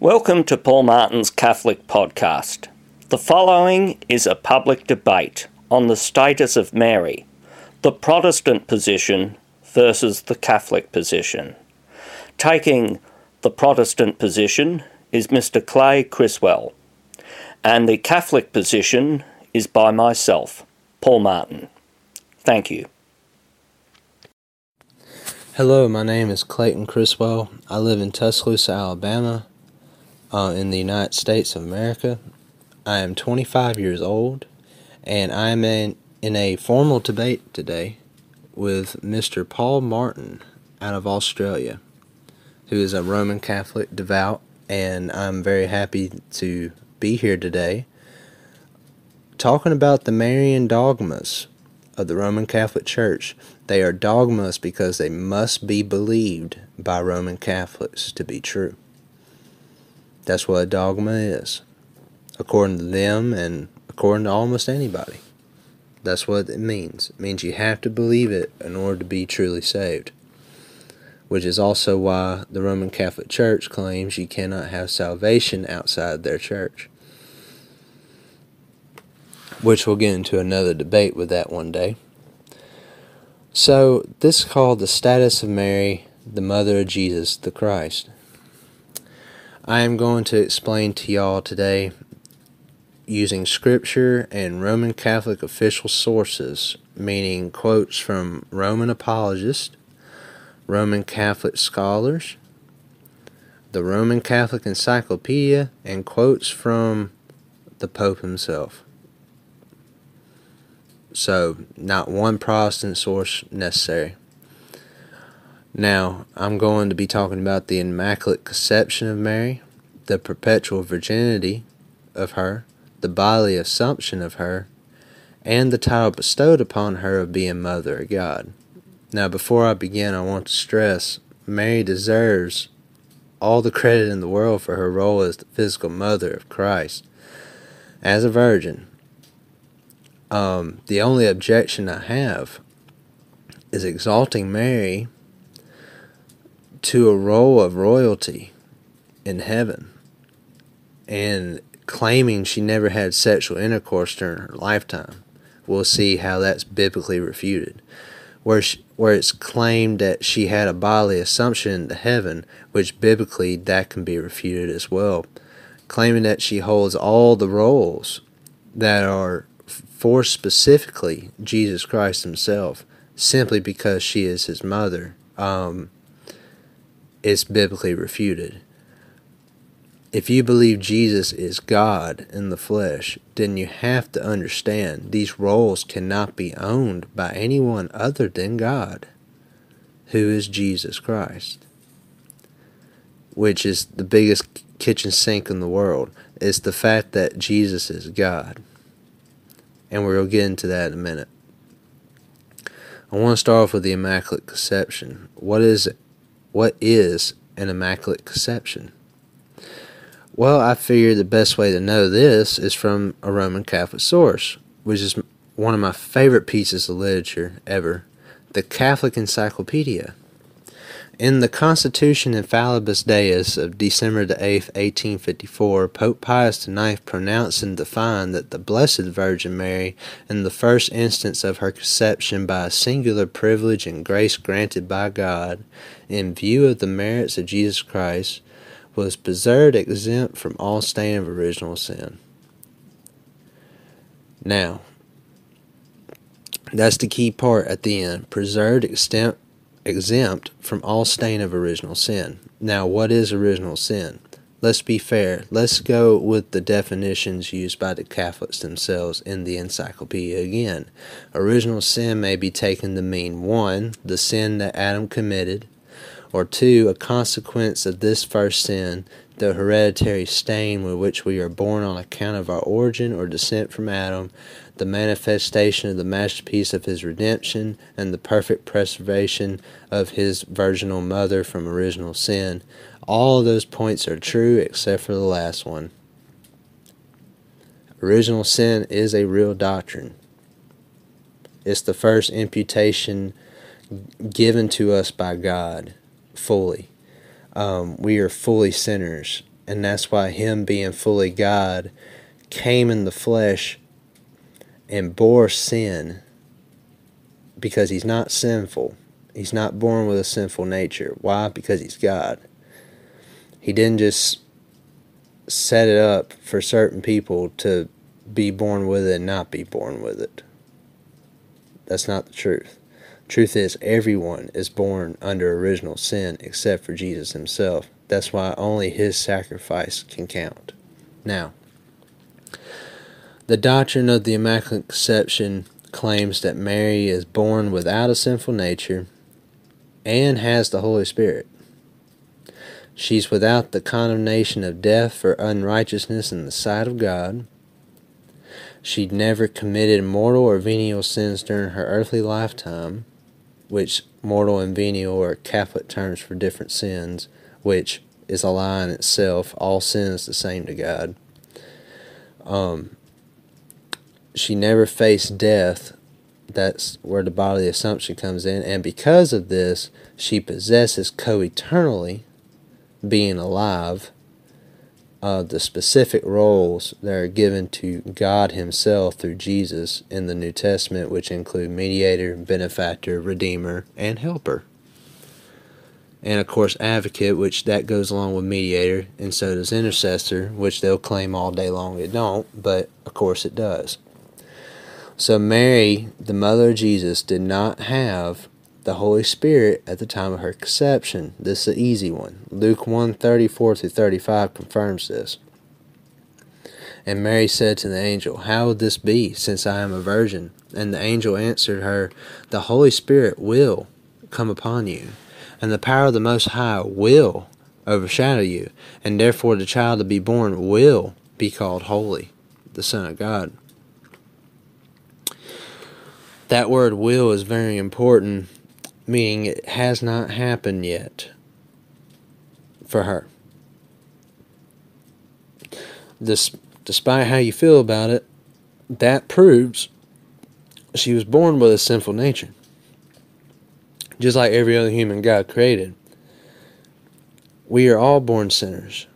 Welcome to Paul Martin's Catholic Podcast. The following is a public debate on the status of Mary, the Protestant position versus the Catholic position. Taking the Protestant position is Mr. Clay Criswell, and the Catholic position is by myself, Paul Martin. Thank you. Hello, my name is Clayton Criswell. I live in Tuscaloosa, Alabama, uh, in the United States of America. I am 25 years old, and I am in, in a formal debate today with Mr. Paul Martin out of Australia, who is a Roman Catholic devout, and I'm very happy to be here today talking about the Marian dogmas of the Roman Catholic Church. They are dogmas because they must be believed by Roman Catholics to be true. That's what a dogma is, according to them and according to almost anybody. That's what it means. It means you have to believe it in order to be truly saved. Which is also why the Roman Catholic Church claims you cannot have salvation outside their church. Which we'll get into another debate with that one day. So, this is called the status of Mary, the mother of Jesus the Christ. I am going to explain to y'all today using scripture and Roman Catholic official sources, meaning quotes from Roman apologists, Roman Catholic scholars, the Roman Catholic Encyclopedia, and quotes from the Pope himself. So, not one Protestant source necessary. Now, I'm going to be talking about the Immaculate Conception of Mary, the perpetual virginity of her, the bodily assumption of her, and the title bestowed upon her of being Mother of God. Now, before I begin, I want to stress Mary deserves all the credit in the world for her role as the physical mother of Christ as a virgin um, the only objection I have is exalting Mary to a role of royalty in heaven and claiming she never had sexual intercourse during her lifetime. We'll see how that's biblically refuted. Where, she, where it's claimed that she had a bodily assumption into heaven, which biblically that can be refuted as well. Claiming that she holds all the roles that are for specifically Jesus Christ Himself, simply because she is His mother, um, is biblically refuted. If you believe Jesus is God in the flesh, then you have to understand these roles cannot be owned by anyone other than God, who is Jesus Christ, which is the biggest kitchen sink in the world. It's the fact that Jesus is God and we'll get into that in a minute. I want to start off with the Immaculate Conception. What is what is an Immaculate Conception? Well, I figure the best way to know this is from a Roman Catholic source, which is one of my favorite pieces of literature ever, the Catholic Encyclopedia. In the Constitution Ineffabilis Deus of December the 8th, 1854, Pope Pius IX pronounced and defined that the Blessed Virgin Mary, in the first instance of her conception by a singular privilege and grace granted by God, in view of the merits of Jesus Christ, was preserved exempt from all stain of original sin. Now, that's the key part at the end. Preserved exempt exempt from all stain of original sin. Now, what is original sin? Let's be fair. Let's go with the definitions used by the Catholics themselves in the encyclopedia again. Original sin may be taken to mean 1. the sin that Adam committed, or 2. a consequence of this first sin, the hereditary stain with which we are born on account of our origin or descent from Adam, the manifestation of the masterpiece of his redemption, and the perfect preservation of his virginal mother from original sin. All those points are true except for the last one. Original sin is a real doctrine. It's the first imputation given to us by God fully. Um, we are fully sinners And that's why him being fully God came in the flesh and bore sin because he's not sinful. He's not born with a sinful nature. Why? Because he's God. He didn't just set it up for certain people to be born with it and not be born with it. That's not the truth. Truth is, everyone is born under original sin except for Jesus himself. That's why only his sacrifice can count. Now, the doctrine of the Immaculate Conception claims that Mary is born without a sinful nature and has the Holy Spirit. She's without the condemnation of death for unrighteousness in the sight of God. She'd never committed mortal or venial sins during her earthly lifetime, which mortal and venial are Catholic terms for different sins, which is a lie in itself. All sin is the same to God. Um, she never faced death. That's where the bodily assumption comes in. And because of this, she possesses co eternally, being alive, uh, the specific roles that are given to God Himself through Jesus in the New Testament, which include mediator, benefactor, redeemer, and helper. And of course, advocate, which that goes along with mediator, and so does intercessor, which they'll claim all day long it don't, but of course it does. So Mary, the mother of Jesus, did not have the Holy Spirit at the time of her conception. This is an easy one. Luke 1 34 through 35 confirms this. And Mary said to the angel, How will this be, since I am a virgin? And the angel answered her, The Holy Spirit will come upon you, and the power of the Most High will overshadow you, and therefore the child to be born will be called holy, the Son of God. That word will is very important meaning it has not happened yet for her. This, despite how you feel about it, that proves she was born with a sinful nature. Just like every other human God created. We are all born sinners.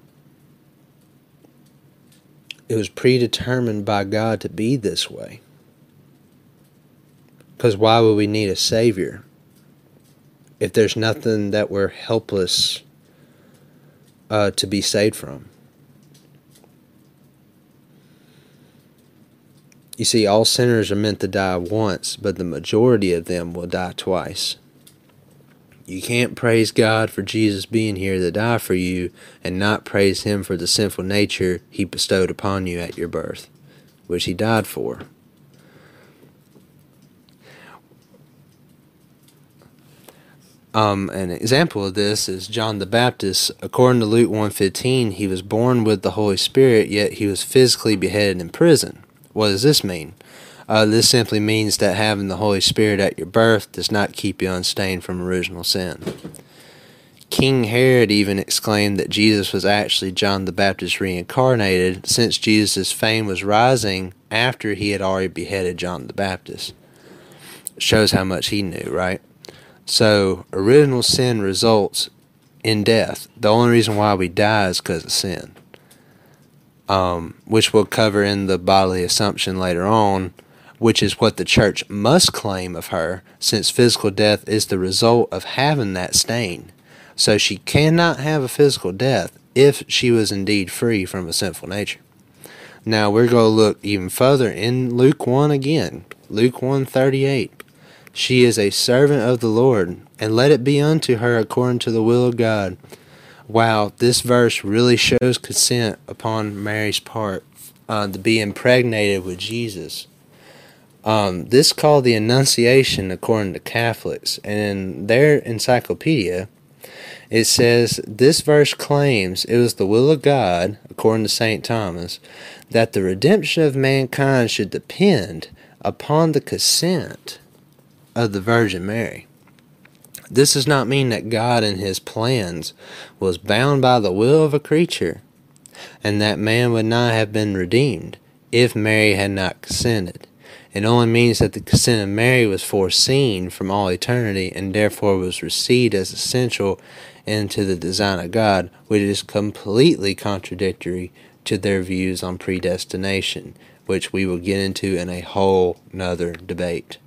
It was predetermined by God to be this way. Because why would we need a Savior if there's nothing that we're helpless uh, to be saved from. You see, all sinners are meant to die once, but the majority of them will die twice. You can't praise God for Jesus being here to die for you and not praise Him for the sinful nature He bestowed upon you at your birth, which He died for. Um, an example of this is John the Baptist. According to Luke 1.15, he was born with the Holy Spirit, yet he was physically beheaded in prison. What does this mean? Uh, this simply means that having the Holy Spirit at your birth does not keep you unstained from original sin. King Herod even exclaimed that Jesus was actually John the Baptist reincarnated, since Jesus' fame was rising after he had already beheaded John the Baptist. Shows how much he knew, right? So, original sin results in death. The only reason why we die is because of sin, um, which we'll cover in the bodily assumption later on, which is what the church must claim of her, since physical death is the result of having that stain. So, she cannot have a physical death if she was indeed free from a sinful nature. Now, we're going to look even further in Luke 1 again. Luke 138. She is a servant of the Lord, and let it be unto her according to the will of God. Wow, this verse really shows consent upon Mary's part uh, to be impregnated with Jesus. Um, this called the Annunciation according to Catholics, and in their encyclopedia, it says this verse claims it was the will of God, according to St. Thomas, that the redemption of mankind should depend upon the consent of the Virgin Mary. This does not mean that God in his plans was bound by the will of a creature, and that man would not have been redeemed if Mary had not consented. It only means that the consent of Mary was foreseen from all eternity and therefore was received as essential into the design of God, which is completely contradictory to their views on predestination, which we will get into in a whole nother debate.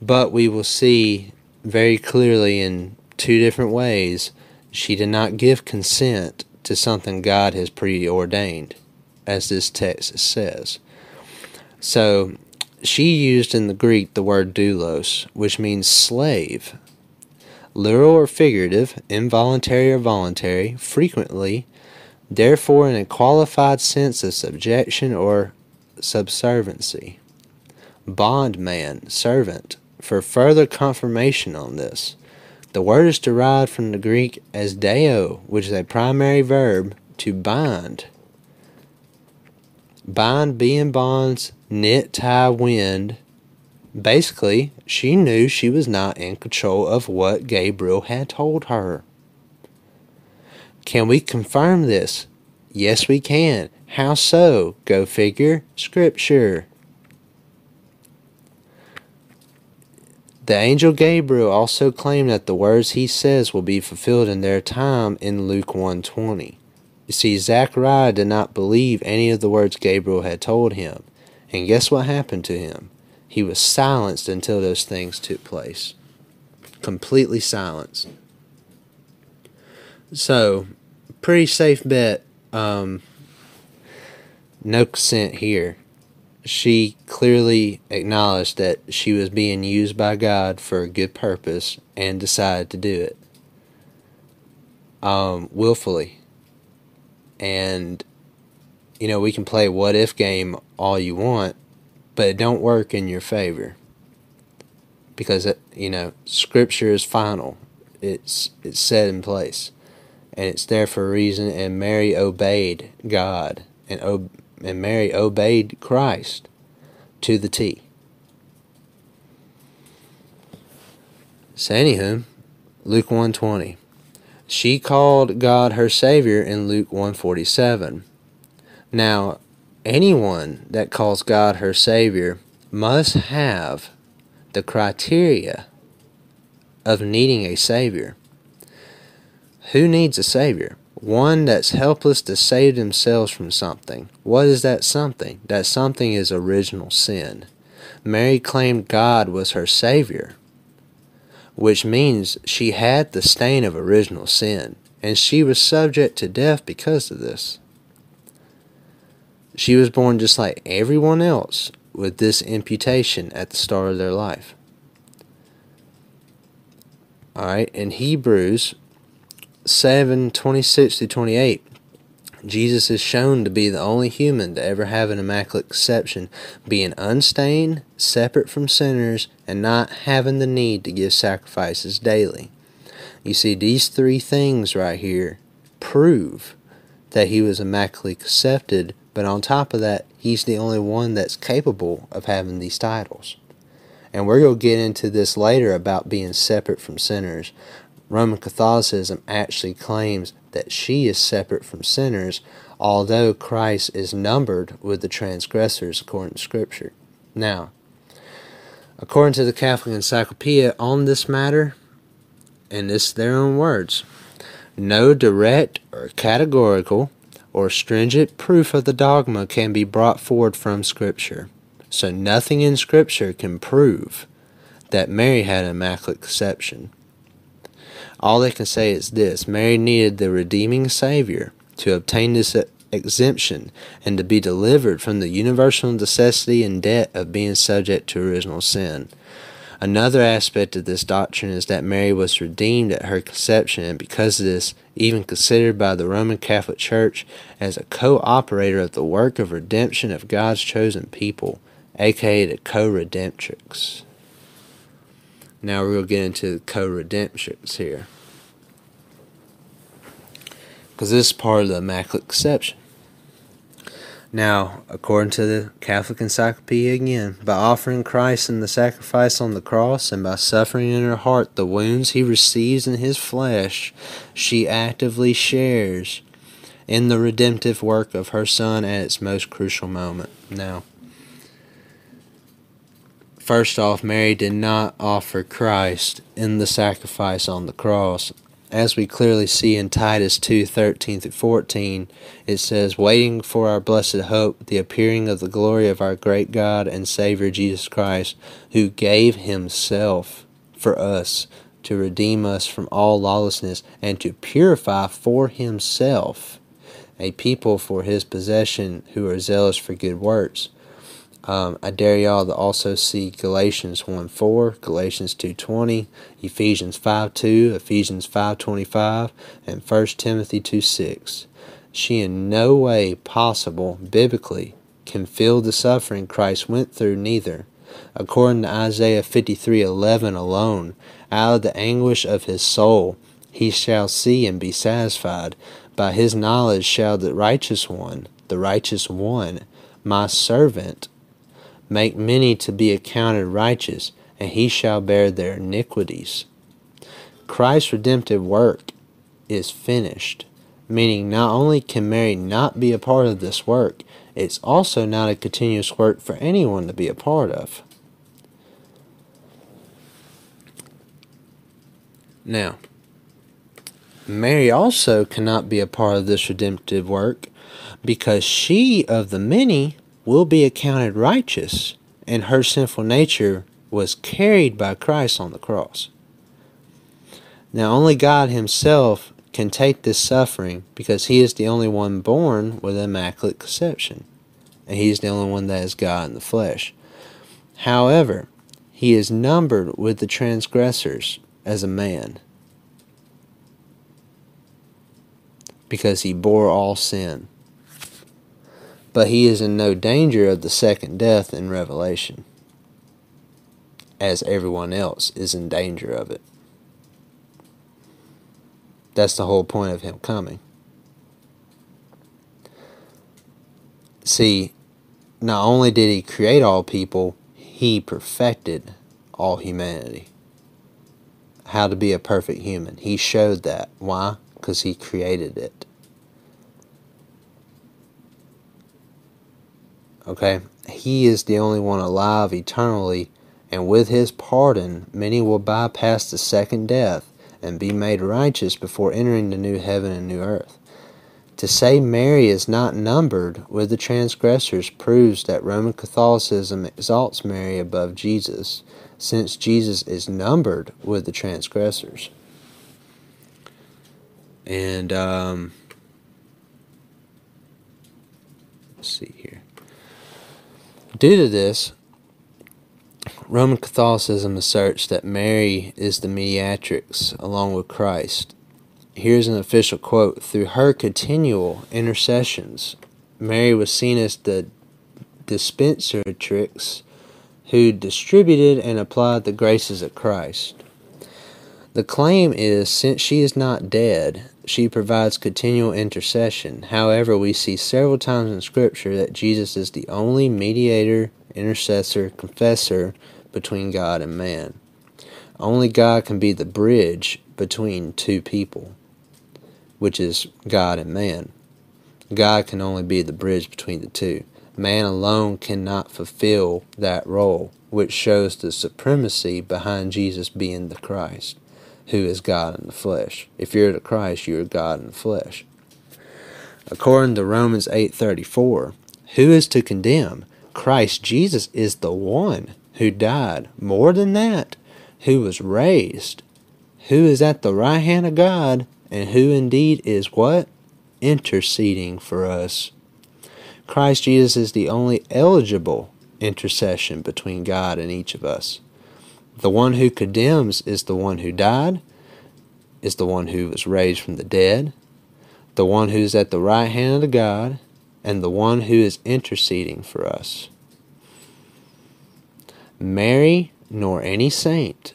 But we will see very clearly in two different ways she did not give consent to something God has preordained, as this text says. So she used in the Greek the word doulos, which means slave. Literal or figurative, involuntary or voluntary, frequently therefore in a qualified sense of subjection or subserviency. Bondman, servant. For further confirmation on this, the word is derived from the Greek as deo, which is a primary verb to bind. Bind, be in bonds, knit, tie, wind. Basically, she knew she was not in control of what Gabriel had told her. Can we confirm this? Yes, we can. How so? Go figure. Scripture. The angel Gabriel also claimed that the words he says will be fulfilled in their time in Luke 1:20. You see, Zechariah did not believe any of the words Gabriel had told him. And guess what happened to him? He was silenced until those things took place. Completely silenced. So, pretty safe bet. Um, no consent here. She clearly acknowledged that she was being used by God for a good purpose and decided to do it um, willfully. And, you know, we can play what if game all you want, but it don't work in your favor. Because, it, you know, Scripture is final. It's, it's set in place and it's there for a reason. And Mary obeyed God, and and Mary obeyed Christ to the T. So Luke 120. She called God her Savior in Luke 147. Now, anyone that calls God her Savior must have the criteria of needing a Savior. Who needs a Savior? One that's helpless to save themselves from something. What is that something? That something is original sin. Mary claimed God was her Savior, which means she had the stain of original sin, and she was subject to death because of this. She was born just like everyone else with this imputation at the start of their life. Alright, in Hebrews 7 26 to 28, Jesus is shown to be the only human to ever have an immaculate conception, being unstained, separate from sinners, and not having the need to give sacrifices daily. You see, these three things right here prove that he was immaculately conceived, but on top of that, he's the only one that's capable of having these titles. And we're going to get into this later about being separate from sinners. Roman Catholicism actually claims that she is separate from sinners, although Christ is numbered with the transgressors according to Scripture. Now, according to the Catholic Encyclopedia on this matter, and this their own words, no direct or categorical or stringent proof of the dogma can be brought forward from Scripture. So nothing in Scripture can prove that Mary had an immaculate conception. All they can say is this Mary needed the redeeming Savior to obtain this exemption and to be delivered from the universal necessity and debt of being subject to original sin. Another aspect of this doctrine is that Mary was redeemed at her conception, and because of this, even considered by the Roman Catholic Church as a co operator of the work of redemption of God's chosen people, aka the co redemptrix. Now we're going to get into co redemptrix here. Because this is part of the Immaculate Conception. Now, according to the Catholic Encyclopedia again, by offering Christ in the sacrifice on the cross and by suffering in her heart the wounds he receives in his flesh, she actively shares in the redemptive work of her Son at its most crucial moment. Now, First off, Mary did not offer Christ in the sacrifice on the cross. As we clearly see in Titus 2 13 through 14, it says, Waiting for our blessed hope, the appearing of the glory of our great God and Savior Jesus Christ, who gave himself for us to redeem us from all lawlessness and to purify for himself a people for his possession who are zealous for good works. Um, I dare y'all to also see Galatians 1 4, Galatians 2 20, Ephesians 5 2, Ephesians 5 25, and 1 Timothy 2 6. She in no way possible, biblically, can feel the suffering Christ went through, neither. According to Isaiah 53 11 alone, out of the anguish of his soul he shall see and be satisfied. By his knowledge shall the righteous one, the righteous one, my servant, Make many to be accounted righteous, and he shall bear their iniquities. Christ's redemptive work is finished, meaning not only can Mary not be a part of this work, it's also not a continuous work for anyone to be a part of. Now, Mary also cannot be a part of this redemptive work because she of the many will be accounted righteous, and her sinful nature was carried by Christ on the cross. Now, only God Himself can take this suffering because He is the only one born with immaculate conception, and He is the only one that is God in the flesh. However, He is numbered with the transgressors as a man because He bore all sin but he is in no danger of the second death in Revelation, as everyone else is in danger of it. That's the whole point of him coming. See, not only did he create all people, he perfected all humanity. How to be a perfect human. He showed that. Why? Because he created it. Okay? He is the only one alive eternally, and with his pardon, many will bypass the second death and be made righteous before entering the new heaven and new earth. To say Mary is not numbered with the transgressors proves that Roman Catholicism exalts Mary above Jesus, since Jesus is numbered with the transgressors. And, um, let's see here. Due to this, Roman Catholicism asserts that Mary is the mediatrix along with Christ. Here's an official quote Through her continual intercessions, Mary was seen as the dispensatrix who distributed and applied the graces of Christ. The claim is since she is not dead, she provides continual intercession. However, we see several times in Scripture that Jesus is the only mediator, intercessor, confessor between God and man. Only God can be the bridge between two people, which is God and man. God can only be the bridge between the two. Man alone cannot fulfill that role, which shows the supremacy behind Jesus being the Christ who is God in the flesh. If you're the Christ, you are God in the flesh. According to Romans 8:34, who is to condemn? Christ Jesus is the one who died. More than that, who was raised, who is at the right hand of God, and who indeed is what? Interceding for us. Christ Jesus is the only eligible intercession between God and each of us. The one who condemns is the one who died, is the one who was raised from the dead, the one who is at the right hand of God, and the one who is interceding for us. Mary nor any saint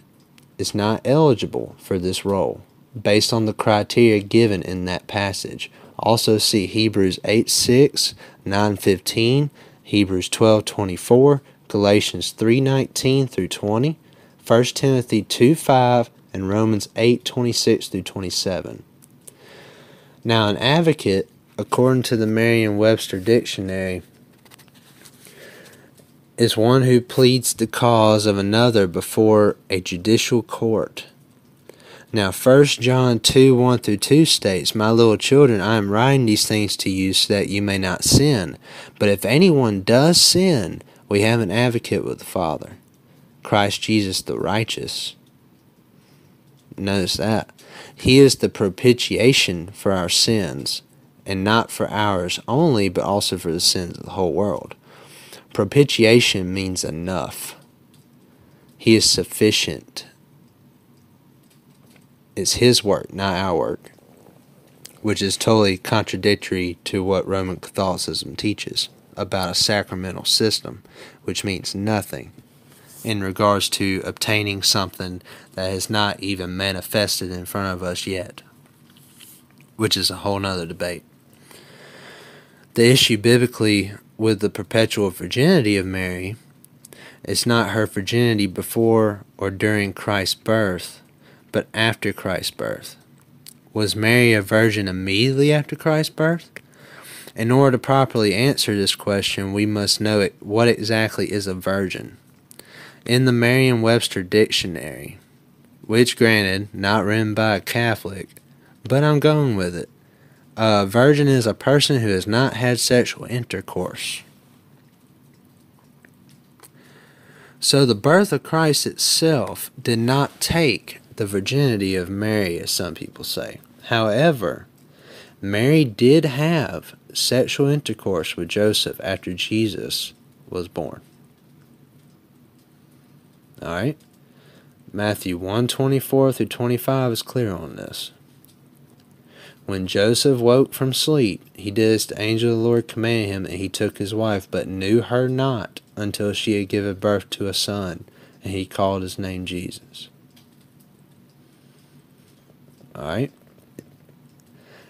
is not eligible for this role based on the criteria given in that passage. Also see Hebrews 8 6, 9 15, Hebrews 12 24, Galatians 3 19 through 20, 1 Timothy 2 5 and Romans 8 26 through 27. Now, an advocate, according to the Merriam Webster Dictionary, is one who pleads the cause of another before a judicial court. Now, 1 John 2 1 through 2 states, My little children, I am writing these things to you so that you may not sin. But if anyone does sin, we have an advocate with the Father, Christ Jesus the righteous. Notice that. He is the propitiation for our sins, and not for ours only, but also for the sins of the whole world. Propitiation means enough. He is sufficient it's his work, not our work, which is totally contradictory to what Roman Catholicism teaches about a sacramental system, which means nothing in regards to obtaining something that has not even manifested in front of us yet, which is a whole nother debate. The issue biblically with the perpetual virginity of Mary is not her virginity before or during Christ's birth, but after Christ's birth. Was Mary a virgin immediately after Christ's birth? In order to properly answer this question, we must know what exactly is a virgin. In the Merriam Webster Dictionary, which granted, not written by a Catholic, but I'm going with it, a virgin is a person who has not had sexual intercourse. So the birth of Christ itself did not take the virginity of Mary, as some people say. However, Mary did have sexual intercourse with Joseph after Jesus was born. All right? Matthew 124 through 25 is clear on this. When Joseph woke from sleep, he did as the angel of the Lord commanded him, and he took his wife, but knew her not until she had given birth to a son, and he called his name Jesus. All right?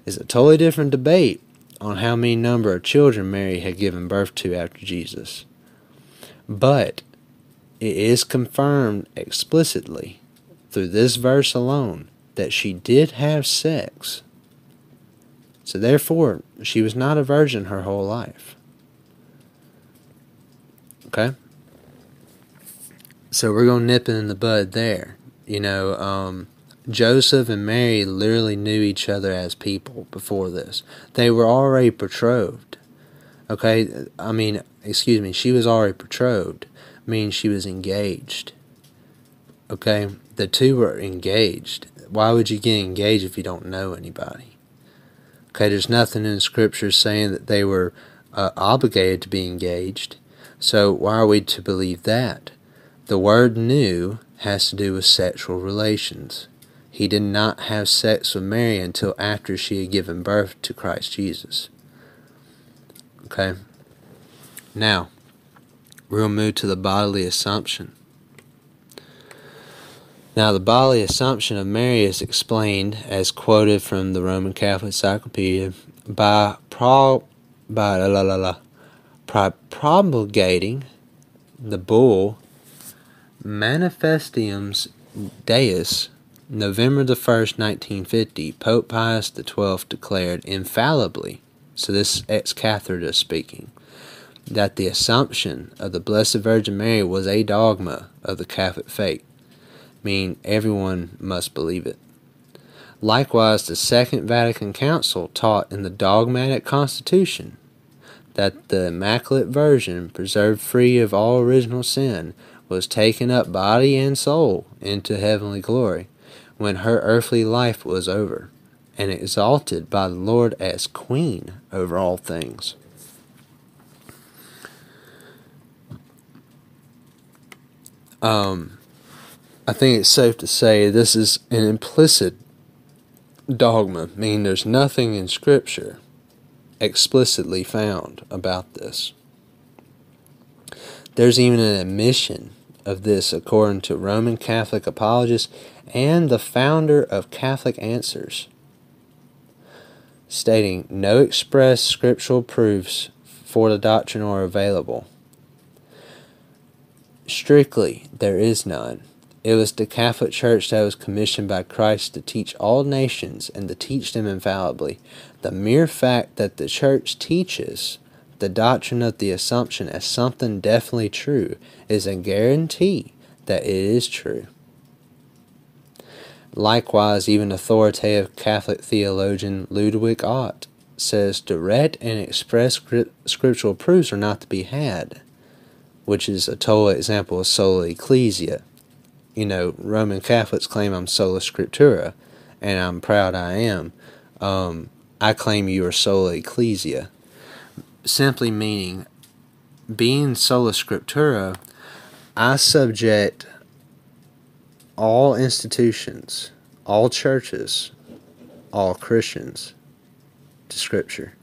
It's a totally different debate on how many number of children Mary had given birth to after Jesus. But it is confirmed explicitly through this verse alone that she did have sex. So therefore, she was not a virgin her whole life. Okay? So we're going to nip it in the bud there. You know, um, Joseph and Mary literally knew each other as people before this. They were already betrothed. Okay, I mean, excuse me, she was already betrothed, meaning she was engaged. Okay, the two were engaged. Why would you get engaged if you don't know anybody? Okay, there's nothing in the scriptures saying that they were uh, obligated to be engaged. So why are we to believe that? The word knew has to do with sexual relations. He did not have sex with Mary until after she had given birth to Christ Jesus. Okay? Now, we'll move to the bodily assumption. Now, the bodily assumption of Mary is explained, as quoted from the Roman Catholic Encyclopedia, by, pro, by la, la, la, by promulgating the bull Manifestums Deus November the 1st, 1950, Pope Pius XII declared infallibly, so this ex cathedra speaking, that the assumption of the Blessed Virgin Mary was a dogma of the Catholic faith, meaning everyone must believe it. Likewise, the Second Vatican Council taught in the dogmatic constitution that the Immaculate Virgin, preserved free of all original sin, was taken up body and soul into heavenly glory when her earthly life was over, and exalted by the Lord as queen over all things. Um, I think it's safe to say this is an implicit dogma, meaning there's nothing in Scripture explicitly found about this. There's even an admission of this according to Roman Catholic apologists and the founder of Catholic Answers, stating no express scriptural proofs for the doctrine are available. Strictly, there is none. It was the Catholic Church that was commissioned by Christ to teach all nations and to teach them infallibly. The mere fact that the Church teaches the doctrine of the Assumption as something definitely true is a guarantee that it is true. Likewise, even authoritative Catholic theologian Ludwig Ott says direct and express scriptural proofs are not to be had, which is a total example of sola ecclesia. You know, Roman Catholics claim I'm sola scriptura, and I'm proud I am. Um, I claim you are sola ecclesia, simply meaning being sola scriptura, I subject all institutions, all churches, all Christians to Scripture.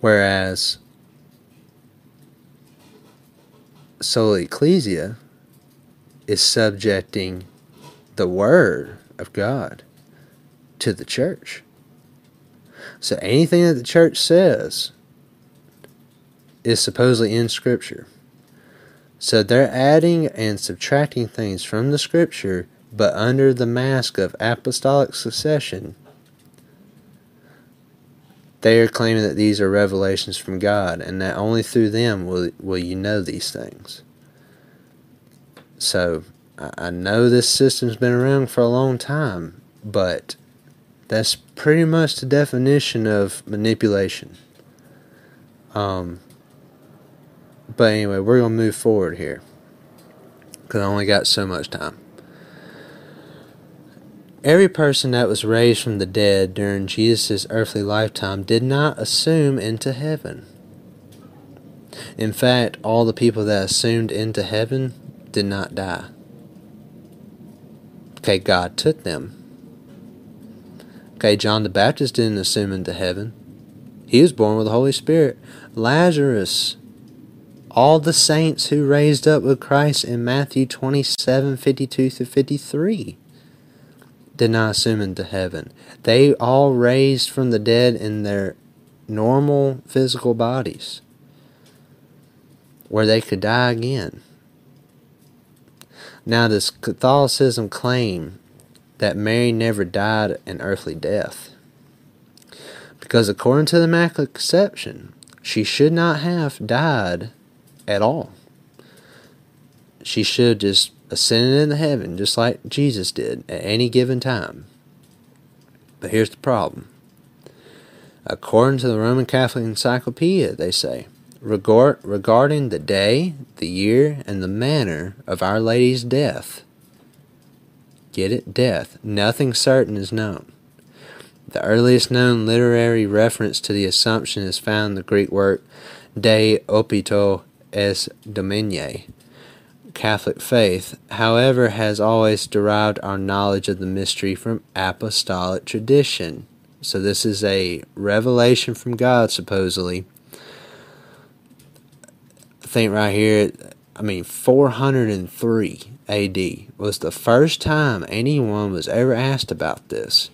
Whereas sola ecclesia is subjecting the Word of God to the church. So anything that the church says is supposedly in Scripture. So they're adding and subtracting things from the scripture, but under the mask of apostolic succession. They are claiming that these are revelations from God and that only through them will, will you know these things. So I know this system's been around for a long time, but that's pretty much the definition of manipulation. Um, but anyway, we're going to move forward here because I only got so much time. Every person that was raised from the dead during Jesus' earthly lifetime did not assume into heaven. In fact, all the people that assumed into heaven did not die. Okay, God took them. Okay, John the Baptist didn't assume into heaven. He was born with the Holy Spirit. Lazarus all the saints who raised up with Christ in Matthew 27 52 through 53 did not assume into heaven. They all raised from the dead in their normal physical bodies where they could die again. Now, does Catholicism claim that Mary never died an earthly death? Because according to the Immaculate Conception, she should not have died at all. She should just ascended into heaven just like Jesus did at any given time. But here's the problem. According to the Roman Catholic Encyclopedia, they say, regard, regarding the day, the year, and the manner of Our Lady's death, get it? Death. Nothing certain is known. The earliest known literary reference to the Assumption is found in the Greek work De Obitu S. Dominae. Catholic faith, however, has always derived our knowledge of the mystery from apostolic tradition. So, this is a revelation from God, supposedly. I think right here, I mean, 403 AD was the first time anyone was ever asked about this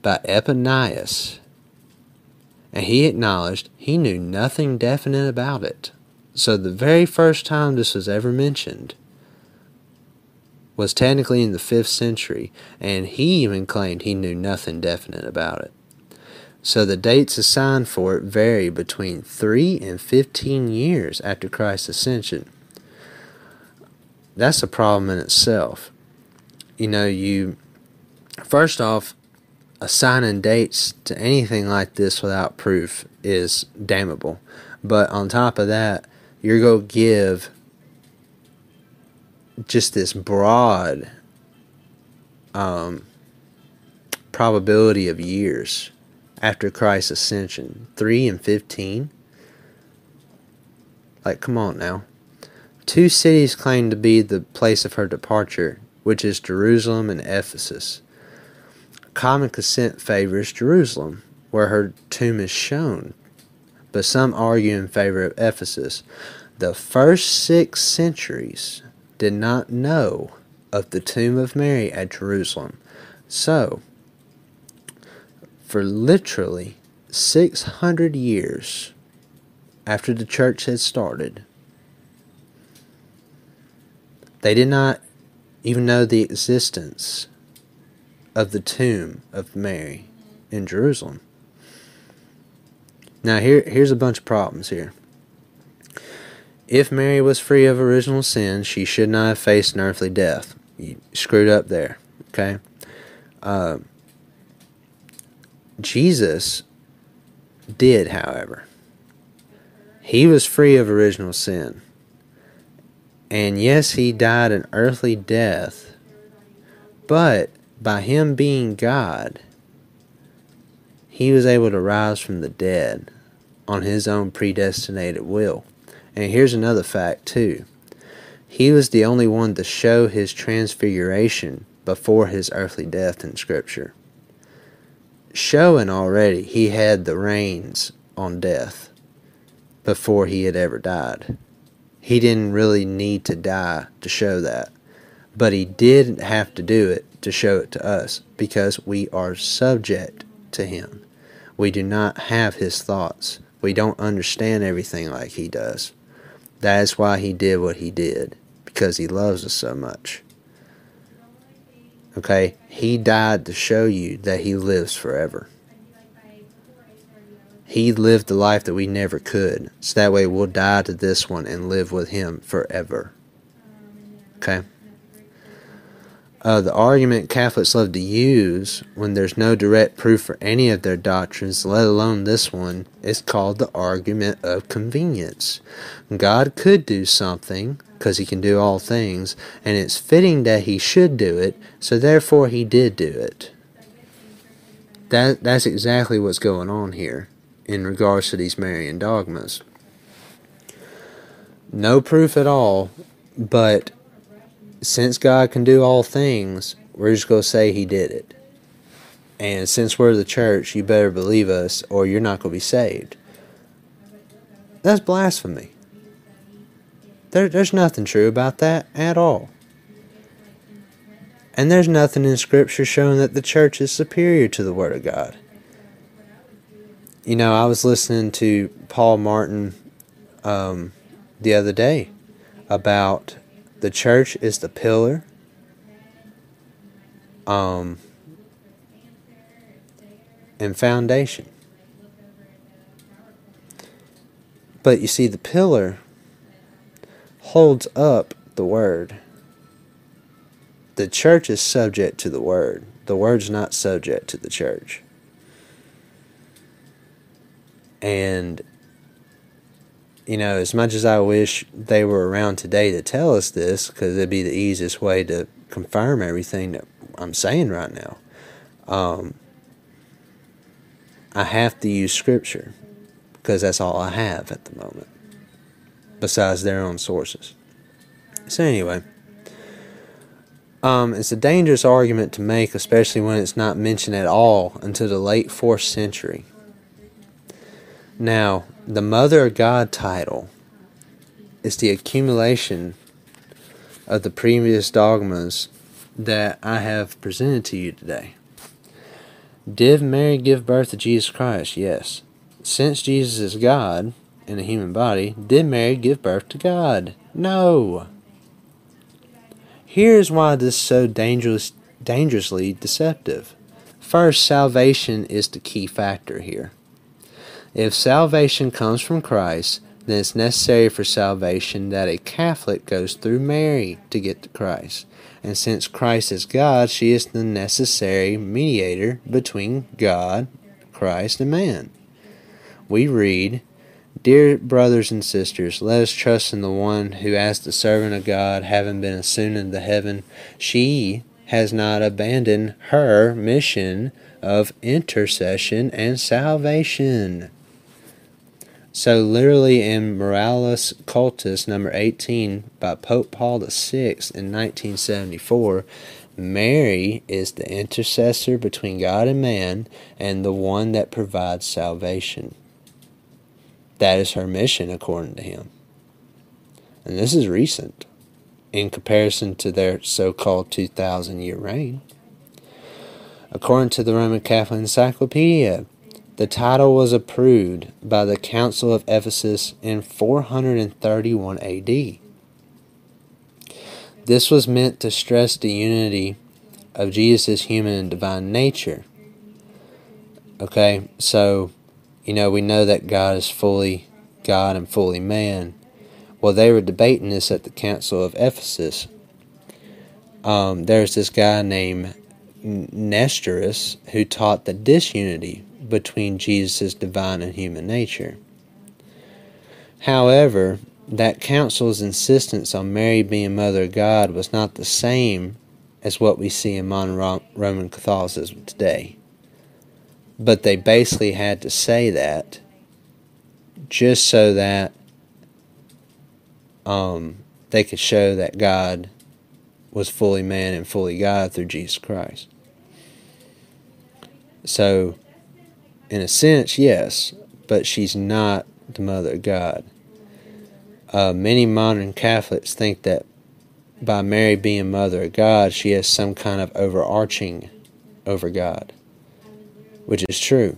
by Epiphanius. And he acknowledged he knew nothing definite about it. So the very first time this was ever mentioned was technically in the 5th century, and he even claimed he knew nothing definite about it. So the dates assigned for it vary between 3 and 15 years after Christ's ascension. That's a problem in itself. You know, you first off, assigning dates to anything like this without proof is damnable. But on top of that, you're going to give just this broad um, probability of years after Christ's ascension 3 and 15. Like, come on now. Two cities claim to be the place of her departure, which is Jerusalem and Ephesus. Common consent favors Jerusalem, where her tomb is shown but some argue in favor of Ephesus. The first six centuries did not know of the tomb of Mary at Jerusalem. So, for literally 600 years after the church had started, they did not even know the existence of the tomb of Mary in Jerusalem. Now here here's a bunch of problems here. If Mary was free of original sin, she should not have faced an earthly death. You screwed up there. Okay. Uh, Jesus did, however. He was free of original sin. And yes, he died an earthly death, but by him being God, he was able to rise from the dead on his own predestinated will. And here's another fact, too. He was the only one to show his transfiguration before his earthly death in Scripture. Showing already he had the reins on death before he had ever died. He didn't really need to die to show that. But he did have to do it to show it to us because we are subject to him. We do not have his thoughts. We don't understand everything like he does. That is why he did what he did, because he loves us so much. Okay? He died to show you that he lives forever. He lived the life that we never could. So that way we'll die to this one and live with him forever. Okay? Uh, the argument Catholics love to use when there's no direct proof for any of their doctrines, let alone this one, is called the argument of convenience. God could do something, because he can do all things, and it's fitting that he should do it, so therefore he did do it. That, that's exactly what's going on here in regards to these Marian dogmas. No proof at all, but since God can do all things, we're just going to say He did it. And since we're the church, you better believe us or you're not going to be saved. That's blasphemy. There, there's nothing true about that at all. And there's nothing in Scripture showing that the church is superior to the Word of God. You know, I was listening to Paul Martin um, the other day about the church is the pillar. Um, and foundation. But you see, the pillar holds up the word. The church is subject to the word. The word's not subject to the church. And you know, as much as I wish they were around today to tell us this, because it'd be the easiest way to confirm everything that I'm saying right now, um, I have to use Scripture because that's all I have at the moment, besides their own sources. So, anyway, um, it's a dangerous argument to make, especially when it's not mentioned at all until the late 4th century. Now, the Mother of God title is the accumulation of the previous dogmas that I have presented to you today. Did Mary give birth to Jesus Christ? Yes. Since Jesus is God in a human body, did Mary give birth to God? No. Here's why this is so dangerous, dangerously deceptive. First, salvation is the key factor here. If salvation comes from Christ, then it's necessary for salvation that a Catholic goes through Mary to get to Christ. And since Christ is God, she is the necessary mediator between God, Christ, and man. We read, Dear brothers and sisters, let us trust in the one who, as the servant of God, having been assumed into heaven, she has not abandoned her mission of intercession and salvation. So, literally, in Marialis Cultus number 18 by Pope Paul VI in 1974, Mary is the intercessor between God and man and the one that provides salvation. That is her mission, according to him. And this is recent in comparison to their so called 2,000 year reign. According to the Roman Catholic Encyclopedia, the title was approved by the Council of Ephesus in 431 AD. This was meant to stress the unity of Jesus' human and divine nature. Okay, so You know, we know that God is fully God and fully man. Well, they were debating this at the Council of Ephesus. Um, there's this guy named Nestorius who taught the disunity between Jesus' divine and human nature. However, that council's insistence on Mary being Mother of God was not the same as what we see in modern Roman Catholicism today. But they basically had to say that just so that um, they could show that God was fully man and fully God through Jesus Christ. So, in a sense, yes, but she's not the Mother of God. Uh, many modern Catholics think that by Mary being Mother of God, she has some kind of overarching over God, which is true.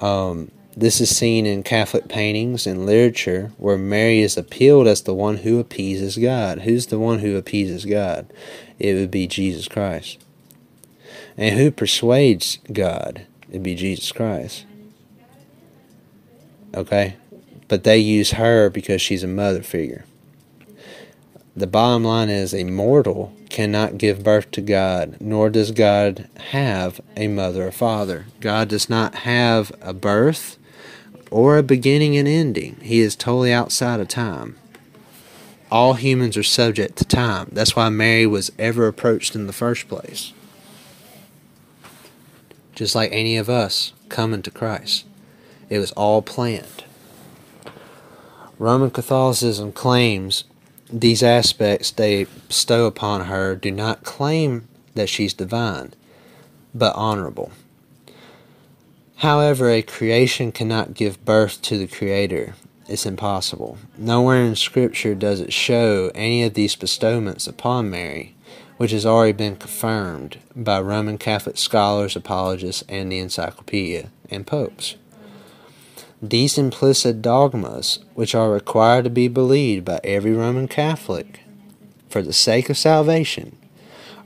Um, this is seen in Catholic paintings and literature where Mary is appealed as the one who appeases God. Who's the one who appeases God? It would be Jesus Christ. And who persuades God? It'd be Jesus Christ. Okay? But they use her because she's a mother figure. The bottom line is a mortal cannot give birth to God, nor does God have a mother or father. God does not have a birth or a beginning and ending. He is totally outside of time. All humans are subject to time. That's why Mary was ever approached in the first place. Just like any of us coming to Christ, it was all planned. Roman Catholicism claims these aspects they bestow upon her do not claim that she's divine, but honorable. However, a creation cannot give birth to the Creator. It's impossible. Nowhere in Scripture does it show any of these bestowments upon Mary, which has already been confirmed by Roman Catholic scholars, apologists, and the Encyclopedia, and popes. These implicit dogmas, which are required to be believed by every Roman Catholic for the sake of salvation,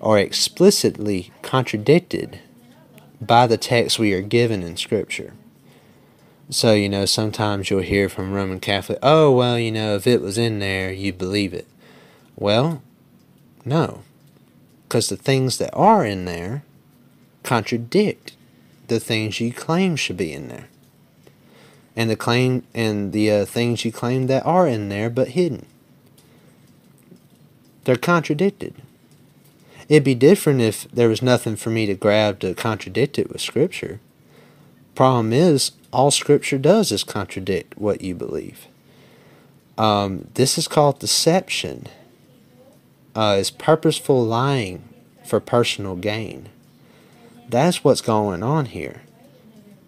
are explicitly contradicted by the text we are given in Scripture. So, you know, sometimes you'll hear from Roman Catholic, oh, well, you know, if it was in there, you believe it. Well, no. Because the things that are in there contradict the things you claim should be in there. And the claim and the uh, things you claim that are in there but hidden. They're contradicted. It'd be different if there was nothing for me to grab to contradict it with Scripture. Problem is, all Scripture does is contradict what you believe. Um, this is called deception. Uh, it's purposeful lying for personal gain. That's what's going on here.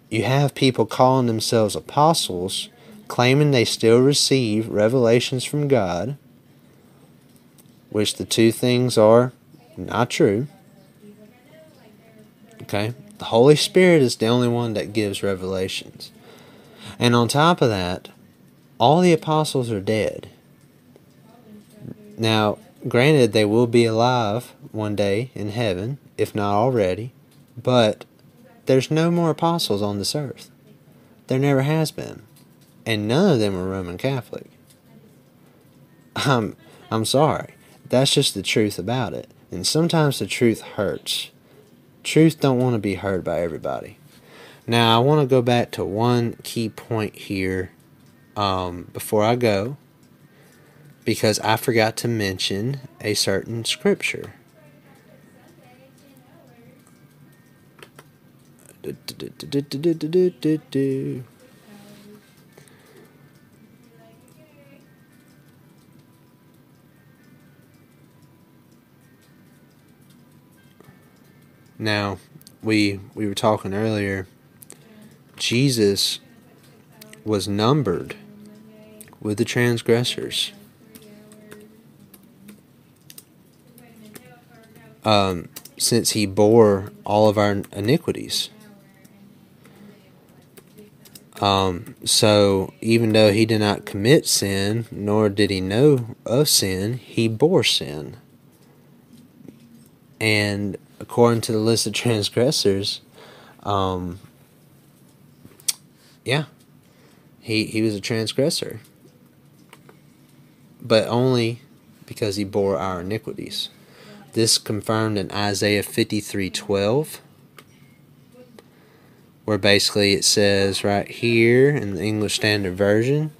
You have people calling themselves apostles, claiming they still receive revelations from God, which the two things are not true. Okay? The Holy Spirit is the only one that gives revelations. And on top of that, all the apostles are dead. Now, granted, they will be alive one day in heaven, if not already, but there's no more apostles on this earth. There never has been. And none of them are Roman Catholic. I'm, I'm sorry. That's just the truth about it. And sometimes the truth hurts. Truth don't want to be heard by everybody. Now I want to go back to one key point here um, before I go because I forgot to mention a certain scripture. Now, we we were talking earlier. Jesus was numbered with the transgressors. Um, since he bore all of our iniquities. Um, so even though he did not commit sin, nor did he know of sin, he bore sin. And according to the list of transgressors, um, Yeah. He he was a transgressor. But only because he bore our iniquities. This confirmed in Isaiah 53:12 where basically it says right here in the English Standard Version,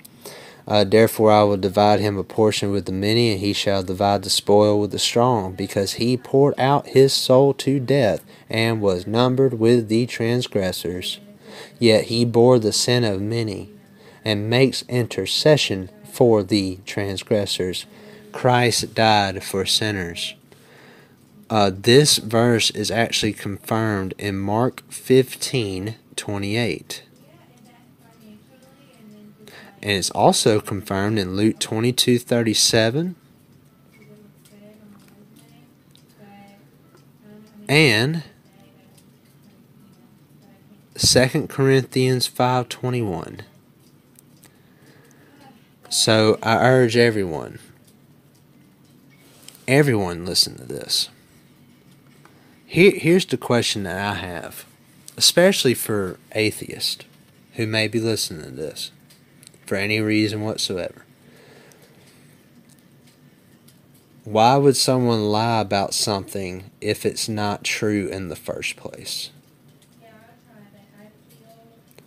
uh, Therefore I will divide him a portion with the many, and he shall divide the spoil with the strong, because he poured out his soul to death, and was numbered with the transgressors. Yet he bore the sin of many, and makes intercession for the transgressors. Christ died for sinners. Uh, this verse is actually confirmed in Mark 15 28. And it's also confirmed in Luke 22 37. And 2 Corinthians 5:21. So I urge everyone everyone listen to this. Here, here's the question that I have, especially for atheists who may be listening to this for any reason whatsoever. Why would someone lie about something if it's not true in the first place?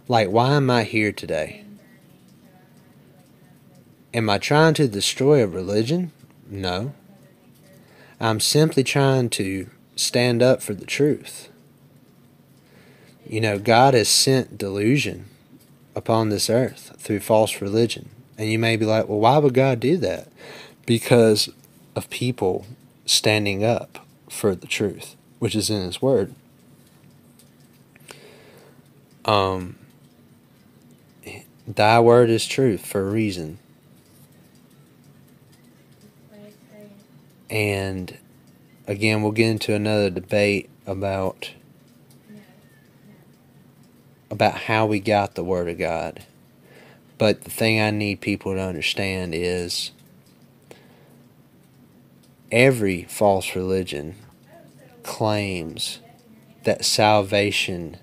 Like, why am I here today? Am I trying to destroy a religion? No. I'm simply trying to stand up for the truth. You know, God has sent delusion upon this earth through false religion. And you may be like, well, why would God do that? Because of people standing up for the truth, which is in His Word. Um, thy word is truth for a reason. And again, we'll get into another debate about about how we got the word of God. But the thing I need people to understand is every false religion claims that salvation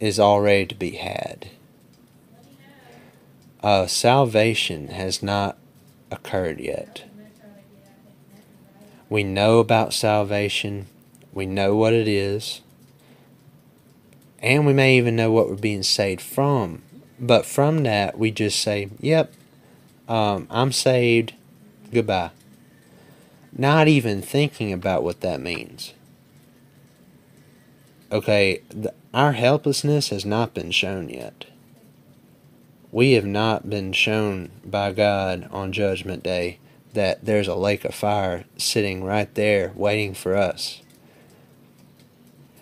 is already to be had. Uh, salvation has not occurred yet. We know about salvation, we know what it is, and we may even know what we're being saved from. But from that, we just say, Yep, um, I'm saved, goodbye. Not even thinking about what that means. Okay, the, our helplessness has not been shown yet we have not been shown by God on Judgment Day that there's a lake of fire sitting right there waiting for us.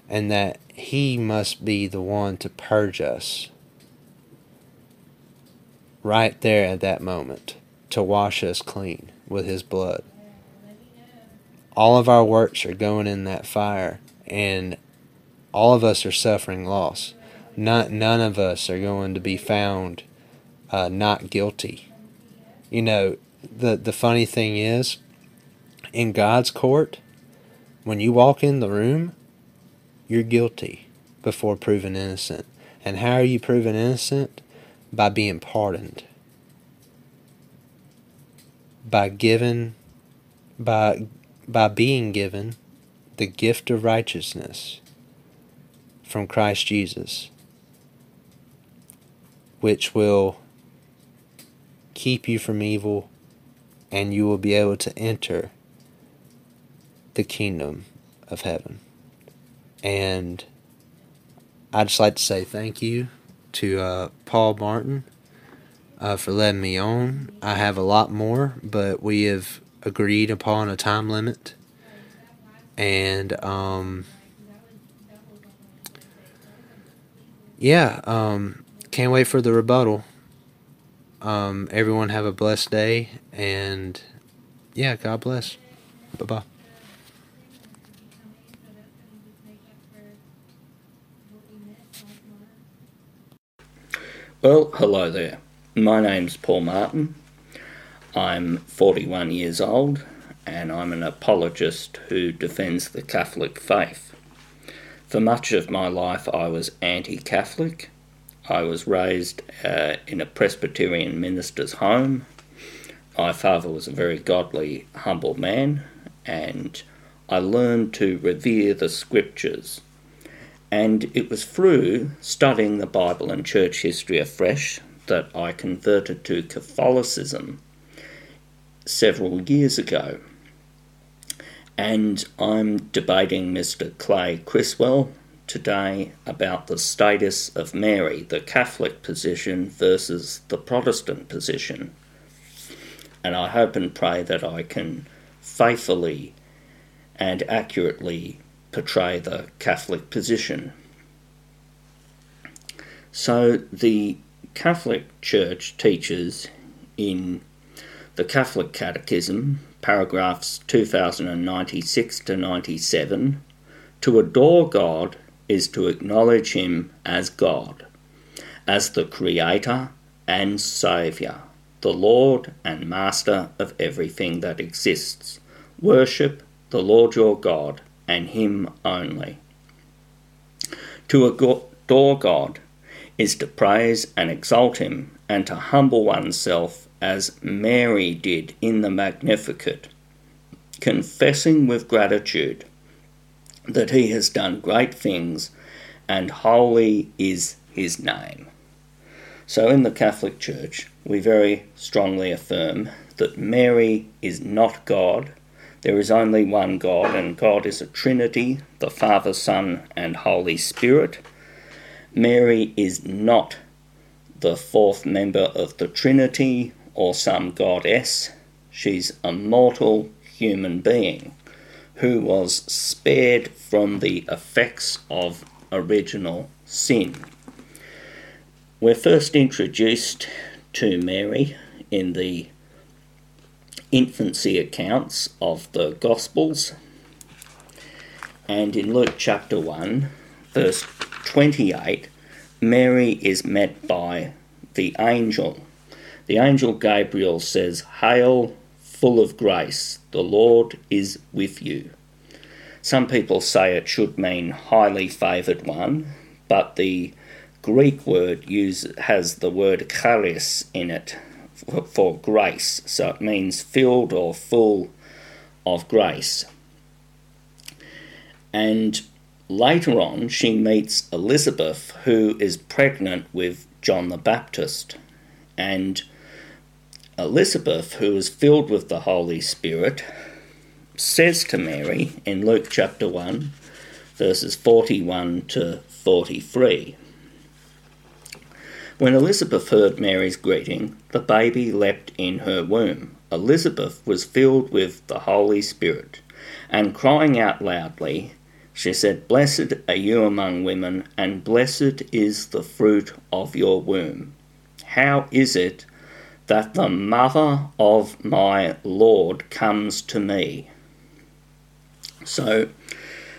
And that He must be the one to purge us right there at that moment to wash us clean with His blood. All of our works are going in that fire, and all of us are suffering loss. Not, none of us are going to be found uh, not guilty. You know, the the funny thing is, in God's court, when you walk in the room, you're guilty before proven innocent. And how are you proven innocent? By being pardoned. By given by by being given the gift of righteousness from Christ Jesus, which will keep you from evil, and you will be able to enter the kingdom of heaven. And I'd just like to say thank you to uh, Paul Martin uh, for letting me on. I have a lot more, but we have agreed upon a time limit. And, um, yeah, um, can't wait for the rebuttal. Um, everyone have a blessed day, and yeah, God bless. Bye bye. Well, hello there. My name's Paul Martin. I'm 41 years old and I'm an apologist who defends the Catholic faith. For much of my life, I was anti Catholic. I was raised uh, in a Presbyterian minister's home. My father was a very godly, humble man, and I learned to revere the scriptures. And it was through studying the Bible and church history afresh that I converted to Catholicism several years ago. And I'm debating Mr. Clay Criswell today about the status of Mary, the Catholic position versus the Protestant position. And I hope and pray that I can faithfully and accurately portray the Catholic position. So, the Catholic Church teaches in the Catholic Catechism, paragraphs 2096 to 97, to adore God is to acknowledge Him as God, as the Creator and Saviour, the Lord and Master of everything that exists. Worship the Lord your God and Him only. To adore God is to praise and exalt Him and to humble oneself as Mary did in the Magnificat, confessing with gratitude that He has done great things and holy is His name. So, in the Catholic Church, we very strongly affirm that Mary is not God. There is only one God, and God is a Trinity the Father, Son, and Holy Spirit. Mary is not the fourth member of the Trinity or some goddess. She's a mortal human being who was spared from the effects of original sin. We're first introduced to Mary in the infancy accounts of the Gospels. And in Luke chapter 1, verse 28, Mary is met by the angel. The angel Gabriel says, Hail, full of grace, the Lord is with you. Some people say it should mean highly favoured one, but the Greek word use, has the word charis in it for, for grace, so it means filled or full of grace. And later on, she meets Elizabeth, who is pregnant with John the Baptist. And Elizabeth, who is filled with the Holy Spirit, says to Mary in Luke chapter 1, verses 41 to 43. When Elizabeth heard Mary's greeting, the baby leapt in her womb. Elizabeth was filled with the Holy Spirit, and crying out loudly, she said, Blessed are you among women, and blessed is the fruit of your womb. How is it that the mother of my Lord comes to me? So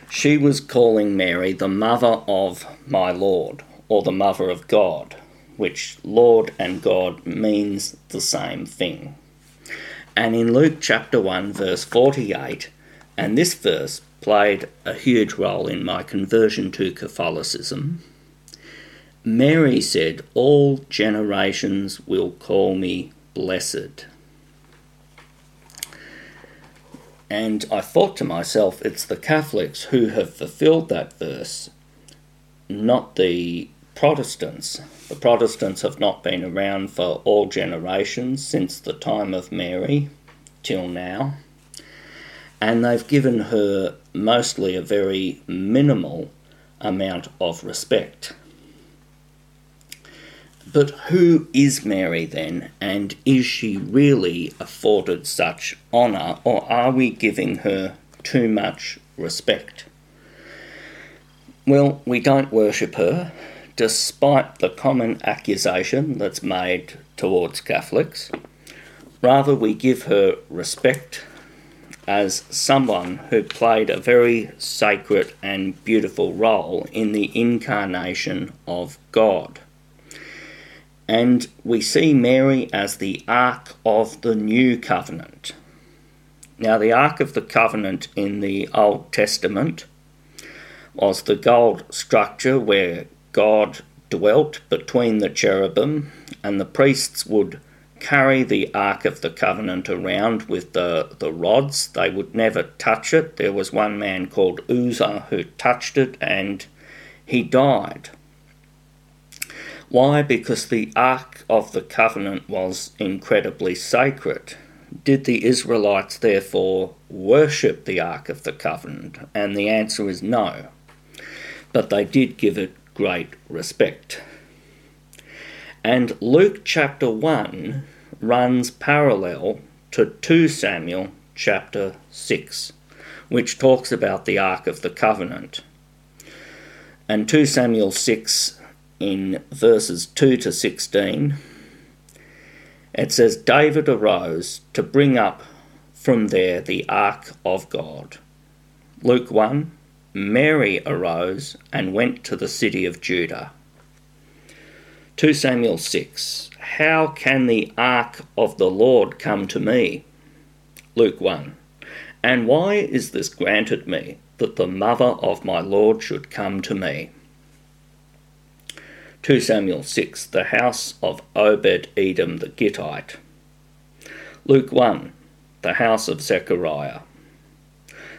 she was calling Mary the mother of my Lord, or the mother of God which Lord and God means the same thing. And in Luke chapter 1, verse 48, and this verse played a huge role in my conversion to Catholicism. Mary said, All generations will call me blessed. And I thought to myself, it's the Catholics who have fulfilled that verse, not the Protestants. The Protestants have not been around for all generations since the time of Mary till now, and they've given her mostly a very minimal amount of respect. But who is Mary then, and is she really afforded such honour, or are we giving her too much respect? Well, we don't worship her, despite the common accusation that's made towards Catholics. Rather, we give her respect as someone who played a very sacred and beautiful role in the incarnation of God. And we see Mary as the Ark of the New Covenant. Now, the Ark of the Covenant in the Old Testament was the gold structure where God dwelt between the cherubim, and the priests would carry the Ark of the Covenant around with the, the rods. They would never touch it. There was one man called Uzzah who touched it and he died. Why? Because the Ark of the Covenant was incredibly sacred. Did the Israelites therefore worship the Ark of the Covenant? And the answer is no. But they did give it great respect. And Luke chapter 1 runs parallel to 2 Samuel chapter 6, which talks about the Ark of the Covenant. And 2 Samuel 6, in verses 2 to 16, it says, David arose to bring up from there the Ark of God. Luke 1, Mary arose and went to the city of Judah. 2 Samuel 6, how can the ark of the Lord come to me? Luke 1. And why is this granted me, that the mother of my Lord should come to me? 2 Samuel 6. The house of Obed Edom the Gittite. Luke 1. The house of Zechariah.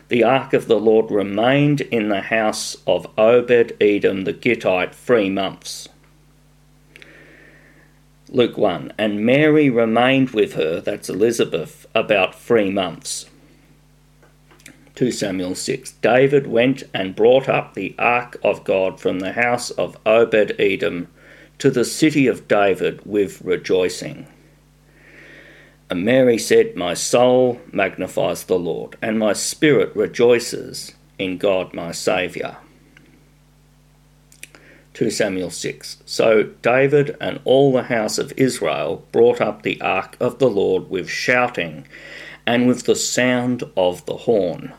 The ark of the Lord remained in the house of Obed Edom the Gittite three months. Luke 1 And Mary remained with her, that's Elizabeth, about three months. 2 Samuel 6 David went and brought up the ark of God from the house of Obed Edom to the city of David with rejoicing. And Mary said, My soul magnifies the Lord, and my spirit rejoices in God my Saviour 2 Samuel 6. So David and all the house of Israel brought up the ark of the Lord with shouting and with the sound of the horn.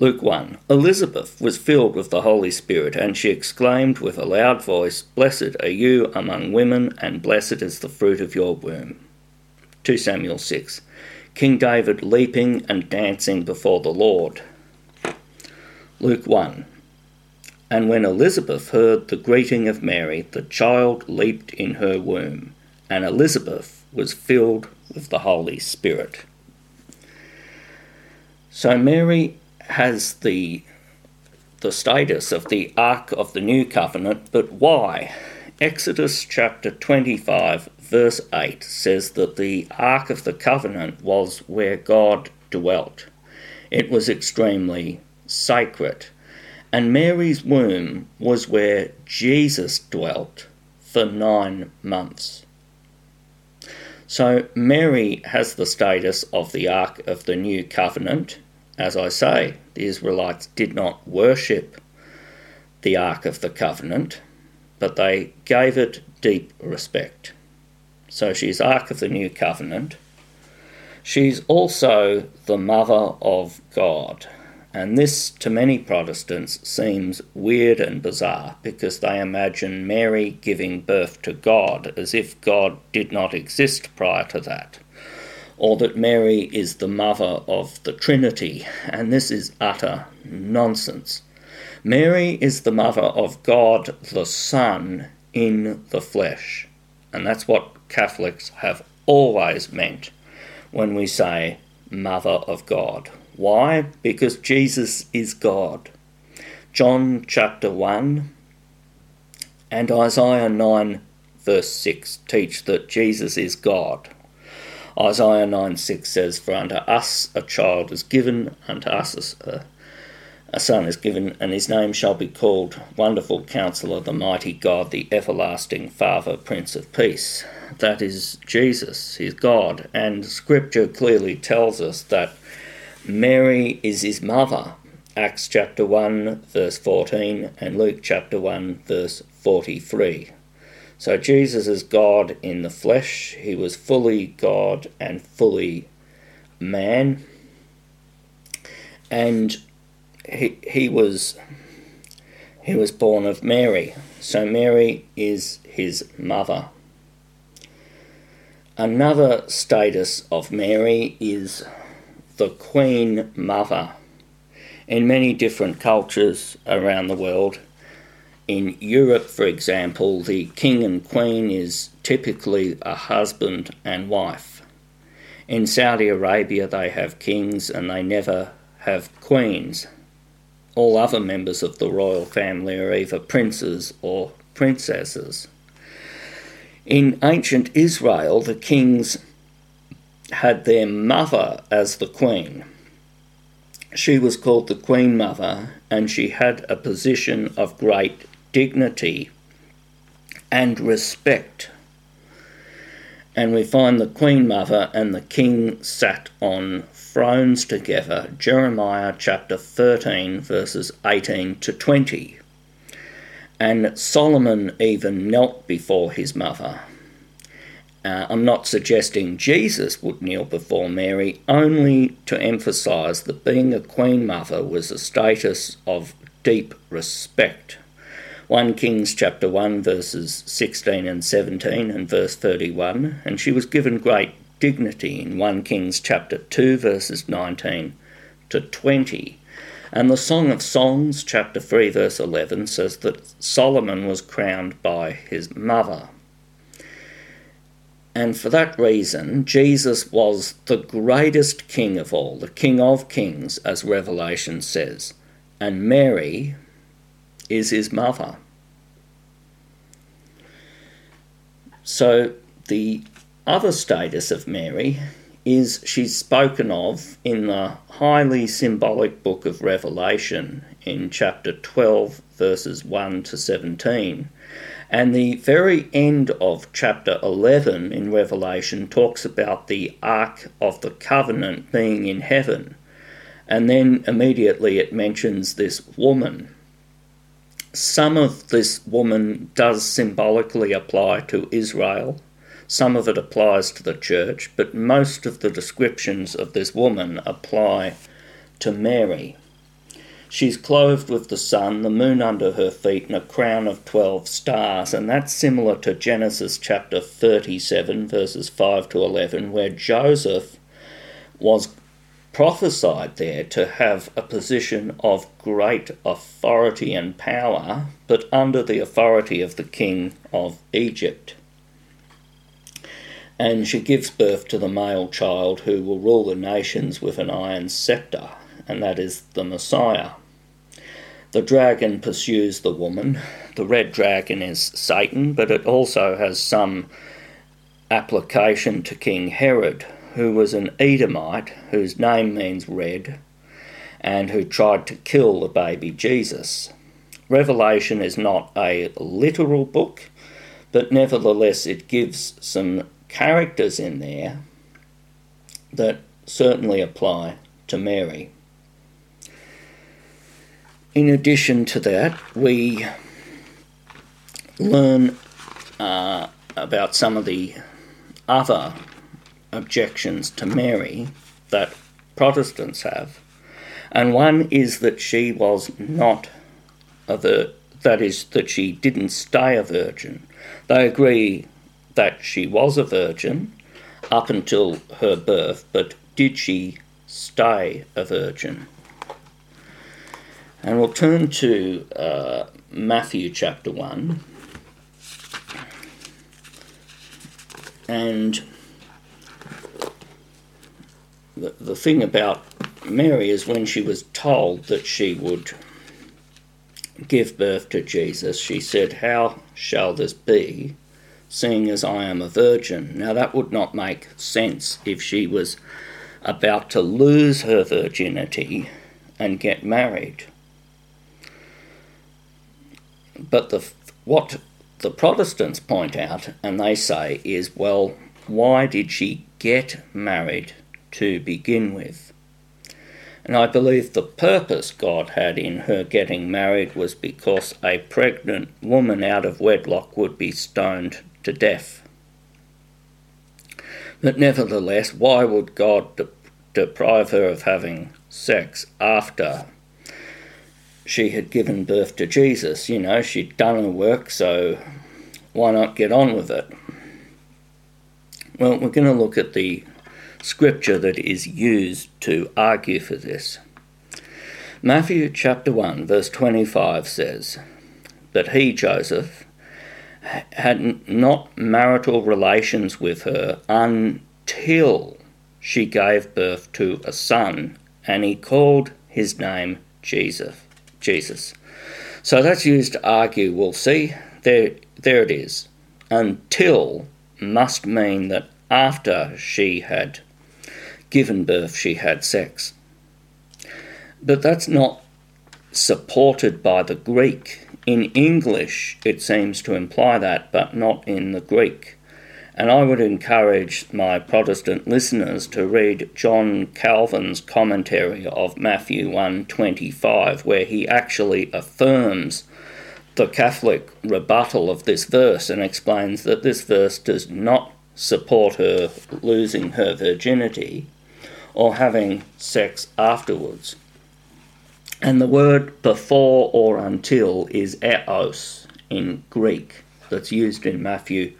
Luke 1 Elizabeth was filled with the Holy Spirit, and she exclaimed with a loud voice, Blessed are you among women, and blessed is the fruit of your womb. 2 Samuel 6 King David leaping and dancing before the Lord. Luke 1 and when Elizabeth heard the greeting of Mary, the child leaped in her womb, and Elizabeth was filled with the Holy Spirit. So Mary has the the status of the Ark of the New Covenant, but why? Exodus chapter 25, verse 8 says that the Ark of the Covenant was where God dwelt. It was extremely sacred and Mary's womb was where Jesus dwelt for nine months. So Mary has the status of the Ark of the New Covenant. As I say, the Israelites did not worship the Ark of the Covenant, but they gave it deep respect. So she's Ark of the New Covenant. She's also the Mother of God. And this, to many Protestants, seems weird and bizarre because they imagine Mary giving birth to God as if God did not exist prior to that, or that Mary is the mother of the Trinity, and this is utter nonsense. Mary is the mother of God the Son in the flesh, and that's what Catholics have always meant when we say Mother of God. Why? Because Jesus is God. John chapter 1 and Isaiah 9 verse 6 teach that Jesus is God. Isaiah 9 6 says, For unto us a child is given, unto us a, a son is given, and his name shall be called Wonderful Counselor, the Mighty God, the Everlasting Father, Prince of Peace. That is Jesus, he's God, and Scripture clearly tells us that Mary is his mother. Acts chapter 1, verse 14, and Luke chapter 1, verse 43. So Jesus is God in the flesh. He was fully God and fully man. And he, he was he was born of Mary. So Mary is his mother. Another status of Mary is the Queen Mother. in many different cultures around the world. In Europe, for example, the king and queen is typically a husband and wife. In Saudi Arabia, they have kings and they never have queens. All other members of the royal family are either princes or princesses. In ancient Israel, the kings had their mother as the queen. She was called the Queen Mother, and she had a position of great dignity and respect. And we find the Queen Mother and the King sat on thrones together, Jeremiah chapter 13, verses 18 to 20. And Solomon even knelt before his mother. Uh, I'm not suggesting Jesus would kneel before Mary, only to emphasise that being a queen mother was a status of deep respect. 1 Kings chapter 1 verses 16 and 17 and verse 31 and she was given great dignity in 1 Kings chapter 2 verses 19 to 20 and the Song of Songs, chapter 3, verse 11, says that Solomon was crowned by his mother. And for that reason, Jesus was the greatest king of all, the king of kings, as Revelation says. And Mary is his mother. So the other status of Mary is she's spoken of in the highly symbolic book of Revelation in chapter 12, verses 1 to 17. And the very end of chapter 11 in Revelation talks about the Ark of the Covenant being in heaven. And then immediately it mentions this woman. Some of this woman does symbolically apply to Israel some of it applies to the church, but most of the descriptions of this woman apply to Mary. She's clothed with the sun, the moon under her feet, and a crown of twelve stars, and that's similar to Genesis chapter 37, verses 5 to 11, where Joseph was prophesied there to have a position of great authority and power, but under the authority of the king of Egypt and she gives birth to the male child who will rule the nations with an iron sceptre, and that is the Messiah. The dragon pursues the woman. The red dragon is Satan, but it also has some application to King Herod, who was an Edomite whose name means red, and who tried to kill the baby Jesus. Revelation is not a literal book, but nevertheless it gives some characters in there that certainly apply to Mary. In addition to that, we learn uh, about some of the other objections to Mary that Protestants have. And one is that she was not a vir- that is, that she didn't stay a virgin. They agree that she was a virgin up until her birth, but did she stay a virgin? And we'll turn to uh, Matthew chapter 1. And the, the thing about Mary is when she was told that she would give birth to Jesus, she said, How shall this be? seeing as I am a virgin. Now, that would not make sense if she was about to lose her virginity and get married. But the, what the Protestants point out, and they say, is well, why did she get married to begin with? And I believe the purpose God had in her getting married was because a pregnant woman out of wedlock would be stoned to death. But nevertheless, why would God de- deprive her of having sex after she had given birth to Jesus? You know, she'd done her work, so why not get on with it? Well, we're going to look at the scripture that is used to argue for this. Matthew chapter 1, verse 25 says that he, Joseph, had not marital relations with her until she gave birth to a son, and he called his name Jesus. Jesus. So that's used to argue, we'll see, there, there it is. Until must mean that after she had given birth, she had sex. But that's not supported by the Greek. In English, it seems to imply that, but not in the Greek. And I would encourage my Protestant listeners to read John Calvin's commentary of Matthew 1:25 where he actually affirms the Catholic rebuttal of this verse and explains that this verse does not support her losing her virginity or having sex afterwards. And the word before or until is eos in Greek that's used in Matthew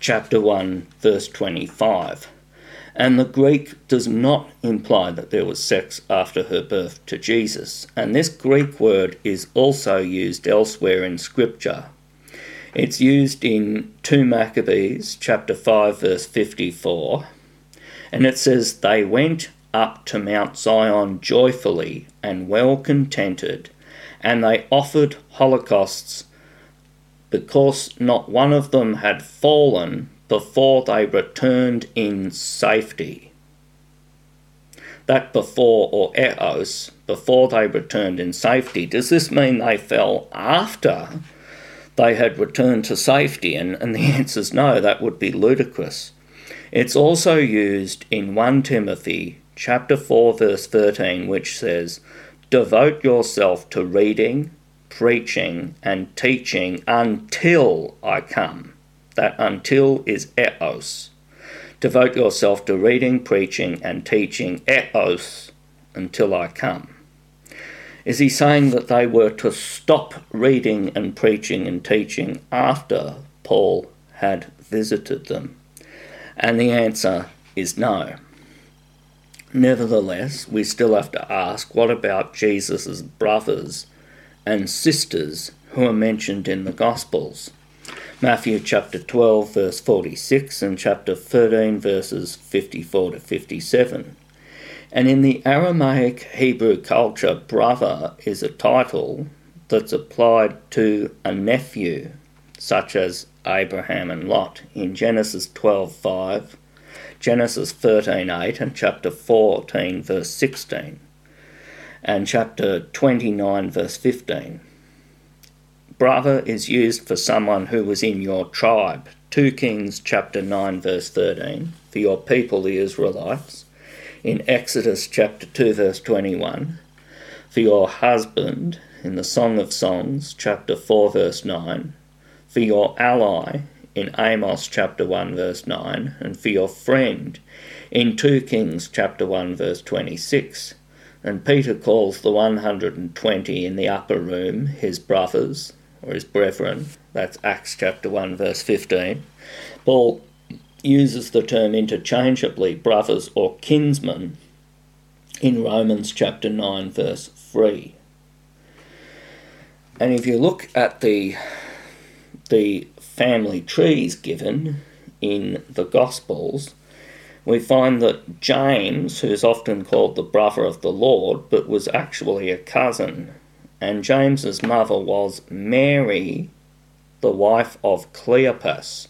chapter 1, verse 25. And the Greek does not imply that there was sex after her birth to Jesus. And this Greek word is also used elsewhere in Scripture. It's used in 2 Maccabees chapter 5 verse 54. And it says they went up to Mount Zion joyfully and well contented, and they offered holocausts because not one of them had fallen before they returned in safety. That before or eos, before they returned in safety, does this mean they fell after they had returned to safety? And, and the answer is no, that would be ludicrous. It's also used in 1 Timothy chapter 4 verse 13 which says, "Devote yourself to reading, preaching and teaching until I come. That until is eos. Devote yourself to reading, preaching, and teaching eos until I come. Is he saying that they were to stop reading and preaching and teaching after Paul had visited them? And the answer is no. Nevertheless, we still have to ask what about Jesus' brothers and sisters who are mentioned in the Gospels. Matthew chapter 12, verse 46, and chapter 13, verses 54 to 57. And in the Aramaic Hebrew culture, brother is a title that's applied to a nephew, such as Abraham and Lot in Genesis 12:5, Genesis 13:8, and chapter 14, verse 16 and chapter 29, verse 15. Brother is used for someone who was in your tribe. 2 Kings chapter 9, verse 13, for your people, the Israelites. In Exodus chapter 2, verse 21, for your husband, in the Song of Songs, chapter 4, verse 9, for your ally, in Amos chapter 1, verse 9, and for your friend, in 2 Kings chapter 1, verse 26 and Peter calls the 120 in the upper room his brothers or his brethren. That's Acts chapter 1, verse 15. Paul uses the term interchangeably, brothers or kinsmen, in Romans chapter 9, verse 3. And if you look at the, the family trees given in the Gospels, we find that James, who's often called the brother of the Lord, but was actually a cousin, and James's mother was Mary, the wife of Cleopas.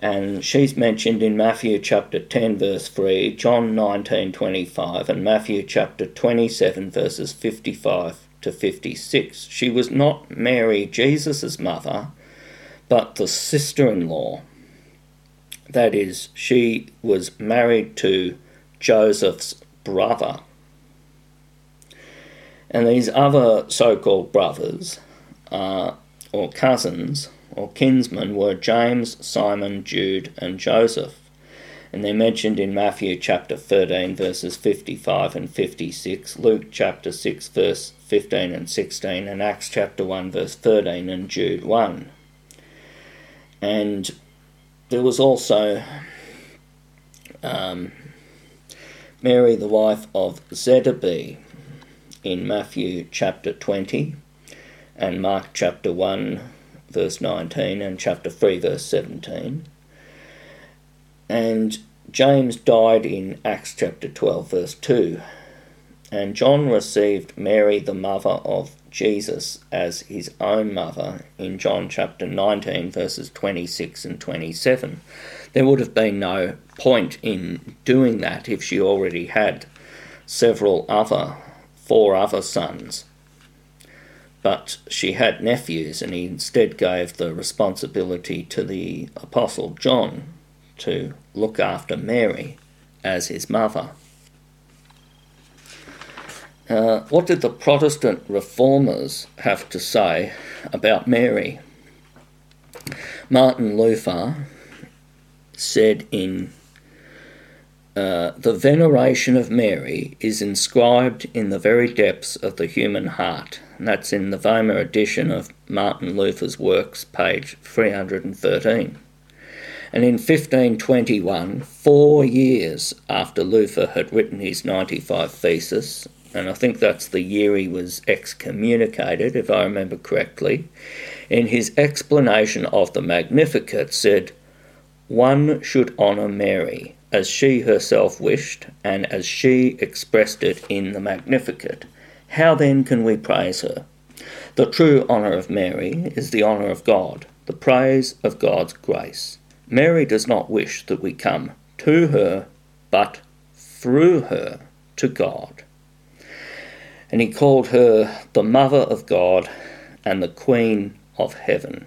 And she's mentioned in Matthew chapter 10, verse 3, John 19, 25, and Matthew chapter 27, verses 55 to 56. She was not Mary, Jesus' mother, but the sister in law that is, she was married to Joseph's brother. And these other so called brothers, uh, or cousins, or kinsmen, were James, Simon, Jude, and Joseph. And they're mentioned in Matthew chapter 13, verses 55 and 56, Luke chapter 6, verse 15 and 16, and Acts chapter 1, verse 13, and Jude 1. And there was also um, Mary, the wife of Zebedee, in Matthew chapter 20 and Mark chapter 1 verse 19 and chapter 3 verse 17. And James died in Acts chapter 12 verse 2. And John received Mary, the mother of Jesus, as his own mother in John chapter 19, verses 26 and 27. There would have been no point in doing that if she already had several other, four other sons. But she had nephews, and he instead gave the responsibility to the Apostle John to look after Mary as his mother. Uh, what did the Protestant reformers have to say about Mary? Martin Luther said in uh, The veneration of Mary is inscribed in the very depths of the human heart. And that's in the Weimar edition of Martin Luther's works, page 313. And in 1521, four years after Luther had written his 95 Thesis, and I think that's the year he was excommunicated, if I remember correctly, in his explanation of the Magnificat said, One should honour Mary, as she herself wished, and as she expressed it in the Magnificat. How then can we praise her? The true honour of Mary is the honour of God, the praise of God's grace. Mary does not wish that we come to her, but through her to God and he called her the Mother of God and the Queen of Heaven.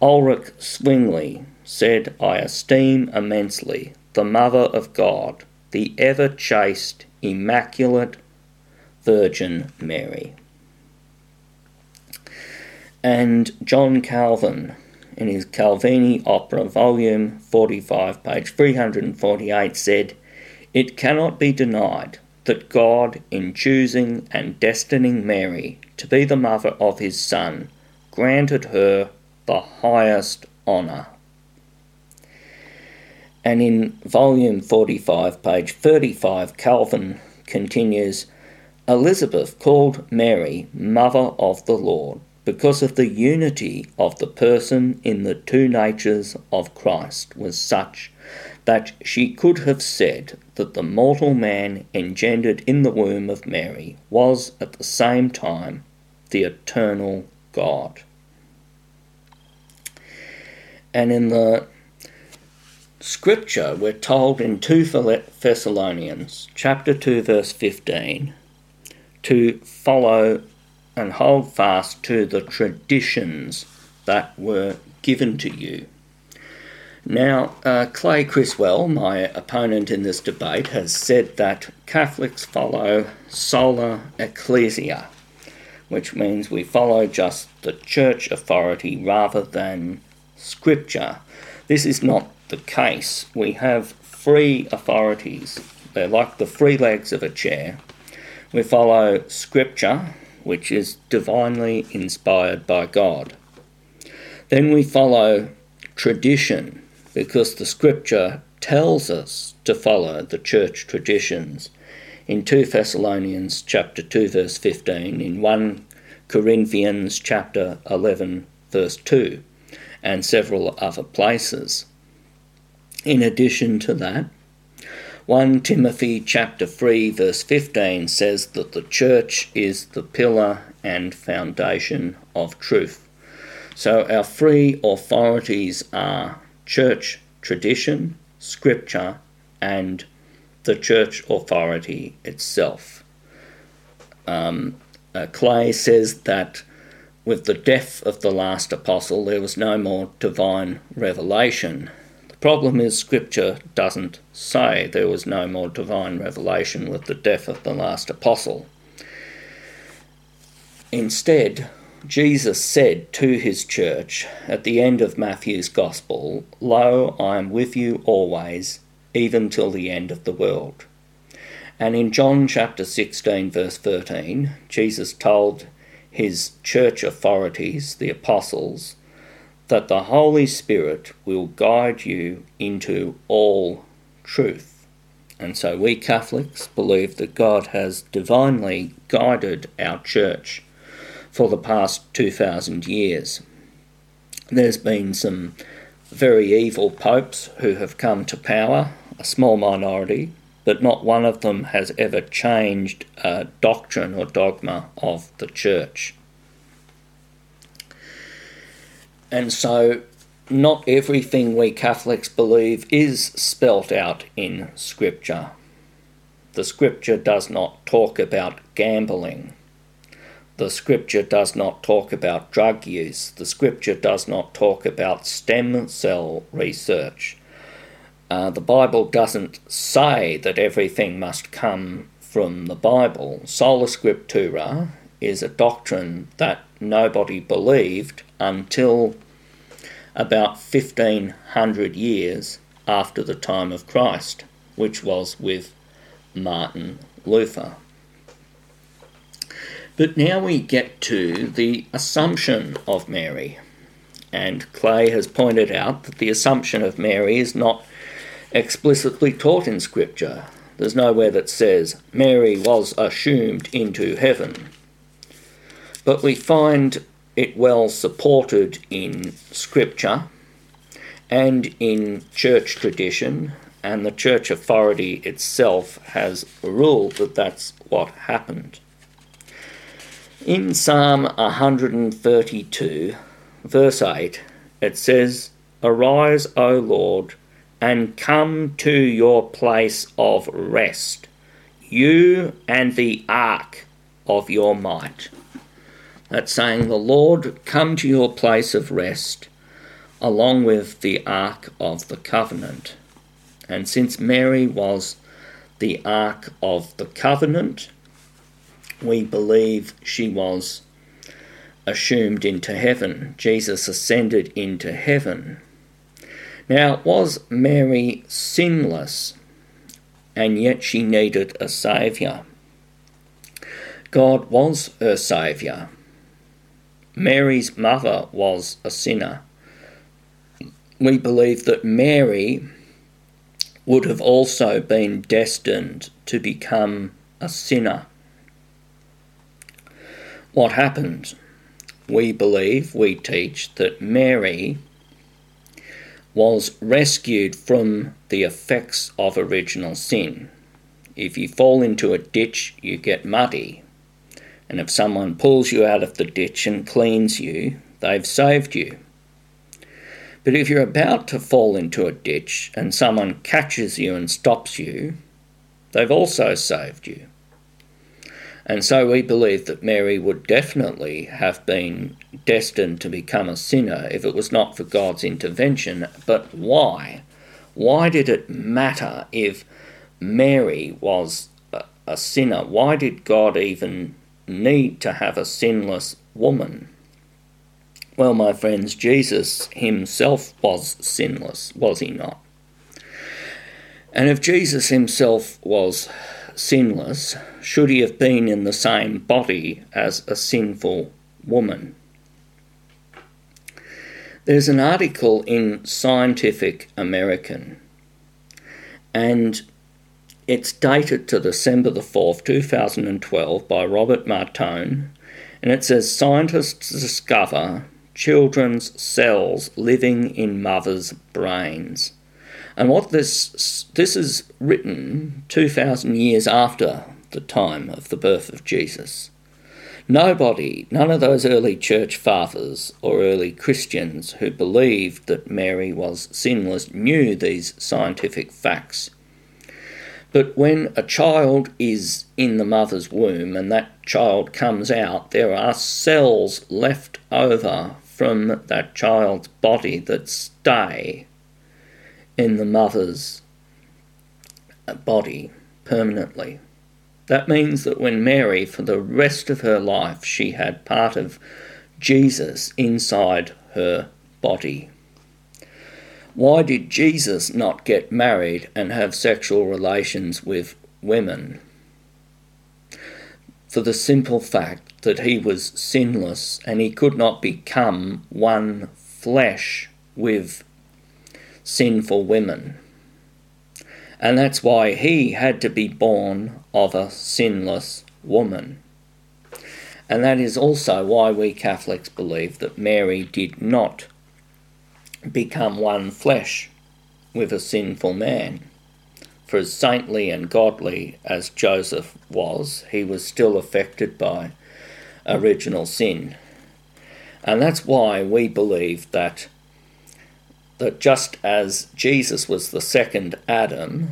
Ulrich Zwingli said, I esteem immensely the Mother of God, the ever chaste, immaculate Virgin Mary. And John Calvin, in his Calvini Opera, volume 45, page 348, said, It cannot be denied that God, in choosing and destining Mary to be the mother of his Son, granted her the highest honour. And in volume 45, page 35, Calvin continues Elizabeth called Mary Mother of the Lord because of the unity of the person in the two natures of Christ was such that she could have said that the mortal man engendered in the womb of Mary was at the same time the eternal God. And in the scripture, we're told in 2 Thessalonians, chapter 2, verse 15, to follow and hold fast to the traditions that were given to you now, uh, Clay Criswell, my opponent in this debate, has said that Catholics follow sola ecclesia, which means we follow just the church authority rather than scripture. This is not the case. We have free authorities, they're like the free legs of a chair. We follow scripture, which is divinely inspired by God. Then we follow tradition because the scripture tells us to follow the church traditions. In 2 Thessalonians chapter 2 verse 15, in 1 Corinthians chapter 11 verse 2, and several other places. In addition to that, 1 Timothy chapter 3 verse 15 says that the church is the pillar and foundation of truth. So our free authorities are church tradition, scripture, and the church authority itself. Um, uh, Clay says that with the death of the last apostle, there was no more divine revelation. The problem is, Scripture doesn't say there was no more divine revelation with the death of the last apostle. Instead, Jesus said to his church at the end of Matthew's Gospel, Lo, I am with you always, even till the end of the world. And in John chapter 16, verse 13, Jesus told his church authorities, the apostles, that the Holy Spirit will guide you into all truth. And so we Catholics believe that God has divinely guided our church for the past 2,000 years. There's been some very evil popes who have come to power, a small minority, but not one of them has ever changed a doctrine or dogma of the church. And so, not everything we Catholics believe is spelt out in Scripture. The Scripture does not talk about gambling. The Scripture does not talk about drug use. The Scripture does not talk about stem cell research. Uh, the Bible doesn't say that everything must come from the Bible. Sola Scriptura is a doctrine that nobody believed until about 1500 years after the time of Christ, which was with Martin Luther. But now we get to the Assumption of Mary. And Clay has pointed out that the Assumption of Mary is not explicitly taught in Scripture. There's nowhere that says Mary was assumed into heaven. But we find it well supported in Scripture and in church tradition, and the church authority itself has ruled that that's what happened. In Psalm 132, verse 8, it says, Arise, O Lord, and come to your place of rest, you and the ark of your might. That's saying, The Lord, come to your place of rest, along with the ark of the covenant. And since Mary was the ark of the covenant, we believe she was assumed into heaven. Jesus ascended into heaven now, was Mary sinless, and yet she needed a Saviour? God was her Saviour. Mary's mother was a sinner. We believe that Mary would have also been destined to become a sinner. What happened? We believe, we teach, that Mary was rescued from the effects of original sin. If you fall into a ditch, you get muddy. And if someone pulls you out of the ditch and cleans you, they've saved you. But if you're about to fall into a ditch and someone catches you and stops you, they've also saved you. And so we believe that Mary would definitely have been destined to become a sinner if it was not for God's intervention. But why? Why did it matter if Mary was a, sinner? Why did God even need to have a sinless woman? Well, my friends, Jesus himself was sinless, was he not? And if Jesus himself was sinless, should he have been in the same body as a sinful woman? There's an article in Scientific American, and it's dated to December the 4th, 2012, by Robert Martone, and it says Scientists discover children's cells living in mothers' brains. And what this this is written 2000 years after the time of the birth of Jesus. Nobody, none of those early church fathers or early Christians who believed that Mary was sinless knew these scientific facts. But when a child is in the mother's womb and that child comes out, there are cells left over from that child's body that stay in the mother's body permanently. That means that when Mary, for the rest of her life, she had part of Jesus inside her body. Why did Jesus not get married and have sexual relations with women? For the simple fact that he was sinless and he could not become one flesh with sinful women. And that's why he had to be born of a sinless woman. And that is also why we Catholics believe that Mary did not become one flesh with a sinful man. For as saintly and godly as Joseph was, he was still affected by original sin. And that's why we believe that that just as Jesus was the second Adam,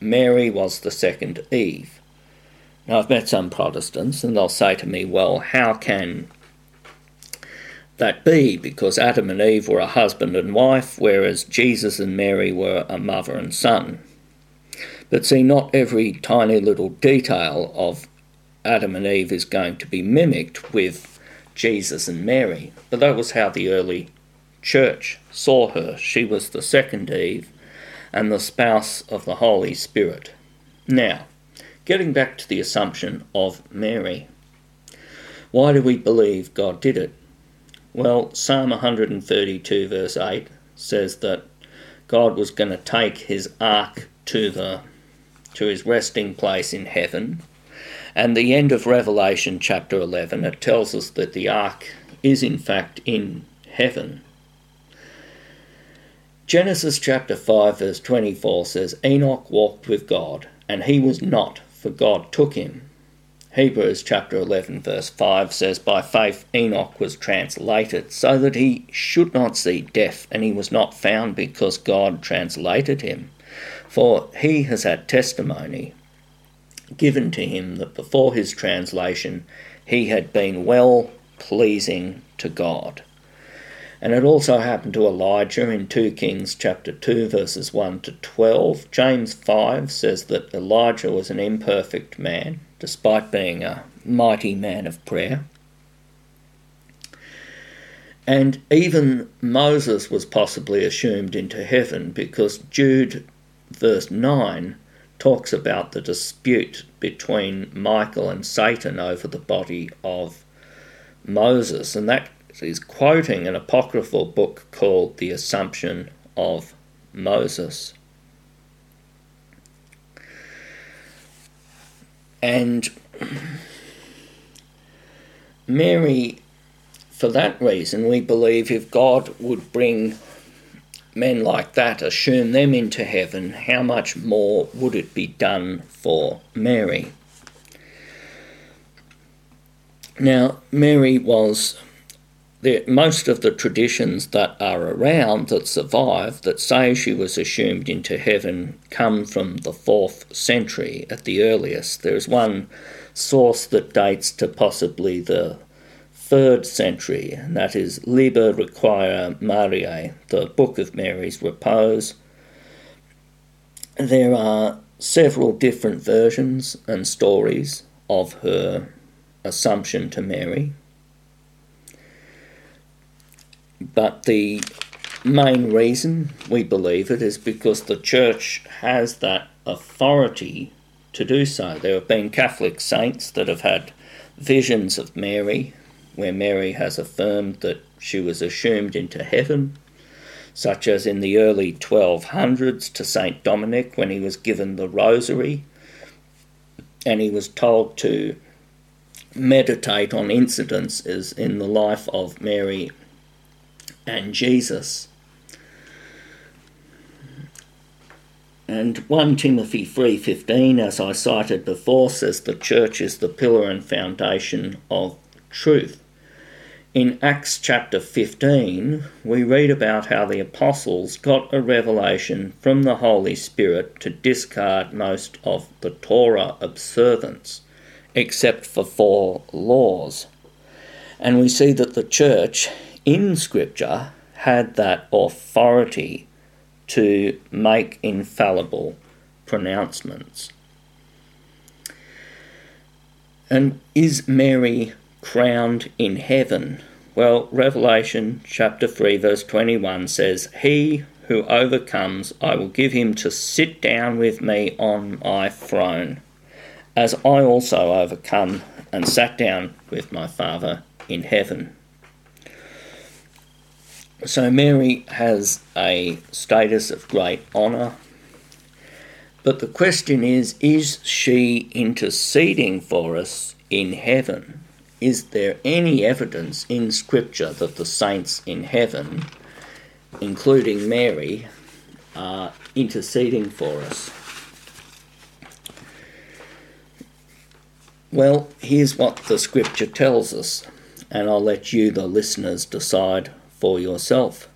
Mary was the second Eve. Now, I've met some Protestants, and they'll say to me, well, how can that be? Because Adam and Eve were a husband and wife, whereas Jesus and Mary were a mother and son. But see, not every tiny little detail of Adam and Eve is going to be mimicked with Jesus and Mary. But that was how the early church saw her. She was the second Eve and the spouse of the Holy Spirit. Now, Getting back to the assumption of Mary. Why do we believe God did it? Well, Psalm 132, verse 8 says that God was going to take his ark to the to his resting place in heaven. And the end of Revelation chapter 11 it tells us that the ark is in fact in heaven. Genesis chapter 5 verse 24 says Enoch walked with God and he was not for God took him. Hebrews chapter 11, verse 5 says, By faith Enoch was translated, so that he should not see death, and he was not found because God translated him. For he has had testimony given to him that before his translation he had been well pleasing to God. And it also happened to Elijah in 2 Kings chapter 2 verses 1 to 12. James 5 says that Elijah was an imperfect man despite being a mighty man of prayer. And even Moses was possibly assumed into heaven because Jude verse 9 talks about the dispute between Michael and Satan over the body of Moses, and that so he's quoting an apocryphal book called The Assumption of Moses. And Mary, for that reason, we believe if God would bring men like that, assume them into heaven, how much more would it be done for Mary? Now, Mary was the, most of the traditions that are around that survive that say she was assumed into heaven come from the fourth century at the earliest. There's one source that dates to possibly the third century, and that is Liber Requiei Mariae, the Book of Mary's Repose. There are several different versions and stories of her assumption to Mary. But the main reason we believe it is because the church has that authority to do so. There have been Catholic saints that have had visions of Mary, where Mary has affirmed that she was assumed into heaven, such as in the early 1200s to St. Dominic when he was given the rosary and he was told to meditate on incidences in the life of Mary and Jesus. And 1 Timothy 3:15 as I cited before says the church is the pillar and foundation of truth. In Acts chapter 15, we read about how the apostles got a revelation from the Holy Spirit to discard most of the Torah observance, except for four laws. And we see that the church in Scripture had that authority to make infallible pronouncements. And is Mary crowned in heaven? Well, Revelation chapter 3, verse 21 says, He who overcomes, I will give him to sit down with me on my throne, as I also overcome and sat down with my Father in heaven. So Mary has a status of great honour, But the question is is she interceding for us in heaven? Is there any evidence in Scripture that the saints in heaven, including Mary, are interceding for us? Well, here's what the Scripture tells us, and I'll let you, the listeners, decide for yourself.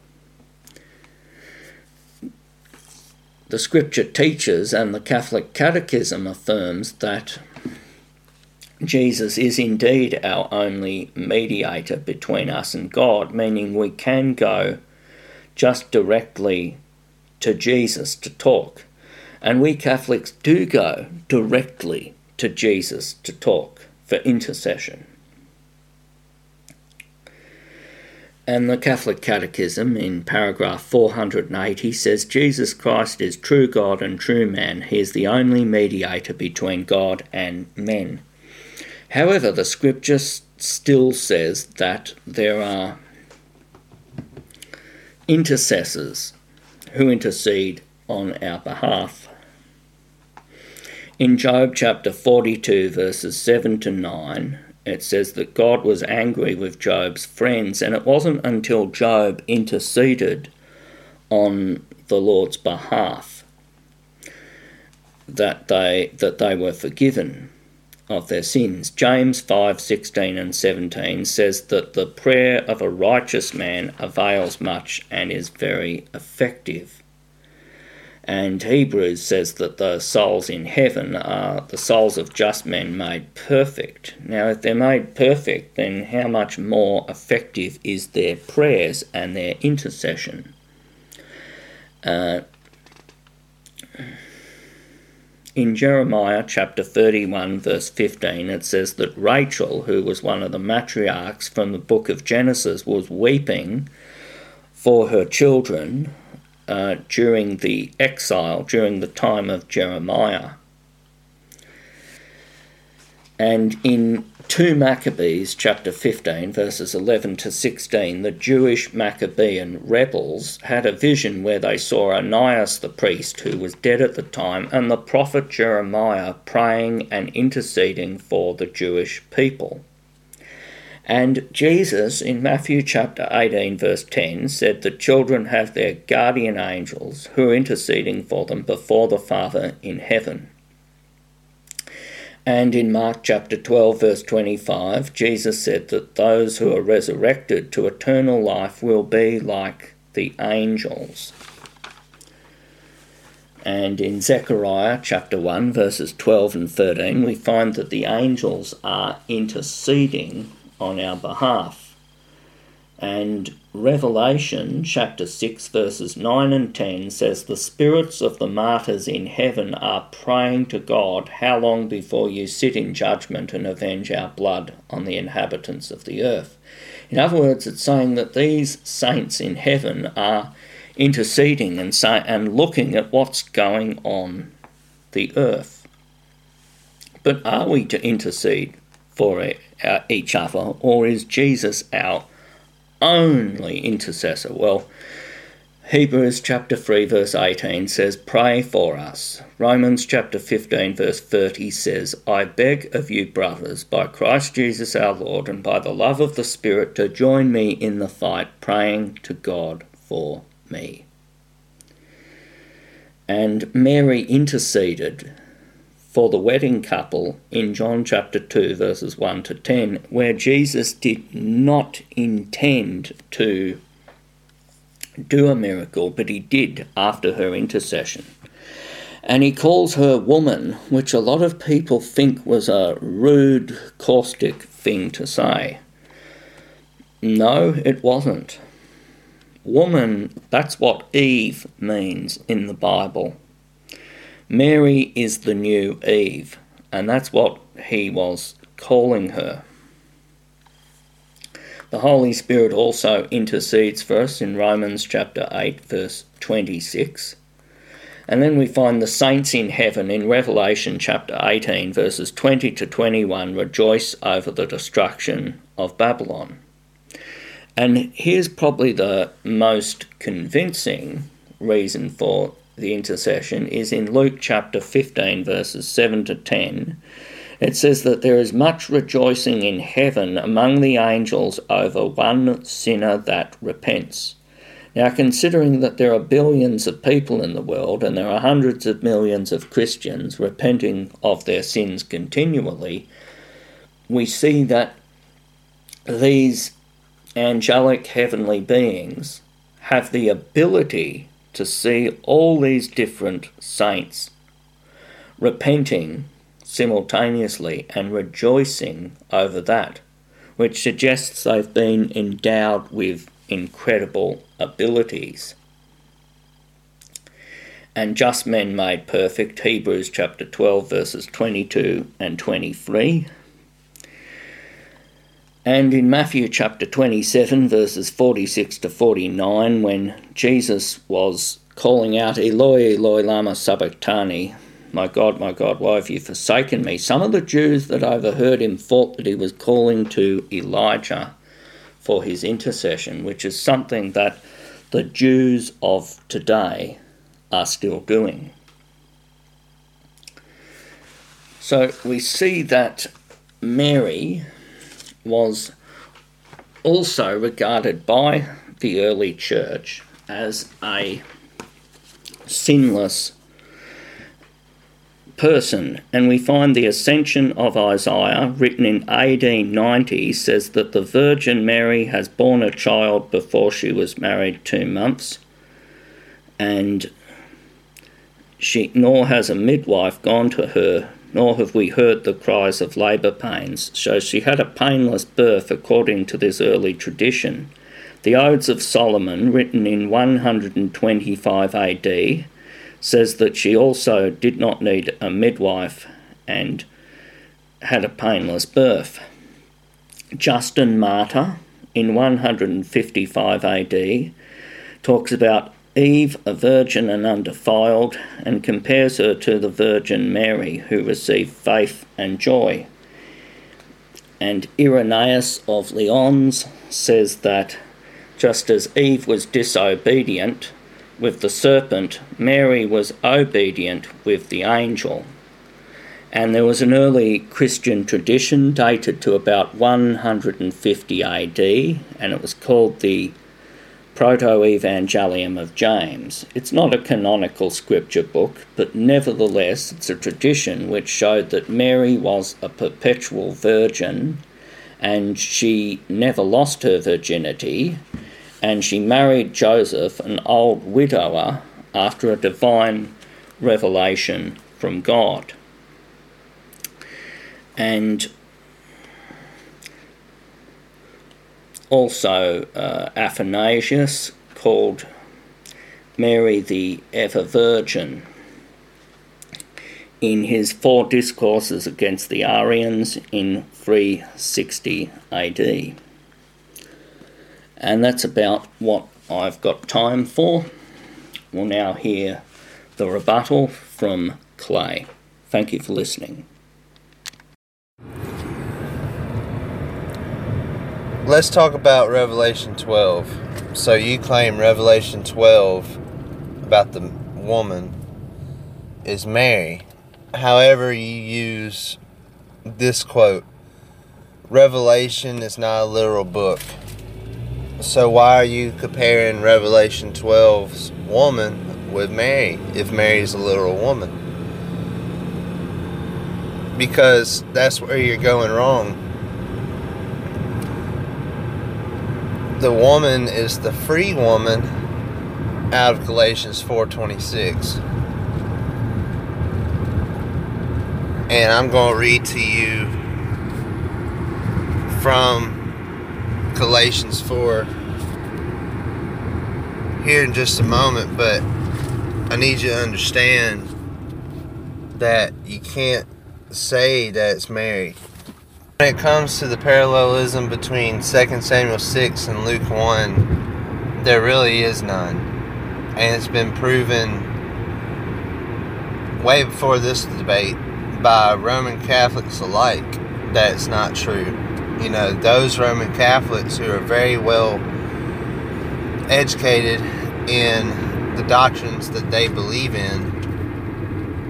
The Scripture teaches, and the Catholic Catechism affirms, that Jesus is indeed our only mediator between us and God, meaning we can go just directly to Jesus to talk. And we Catholics do go directly to Jesus to talk for intercession. And the Catholic Catechism in paragraph 480 says Jesus Christ is true God and true man. He is the only mediator between God and men. However, the scripture still says that there are intercessors who intercede on our behalf. In Job chapter 42, verses 7 to 9, it says that God was angry with Job's friends, and it wasn't until Job interceded on the Lord's behalf that they that they were forgiven of their sins. James 5:16 and 17 says that the prayer of a righteous man avails much and is very effective. And Hebrews says that the souls in heaven are the souls of just men made perfect. Now, if they're made perfect, then how much more effective is their prayers and their intercession? Uh, in Jeremiah chapter 31, verse 15, it says that Rachel, who was one of the matriarchs from the book of Genesis, was weeping for her children uh, during the exile, during the time of Jeremiah. And in 2 Maccabees chapter 15, verses 11 to 16, the Jewish Maccabean rebels had a vision where they saw Onias the priest, who was dead at the time, and the prophet Jeremiah praying and interceding for the Jewish people. And Jesus, in Matthew chapter 18, verse 10, said that children have their guardian angels who are interceding for them before the Father in heaven. And in Mark chapter 12, verse 25, Jesus said that those who are resurrected to eternal life will be like the angels. And in Zechariah chapter 1, verses 12 and 13, we find that the angels are interceding on our behalf. And Revelation chapter 6, verses 9 and 10 says, The spirits of the martyrs in heaven are praying to God, How long before you sit in judgment and avenge our blood on the inhabitants of the earth? In other words, it's saying that these saints in heaven are interceding and, say, and looking at what's going on the earth. But are we to intercede for uh, each other, or is Jesus our only intercessor? Well, Hebrews chapter 3 verse 18 says, Pray for us. Romans chapter 15 verse 30 says, I beg of you, brothers, by Christ Jesus our Lord, and by the love of the Spirit, to join me in the fight, praying to God for me. And Mary interceded for the wedding couple in John chapter 2, verses 1 to 10, where Jesus did not intend to do a miracle, but he did after her intercession. And he calls her woman, which a lot of people think was a rude, caustic thing to say. No, it wasn't. Woman, that's what Eve means in the Bible. Mary is the new Eve, and that's what he was calling her. The Holy Spirit also intercedes for us in Romans chapter 8, verse 26. And then we find the saints in heaven in Revelation chapter 18, verses 20 to 21, rejoice over the destruction of Babylon. And here's probably the most convincing reason for the intercession is in Luke chapter 15, verses 7 to 10. It says that there is much rejoicing in heaven among the angels over one sinner that repents. Now, considering that there are billions of people in the world and there are hundreds of millions of Christians repenting of their sins continually, we see that these angelic heavenly beings have the ability to see all these different saints repenting simultaneously and rejoicing over that, which suggests they've been endowed with incredible abilities. And just men made perfect, Hebrews chapter 12, verses 22 and 23. And in Matthew chapter 27, verses 46 to 49, when Jesus was calling out, Eloi, Eloi, lama sabachthani, my God, my God, why have you forsaken me? Some of the Jews that overheard him thought that he was calling to Elijah for his intercession, which is something that the Jews of today are still doing. So we see that Mary was also regarded by the early church as a sinless person. And we find the Ascension of Isaiah, written in AD 90, says that the Virgin Mary has borne a child before she was married two months, and she nor has a midwife gone to her, nor have we heard the cries of labour pains. So she had a painless birth according to this early tradition. The Odes of Solomon, written in 125 AD, says that she also did not need a midwife and had a painless birth. Justin Martyr, in 155 AD, talks about Eve, a virgin and undefiled, and compares her to the Virgin Mary, who received faith and joy. And Irenaeus of Lyons says that just as Eve was disobedient, with the serpent, Mary was obedient with the angel. And there was an early Christian tradition dated to about 150 AD, and it was called the Proto Evangelium of James. It's not a canonical scripture book, but nevertheless, it's a tradition which showed that Mary was a perpetual virgin and she never lost her virginity and she married Joseph, an old widower, after a divine revelation from God. And also uh, Athanasius called Mary the Ever Virgin in his four discourses against the Arians in 360 AD. And that's about what I've got time for. We'll now hear the rebuttal from Clay. Thank you for listening. Let's talk about Revelation 12. So you claim Revelation 12 about the woman is Mary. However, you use this quote Revelation is not a literal book. So why are you comparing Revelation 12's woman with Mary if Mary's a literal woman? Because that's where you're going wrong. The woman is the free woman out of Galatians 4:26. And I'm going to read to you from Galatians 4 here in just a moment, but I need you to understand that you can't say that it's Mary. When it comes to the parallelism between 2 Samuel 6 and Luke 1, there really is none. And it's been proven way before this debate by Roman Catholics alike that it's not true you know, those Roman Catholics who are very well educated in the doctrines that they believe in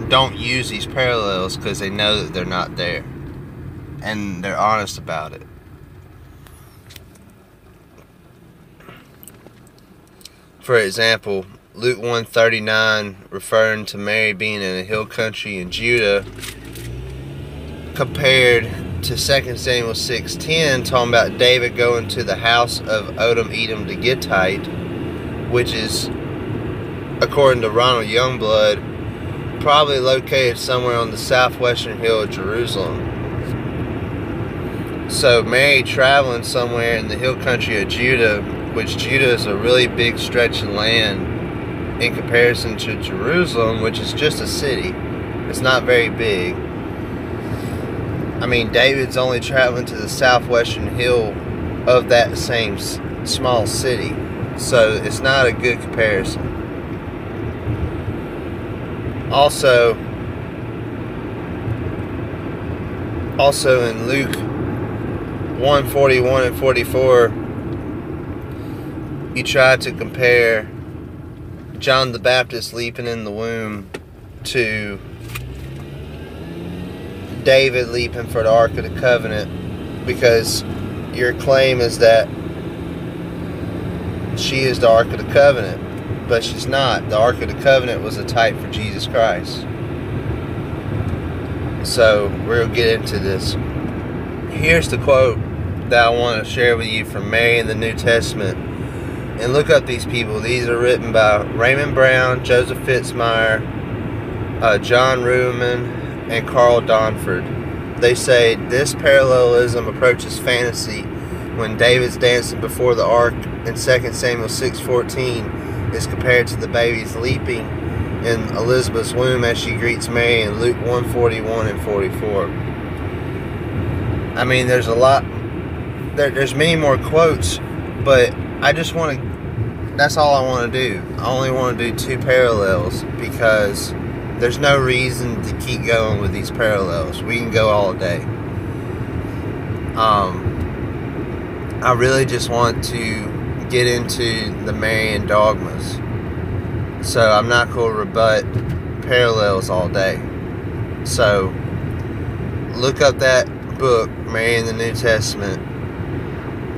don't use these parallels because they know that they're not there. And they're honest about it. For example, Luke 139 referring to Mary being in a hill country in Judah compared to 2 Samuel 6:10 talking about David going to the house of Obed Edom the Gittite which is according to Ronald Youngblood probably located somewhere on the southwestern hill of Jerusalem. So Mary traveling somewhere in the hill country of Judah, which Judah is a really big stretch of land in comparison to Jerusalem, which is just a city. It's not very big. I mean, David's only traveling to the southwestern hill of that same small city. So it's not a good comparison. Also, also in Luke 141 and 44, he tried to compare John the Baptist leaping in the womb to David leaping for the Ark of the Covenant because your claim is that she is the Ark of the Covenant, but she's not. The Ark of the Covenant was a type for Jesus Christ. So we'll get into this. Here's the quote that I want to share with you from Mary in the New Testament. And look up these people. These are written by Raymond Brown, Joseph Fitzmyer, uh, John Reumann, and Karl Donfried. They say this parallelism approaches fantasy when David's dancing before the ark in 2 Samuel 6:14 is compared to the baby's leaping in Elizabeth's womb as she greets Mary in Luke 1:41 and 44. I mean, there's a lot. There, there's many more quotes, but I just want to. That's all I want to do. I only want to do two parallels because there's no reason to keep going with these parallels. We can go all day. Um, I really just want to get into the Marian dogmas. So I'm not going to rebut parallels all day. So look up that book, Mary in the New Testament.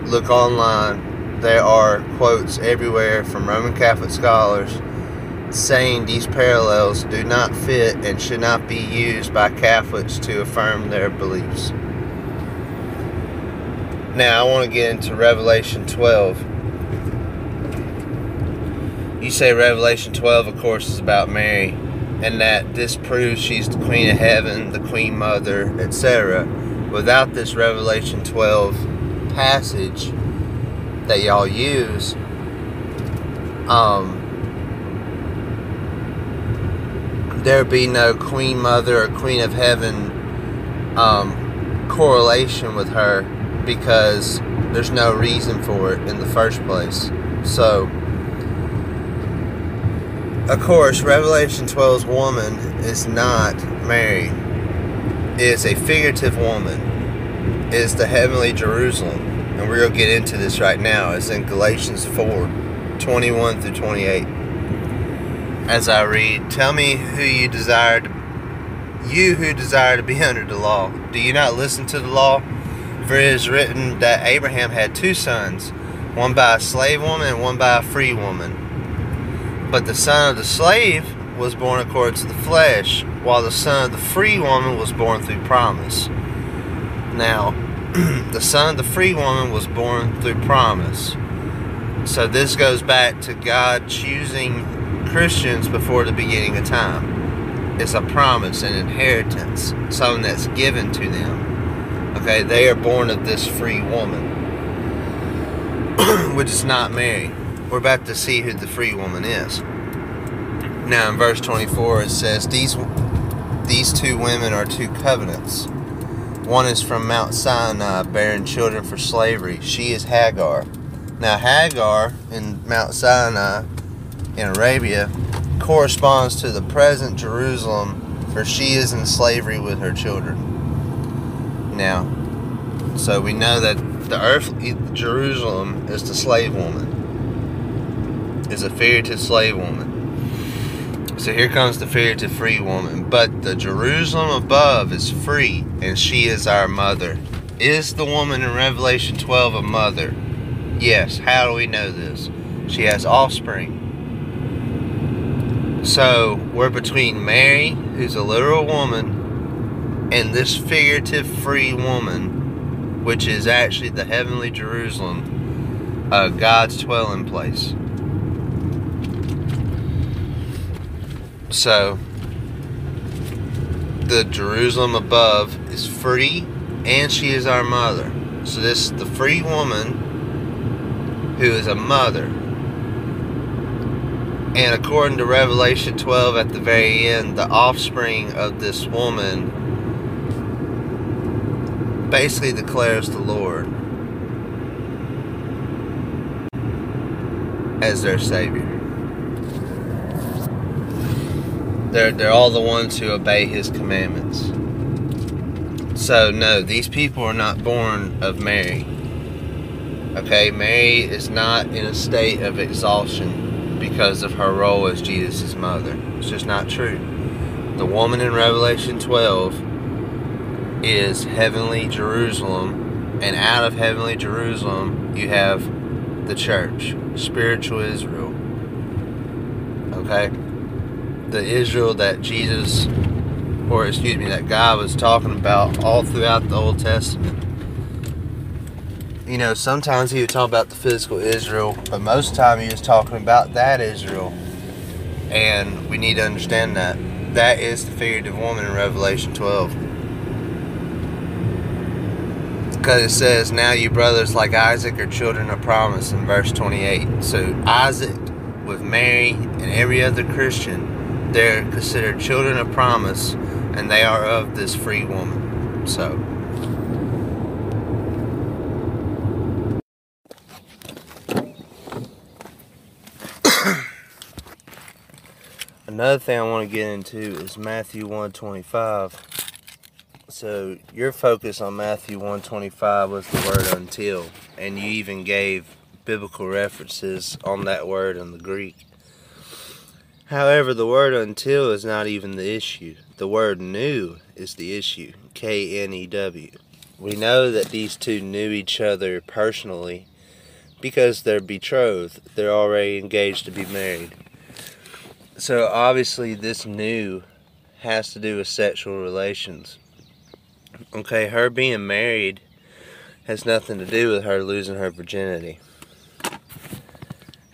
Look online. There are quotes everywhere from Roman Catholic scholars saying these parallels do not fit and should not be used by Catholics to affirm their beliefs. Now, I want to get into Revelation 12. You say Revelation 12, of course, is about Mary, and that this proves she's the Queen of Heaven, the Queen Mother, etc. Without this Revelation 12 passage that y'all use, um, there be no Queen Mother or Queen of Heaven um, correlation with her because there's no reason for it in the first place. So, of course, Revelation 12's woman is not Mary. It is a figurative woman. Is the heavenly Jerusalem. And we're going to get into this right now. It's in Galatians 4 21 through 28 as I read, Tell me who you desire to, you who desire to be under the law. Do you not listen to the law? For it is written that Abraham had two sons, one by a slave woman and one by a free woman. But the son of the slave was born according to the flesh, while the son of the free woman was born through promise. Now, the son of the free woman was born through promise. So this goes back to God choosing Christians before the beginning of time. It's a promise, an inheritance, something that's given to them. Okay, they are born of this free woman, which is not Mary. We're about to see who the free woman is. Now, in verse 24, it says, These, these two women are two covenants. One is from Mount Sinai, bearing children for slavery. She is Hagar. Now, Hagar in Mount Sinai in Arabia corresponds to the present Jerusalem, for she is in slavery with her children. Now, so we know that the earthly Jerusalem is the slave woman, is a figurative slave woman. So here comes the figurative free woman. But the Jerusalem above is free, and she is our mother. Is the woman in Revelation 12 a mother? Yes. How do we know this? She has offspring. So we're between Mary, who's a literal woman, and this figurative free woman, which is actually the heavenly Jerusalem, uh, God's dwelling place. So the Jerusalem above is free and she is our mother. So this is the free woman who is a mother. And according to Revelation 12 at the very end, the offspring of this woman basically declares the Lord as their Savior. They're, they're all the ones who obey His commandments. So, no, these people are not born of Mary. Okay, Mary is not in a state of exhaustion because of her role as Jesus' mother. It's just not true. The woman in Revelation 12 is heavenly Jerusalem, and out of heavenly Jerusalem, you have the church, spiritual Israel. Okay? The Israel that Jesus or excuse me, that God was talking about all throughout the Old Testament. You know, sometimes he would talk about the physical Israel, but most of the time he was talking about that Israel. And we need to understand that. That is the figurative woman in Revelation 12. Because it says, Now you brothers like Isaac are children of promise in verse 28. So Isaac, with Mary, and every other Christian, they're considered children of promise and they are of this free woman. So. Another thing I want to get into is Matthew 125. So your focus on Matthew 125 was the word until, and you even gave biblical references on that word in the Greek. However, the word until is not even the issue. The word knew is the issue. K N E W. We know that these two knew each other personally because they're betrothed. They're already engaged to be married. So obviously, this knew has to do with sexual relations. Okay, her being married has nothing to do with her losing her virginity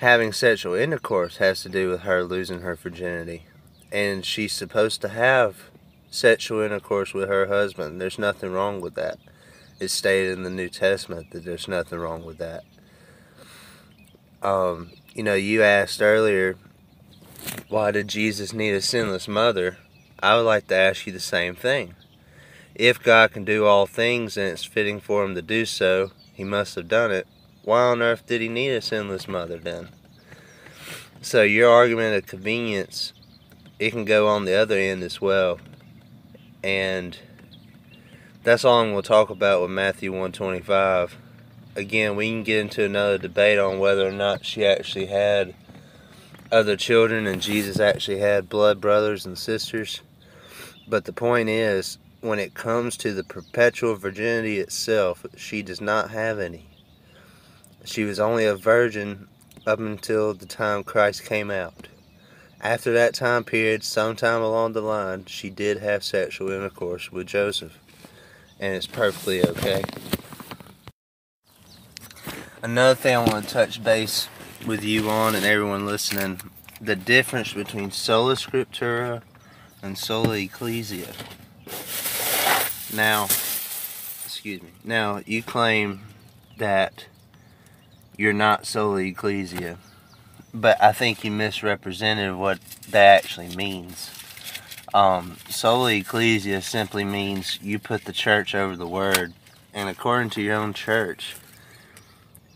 having sexual intercourse has to do with her losing her virginity. And she's supposed to have sexual intercourse with her husband. There's nothing wrong with that. It's stated in the New Testament that there's nothing wrong with that. Um, you know, you asked earlier, why did Jesus need a sinless mother? I would like to ask you the same thing. If God can do all things and it's fitting for him to do so, he must have done it why on earth did he need a sinless mother then? So your argument of convenience, it can go on the other end as well. And that's all I'm going to talk about with Matthew 125. Again, we can get into another debate on whether or not she actually had other children and Jesus actually had blood brothers and sisters. But the point is, when it comes to the perpetual virginity itself, she does not have any. She was only a virgin up until the time Christ came out. After that time period, sometime along the line, she did have sexual intercourse with Joseph. And it's perfectly okay. Another thing I want to touch base with you on and everyone listening the difference between sola scriptura and sola ecclesia. Now, excuse me. Now, you claim that you're not sola ecclesia. But I think you misrepresented what that actually means. Um, ecclesia simply means you put the church over the word. And according to your own church,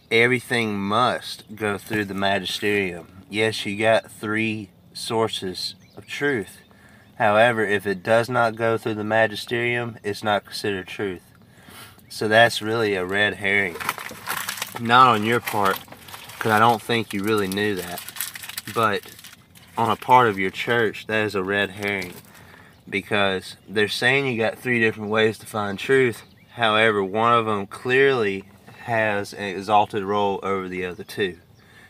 everything must go through the magisterium. Yes, you got three sources of truth. However, if it does not go through the magisterium, it's not considered truth. So that's really a red herring not on your part, because I don't think you really knew that. But on a part of your church, that is a red herring because they're saying you got three different ways to find truth. However, one of them clearly has an exalted role over the other two,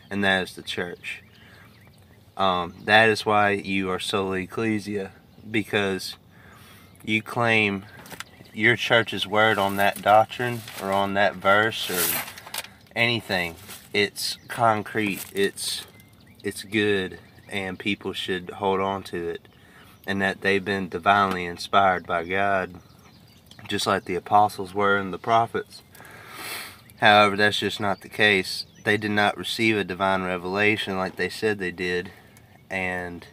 and that is the church. Um, that is why you are soli ecclesia, because you claim your church's word on that doctrine or on that verse or anything. It's concrete. It's it's good, and people should hold on to it, and that they've been divinely inspired by God, just like the apostles were and the prophets. However, that's just not the case. They did not receive a divine revelation like they said they did, and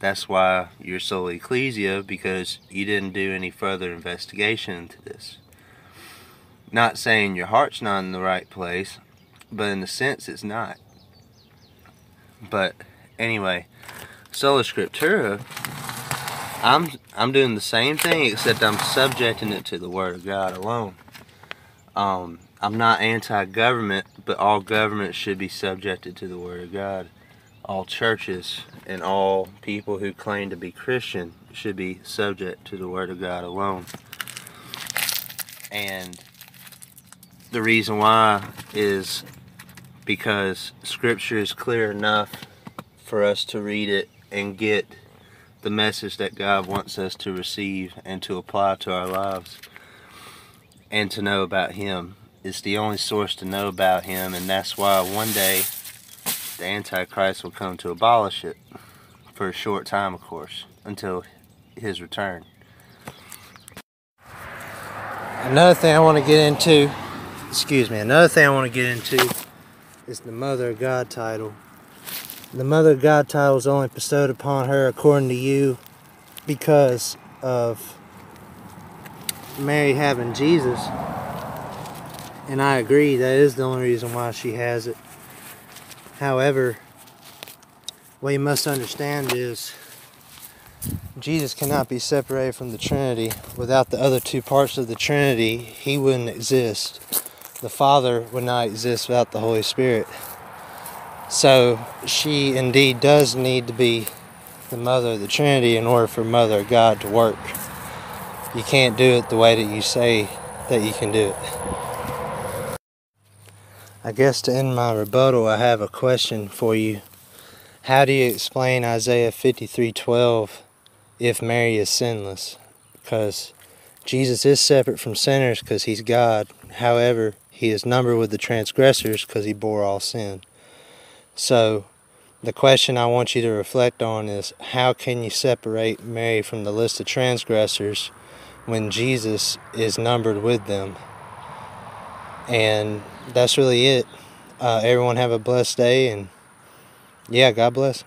that's why you're soli ecclesia because you didn't do any further investigation into this. Not saying your heart's not in the right place, but in a sense it's not. But anyway, sola scriptura, I'm I'm doing the same thing except I'm subjecting it to the Word of God alone. Um, I'm not anti-government, but all government should be subjected to the Word of God. All churches and all people who claim to be Christian should be subject to the Word of God alone. And the reason why is because Scripture is clear enough for us to read it and get the message that God wants us to receive and to apply to our lives and to know about Him. It's the only source to know about Him, and that's why one day the Antichrist will come to abolish it for a short time, of course, until His return. Another thing I want to get into, excuse me, another thing I want to get into is the Mother of God title. The Mother of God title is only bestowed upon her according to you because of Mary having Jesus. And I agree, that is the only reason why she has it. However, what you must understand is Jesus cannot be separated from the Trinity. Without the other two parts of the Trinity, he wouldn't exist. The Father would not exist without the Holy Spirit. So she indeed does need to be the mother of the Trinity in order for Mother God to work. You can't do it the way that you say that you can do it. I guess to end my rebuttal, I have a question for you. How do you explain Isaiah 53:12 if Mary is sinless? Because Jesus is separate from sinners because he's God. However, he is numbered with the transgressors because he bore all sin. So, the question I want you to reflect on is how can you separate Mary from the list of transgressors when Jesus is numbered with them? And that's really it. Uh, everyone have a blessed day, and yeah, God bless.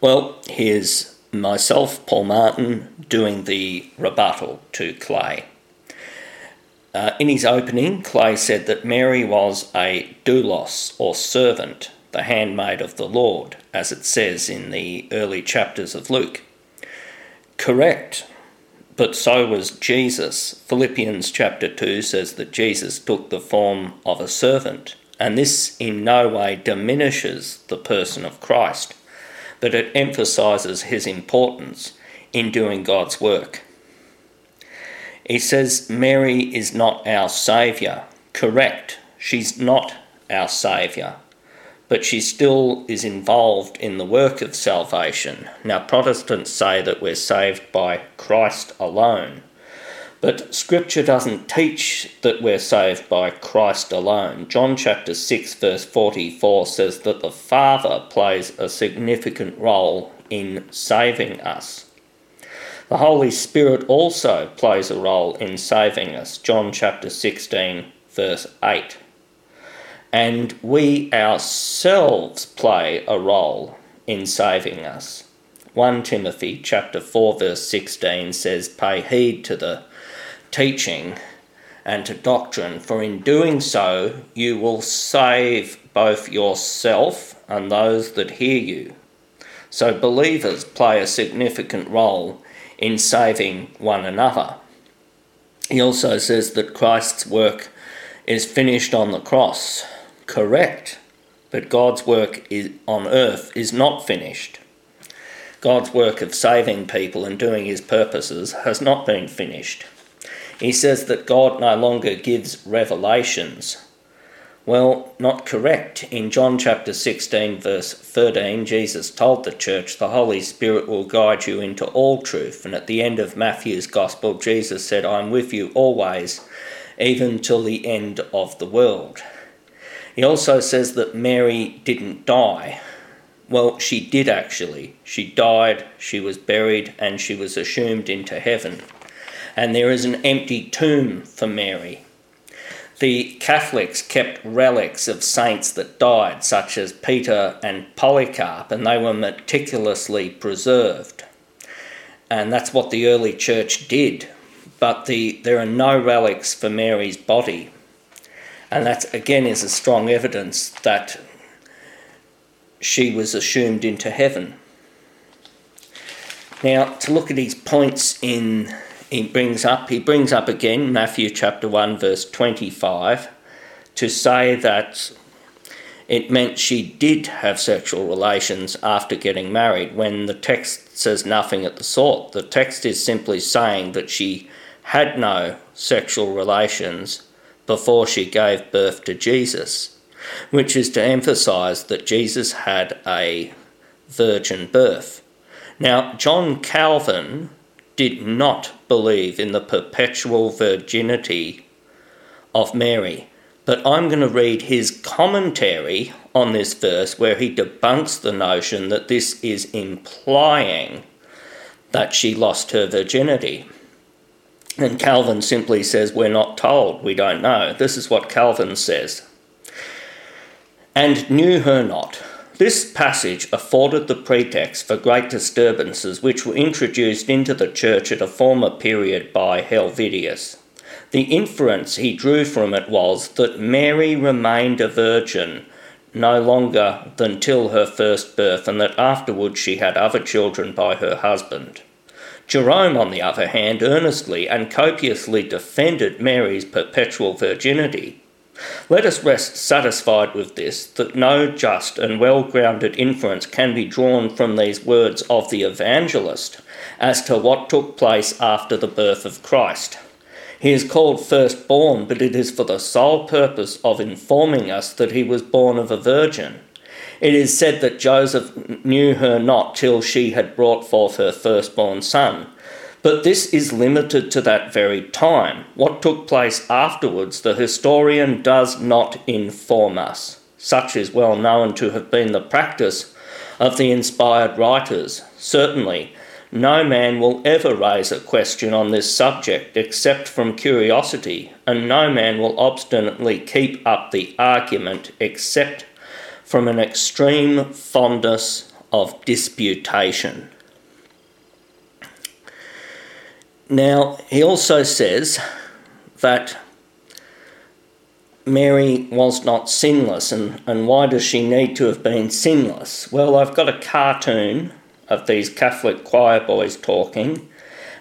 Well, here's myself, Paul Martin, doing the rebuttal to Clay. Uh, in his opening, Clay said that Mary was a doulos or servant, the handmaid of the Lord, as it says in the early chapters of Luke. Correct, but so was Jesus. Philippians chapter 2 says that Jesus took the form of a servant, and this in no way diminishes the person of Christ, but it emphasizes his importance in doing God's work. He says Mary is not our Saviour. Correct, she's not our Saviour, but she still is involved in the work of salvation. Now, Protestants say that we're saved by Christ alone, but Scripture doesn't teach that we're saved by Christ alone. John chapter 6, verse 44 says that the Father plays a significant role in saving us. The Holy Spirit also plays a role in saving us. John chapter 16, verse 8. And we ourselves play a role in saving us. 1 Timothy chapter 4 verse 16 says pay heed to the teaching and to doctrine for in doing so you will save both yourself and those that hear you. So believers play a significant role in saving one another. He also says that Christ's work is finished on the cross. Correct. but God's work is, on earth is not finished. God's work of saving people and doing his purposes has not been finished. He says that God no longer gives revelations. Well, not correct. In John chapter 16, verse 13, Jesus told the church, The Holy Spirit will guide you into all truth. And at the end of Matthew's Gospel, Jesus said, I'm with you always, even till the end of the world. He also says that Mary didn't die. Well, she did actually. She died, she was buried, and she was assumed into heaven. And there is an empty tomb for Mary. The Catholics kept relics of saints that died, such as Peter and Polycarp, and they were meticulously preserved. And that's what the early church did. But the, there are no relics for Mary's body. And that, again, is a strong evidence that she was assumed into heaven. Now, to look at his points in he brings up, he brings up again Matthew chapter 1, verse 25, to say that it meant she did have sexual relations after getting married when the text says nothing of the sort. The text is simply saying that she had no sexual relations before she gave birth to Jesus, which is to emphasize that Jesus had a virgin birth. Now, John Calvin did not believe in the perpetual virginity of Mary. But I'm going to read his commentary on this verse where he debunks the notion that this is implying that she lost her virginity. And Calvin simply says, We're not told, we don't know. This is what Calvin says. And knew her not this passage afforded the pretext for great disturbances which were introduced into the church at a former period by Helvidius. The inference he drew from it was that Mary remained a virgin no longer than till her first birth, and that afterwards she had other children by her husband. Jerome, on the other hand, earnestly and copiously defended Mary's perpetual virginity. Let us rest satisfied with this, that no just and well grounded inference can be drawn from these words of the evangelist as to what took place after the birth of Christ. He is called firstborn, but it is for the sole purpose of informing us that he was born of a virgin. It is said that Joseph knew her not till she had brought forth her firstborn son. But this is limited to that very time. What took place afterwards, the historian does not inform us. Such is well known to have been the practice of the inspired writers. Certainly, no man will ever raise a question on this subject except from curiosity, and no man will obstinately keep up the argument except from an extreme fondness of disputation. Now, he also says that Mary was not sinless, and, and why does she need to have been sinless? Well, I've got a cartoon of these Catholic choir boys talking,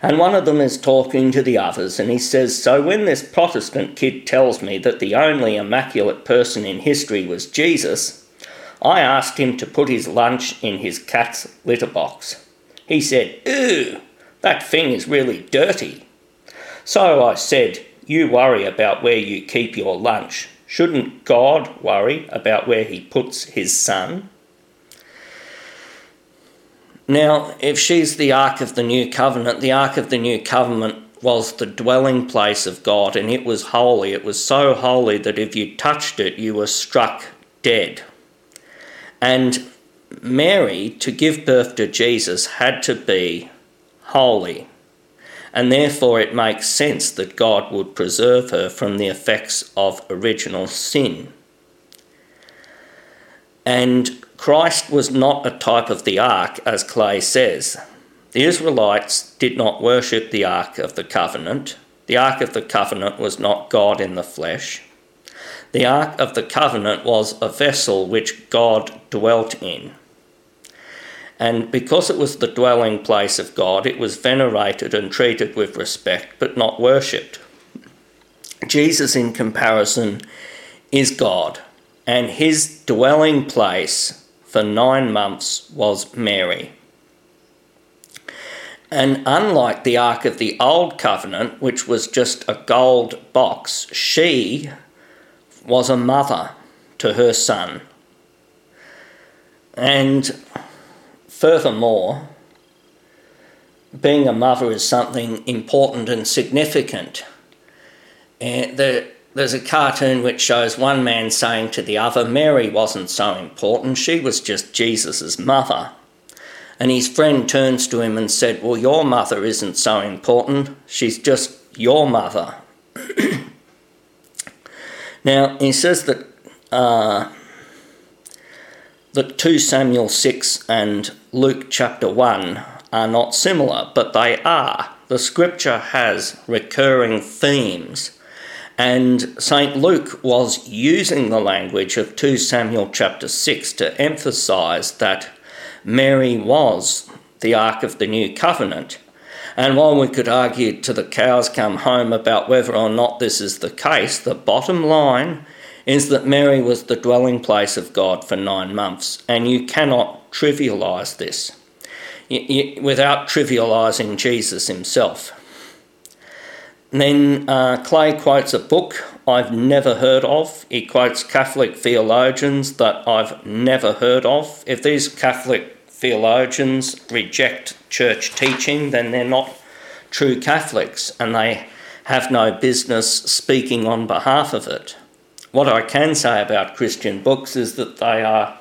and one of them is talking to the others, and he says, So when this Protestant kid tells me that the only immaculate person in history was Jesus, I asked him to put his lunch in his cat's litter box. He said, Ooh, that thing is really dirty. So I said, You worry about where you keep your lunch. Shouldn't God worry about where he puts his son? Now, if she's the Ark of the New Covenant, the Ark of the New Covenant was the dwelling place of God and it was holy. It was so holy that if you touched it, you were struck dead. And Mary, to give birth to Jesus, had to be holy, and therefore it makes sense that God would preserve her from the effects of original sin. And Christ was not a type of the ark, as Clay says. The Israelites did not worship the Ark of the Covenant. The Ark of the Covenant was not God in the flesh. The Ark of the Covenant was a vessel which God dwelt in. And because it was the dwelling place of God, it was venerated and treated with respect, but not worshipped. Jesus, in comparison, is God. and his dwelling place for nine months was Mary. And unlike the Ark of the Old Covenant, which was just a gold box, she was a mother to her son. And furthermore, being a mother is something important and significant. And there, there's a cartoon which shows one man saying to the other, Mary wasn't so important, she was just Jesus' mother. And his friend turns to him and said, Well, your mother isn't so important, she's just your mother. now, he says that, uh, that 2 Samuel 6 and Luke chapter 1 are not similar, but they are. The scripture has recurring themes. And St. Luke was using the language of 2 Samuel chapter 6 to emphasize that Mary was the Ark of the New Covenant. And while we could argue to the cows come home about whether or not this is the case, the bottom line is that Mary was the dwelling place of God for nine months, and you cannot trivialise this without trivialising Jesus himself. Then uh, Clay quotes a book I've never heard of. He quotes Catholic theologians that I've never heard of. If these Catholic theologians reject church teaching, then they're not true Catholics and they have no business speaking on behalf of it. What I can say about Christian books is that they are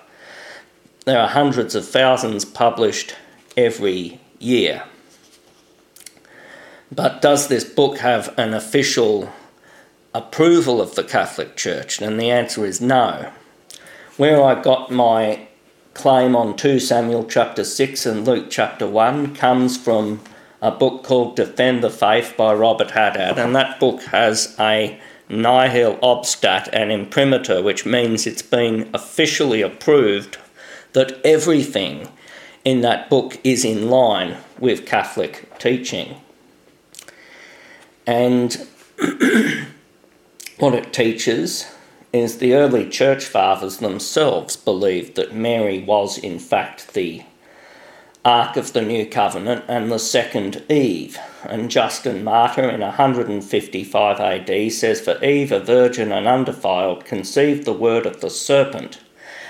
there are hundreds of thousands published every year. But does this book have an official approval of the Catholic Church? And the answer is no. Where I got my claim on 2 Samuel chapter 6 and Luke chapter 1 comes from a book called Defend the Faith by Robert Haddad, and that book has a nihil obstat and imprimatur, which means it's been officially approved that everything in that book is in line with Catholic teaching. And what it teaches is the early church fathers themselves believed that Mary was, in fact, the Ark of the New Covenant and the second Eve. And Justin Martyr in 155 AD says, For Eve, a virgin and undefiled, conceived the word of the serpent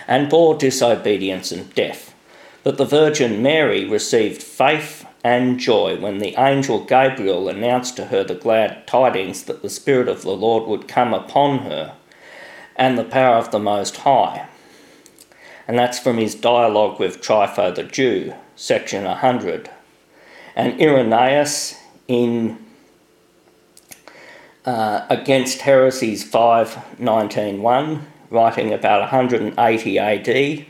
and bore disobedience and death. But the Virgin Mary received faith and joy when the angel Gabriel announced to her the glad tidings that the Spirit of the Lord would come upon her and the power of the Most High. And that's from his dialogue with Trypho the Jew, section 100. And Irenaeus in uh, Against Heresies 5.19.1, writing about 180 AD,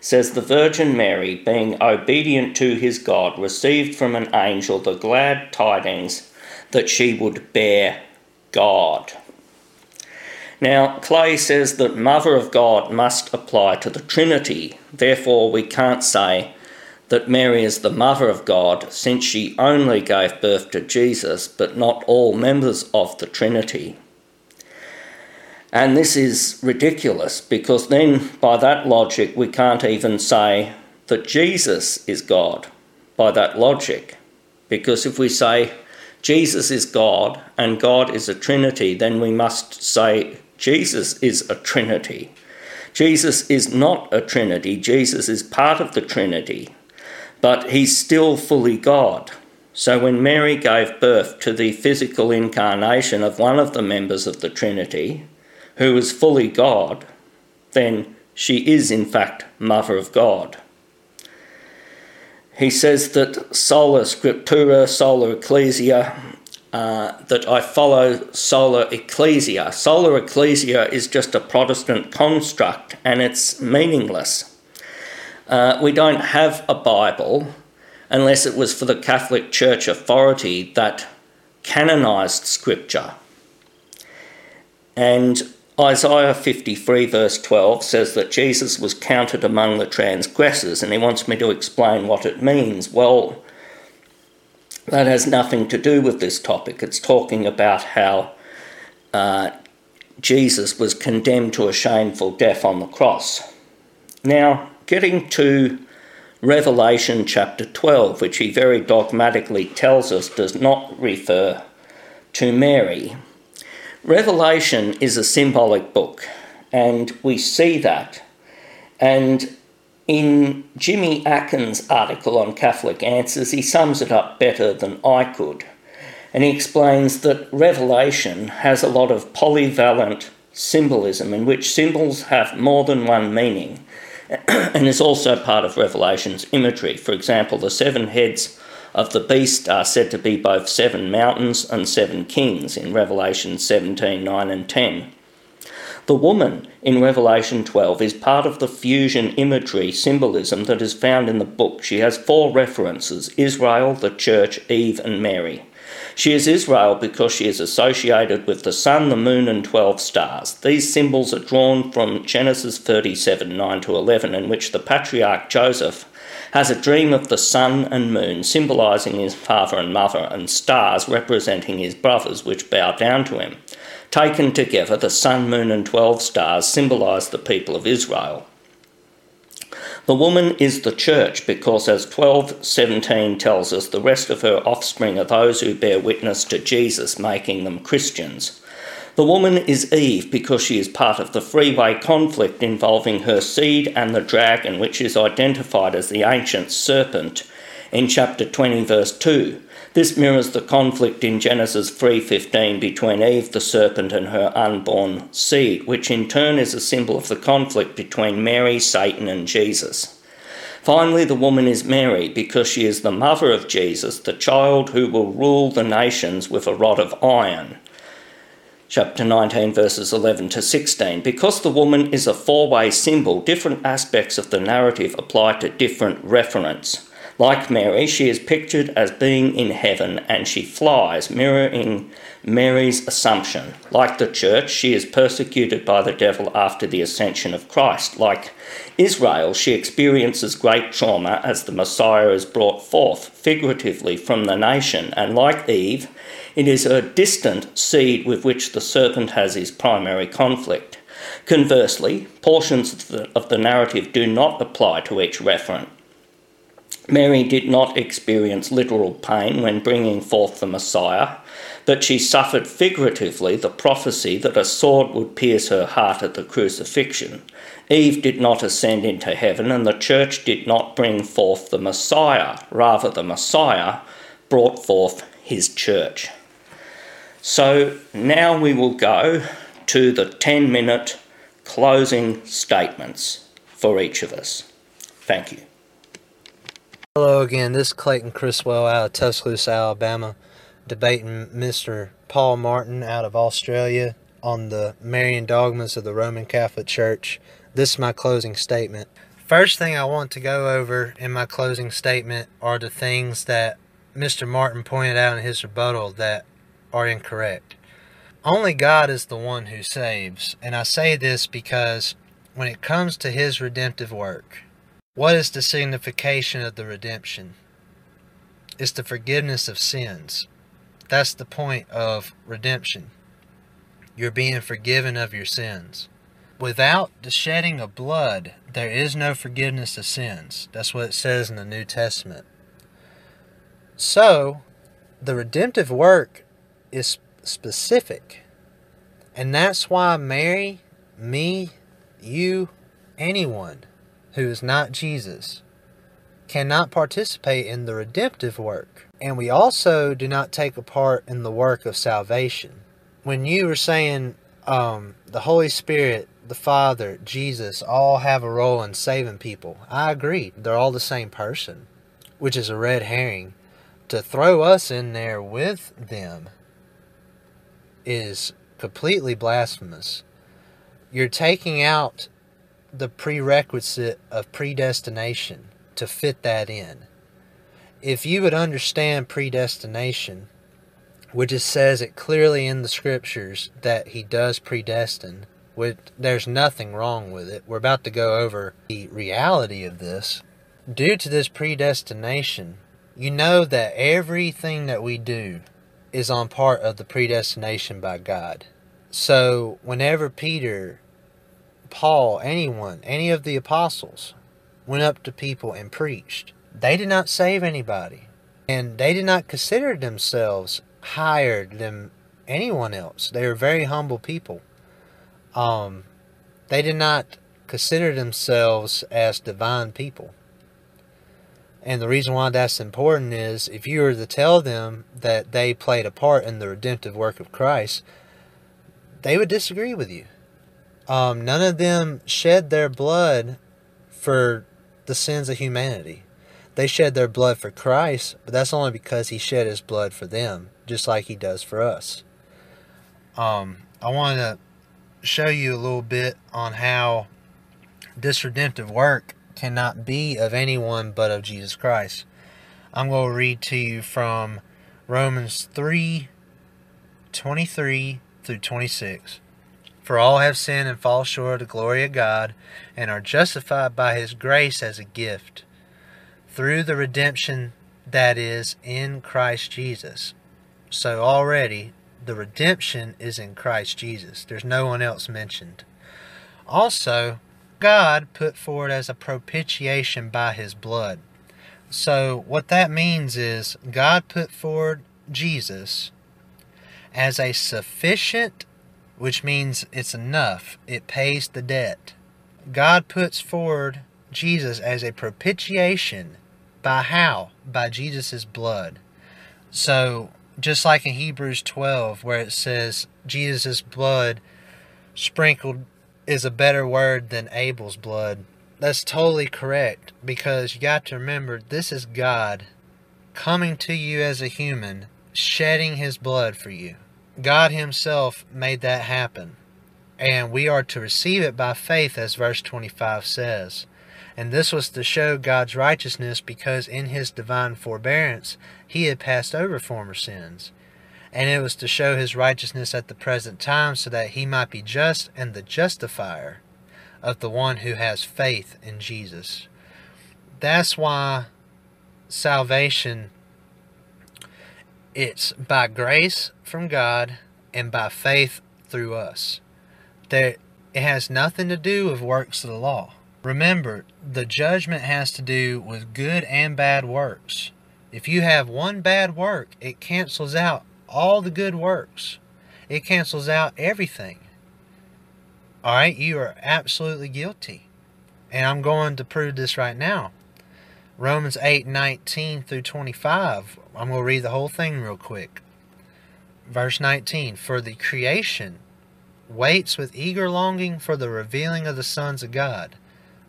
says the Virgin Mary, being obedient to his God, received from an angel the glad tidings that she would bear God. Now, Clay says that Mother of God must apply to the Trinity. Therefore, we can't say that Mary is the Mother of God since she only gave birth to Jesus, but not all members of the Trinity. And this is ridiculous because then, by that logic, we can't even say that Jesus is God by that logic. Because if we say Jesus is God and God is a Trinity, then we must say Jesus is a Trinity. Jesus is not a Trinity, Jesus is part of the Trinity, but he's still fully God. So when Mary gave birth to the physical incarnation of one of the members of the Trinity, who is fully God, then she is in fact Mother of God. He says that sola scriptura, sola ecclesia, uh, that I follow sola ecclesia. Sola ecclesia is just a Protestant construct and it's meaningless. Uh, we don't have a Bible unless it was for the Catholic Church authority that canonised Scripture. And Isaiah 53, verse 12, says that Jesus was counted among the transgressors, and he wants me to explain what it means. Well, that has nothing to do with this topic. It's talking about how uh, Jesus was condemned to a shameful death on the cross. Now, getting to Revelation chapter 12, which he very dogmatically tells us does not refer to Mary. Revelation is a symbolic book, and we see that. And in Jimmy Akin's article on Catholic Answers, he sums it up better than I could. And he explains that Revelation has a lot of polyvalent symbolism in which symbols have more than one meaning and is also part of Revelation's imagery. For example, the seven heads of the beast are said to be both seven mountains and seven kings in Revelation 17 9 and 10. The woman in Revelation 12 is part of the fusion imagery symbolism that is found in the book. She has four references Israel, the church, Eve, and Mary. She is Israel because she is associated with the sun, the moon, and 12 stars. These symbols are drawn from Genesis 37 9 to 11, in which the patriarch Joseph has a dream of the sun and moon, symbolizing his father and mother, and stars representing his brothers, which bow down to him. Taken together, the sun, moon, and 12 stars symbolize the people of Israel. The woman is the church because, as 12:17 tells us, the rest of her offspring are those who bear witness to Jesus, making them Christians. The woman is Eve because she is part of the freeway conflict involving her seed and the dragon, which is identified as the ancient serpent in chapter 20, verse 2. This mirrors the conflict in Genesis 3:15 between Eve the serpent and her unborn seed, which in turn is a symbol of the conflict between Mary, Satan, and Jesus. Finally, the woman is Mary because she is the mother of Jesus, the child who will rule the nations with a rod of iron. Chapter 19, verses 11 to 16. Because the woman is a four way symbol, different aspects of the narrative apply to different referents. Like Mary, she is pictured as being in heaven and she flies, mirroring Mary's assumption. Like the church, she is persecuted by the devil after the ascension of Christ. Like Israel, she experiences great trauma as the Messiah is brought forth, figuratively, from the nation. And like Eve, it is a distant seed with which the serpent has his primary conflict. Conversely, portions of the, narrative do not apply to each referent. Mary did not experience literal pain when bringing forth the Messiah, but she suffered figuratively the prophecy that a sword would pierce her heart at the crucifixion. Eve did not ascend into heaven, and the church did not bring forth the Messiah. Rather, the Messiah brought forth his church. So now we will go to the 10 minute closing statements for each of us. Thank you. Hello again, this is Clayton Criswell out of Tuscaloosa, Alabama, debating Mr. Paul Martin out of Australia on the Marian dogmas of the Roman Catholic Church. This is my closing statement. First thing I want to go over in my closing statement are the things that Mr. Martin pointed out in his rebuttal that are incorrect. Only God is the one who saves, and I say this because when it comes to his redemptive work, what is the signification of the redemption? It's the forgiveness of sins. That's the point of redemption. You're being forgiven of your sins. Without the shedding of blood, there is no forgiveness of sins. That's what it says in the New Testament. So, the redemptive work is specific. And that's why Mary, me, you, anyone who is not Jesus cannot participate in the redemptive work. And we also do not take a part in the work of salvation. When you were saying um, the Holy Spirit, the Father, Jesus all have a role in saving people, I agree. They're all the same person, which is a red herring. To throw us in there with them is completely blasphemous. You're taking out the prerequisite of predestination to fit that in. If you would understand predestination, which it says it clearly in the scriptures that he does predestine, which there's nothing wrong with it. We're about to go over the reality of this. Due to this predestination, you know that everything that we do is on part of the predestination by God. So, whenever Peter, Paul, anyone, any of the apostles went up to people and preached, they did not save anybody. And they did not consider themselves higher than anyone else. They were very humble people. Um, they did not consider themselves as divine people. And the reason why that's important is if you were to tell them that they played a part in the redemptive work of Christ, they would disagree with you. Um, none of them shed their blood for the sins of humanity. They shed their blood for Christ, but that's only because he shed his blood for them, just like he does for us. Um, I want to show you a little bit on how this redemptive work cannot be of anyone but of Jesus Christ. I'm going to read to you from Romans 3 23 through 26. For all have sinned and fall short of the glory of God, and are justified by his grace as a gift, through the redemption that is in Christ Jesus. So already, the redemption is in Christ Jesus. There's no one else mentioned. Also, God put forward as a propitiation by his blood. So, what that means is God put forward Jesus as a sufficient which means it's enough. It pays the debt. God puts forward Jesus as a propitiation by how? By Jesus' blood. So, just like in Hebrews 12, where it says Jesus' blood sprinkled is a better word than Abel's blood, that's totally correct because you got to remember this is God coming to you as a human, shedding his blood for you. God Himself made that happen. And we are to receive it by faith, as verse 25 says. And this was to show God's righteousness because in His divine forbearance He had passed over former sins. And it was to show His righteousness at the present time so that He might be just and the justifier of the one who has faith in Jesus. That's why salvation it's by grace from God and by faith through us. That it has nothing to do with works of the law. Remember, the judgment has to do with good and bad works. If you have one bad work, it cancels out all the good works. It cancels out everything. All right, you are absolutely guilty. And I'm going to prove this right now. Romans 8 19 through 25. I'm going to read the whole thing real quick. Verse 19 For the creation waits with eager longing for the revealing of the sons of God.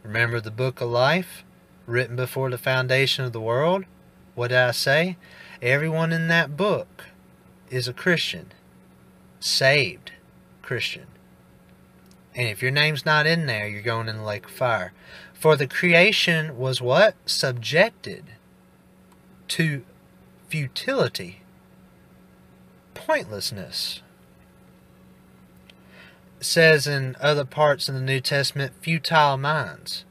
Remember the book of life, written before the foundation of the world? What did I say? Everyone in that book is a Christian, saved Christian. And if your name's not in there, you're going in the lake of fire. For the creation was what? Subjected to futility, pointlessness. It says in other parts in the New Testament, futile minds.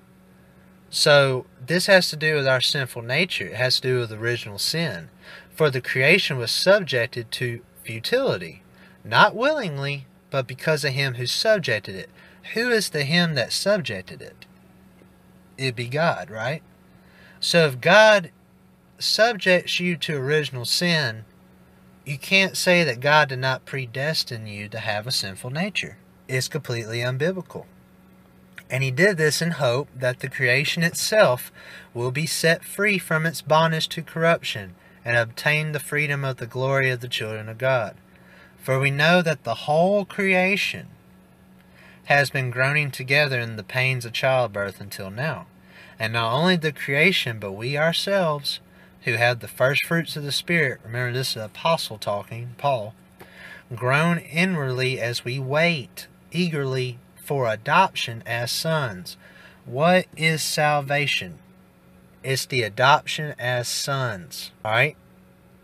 So this has to do with our sinful nature. It has to do with original sin. For the creation was subjected to futility, not willingly, but because of him who subjected it. Who is the him that subjected it? It'd be God, right? So if God subjects you to original sin, you can't say that God did not predestine you to have a sinful nature. It's completely unbiblical. And he did this in hope that the creation itself will be set free from its bondage to corruption and obtain the freedom of the glory of the children of God. For we know that the whole creation has been groaning together in the pains of childbirth until now. And not only the creation, but we ourselves, who have the first fruits of the Spirit, remember this is apostle talking, Paul, groan inwardly as we wait eagerly for adoption as sons. What is salvation? It's the adoption as sons. Alright?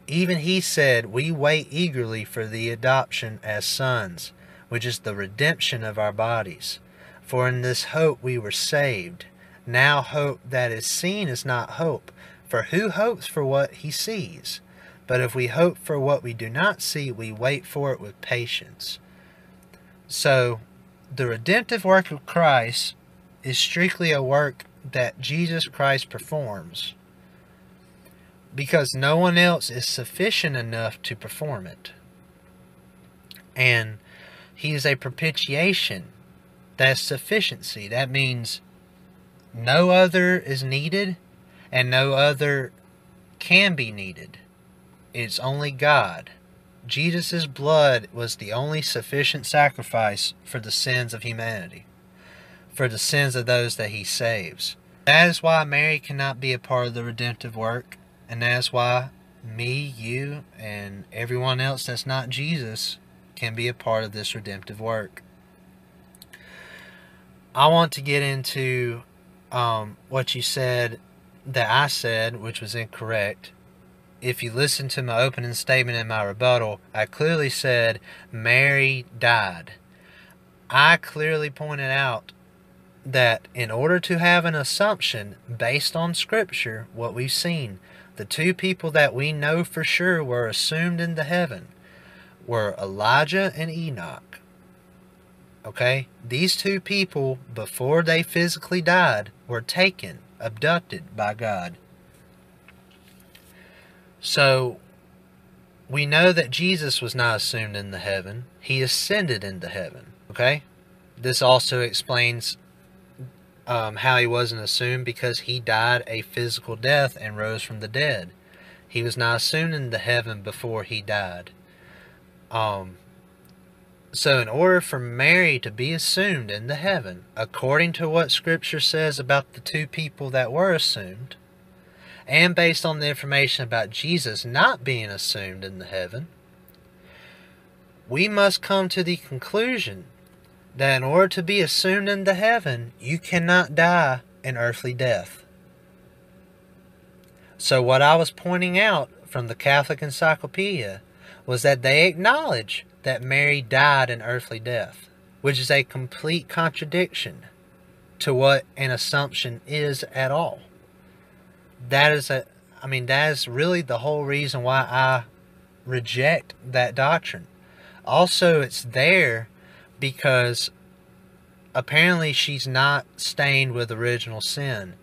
Even he said, We wait eagerly for the adoption as sons, which is the redemption of our bodies. For in this hope we were saved. Now hope that is seen is not hope. For who hopes for what he sees? But if we hope for what we do not see, we wait for it with patience. So, the redemptive work of Christ is strictly a work that Jesus Christ performs because no one else is sufficient enough to perform it. And he is a propitiation. That's sufficiency. That means no other is needed and no other can be needed. It's only God. Jesus' blood was the only sufficient sacrifice for the sins of humanity, for the sins of those that he saves. That is why Mary cannot be a part of the redemptive work, and that's why me, you, and everyone else that's not Jesus can be a part of this redemptive work. I want to get into um, what you said that I said, which was incorrect. If you listen to my opening statement and my rebuttal, I clearly said Mary died. I clearly pointed out that in order to have an assumption based on Scripture, what we've seen, the two people that we know for sure were assumed into heaven were Elijah and Enoch. Okay? These two people, before they physically died, were taken, abducted by God. So, we know that Jesus was not assumed into heaven, he ascended into heaven. Okay? This also explains um, how he wasn't assumed because he died a physical death and rose from the dead. He was not assumed into heaven before he died. Um, so, in order for Mary to be assumed into heaven, according to what Scripture says about the two people that were assumed, and based on the information about Jesus not being assumed into heaven, we must come to the conclusion that in order to be assumed into heaven, you cannot die an earthly death. So, what I was pointing out from the Catholic Encyclopedia was that they acknowledge that Mary died an earthly death, which is a complete contradiction to what an assumption is at all. That is a I mean that is really the whole reason why I reject that doctrine. Also it's there because apparently she's not stained with original sin.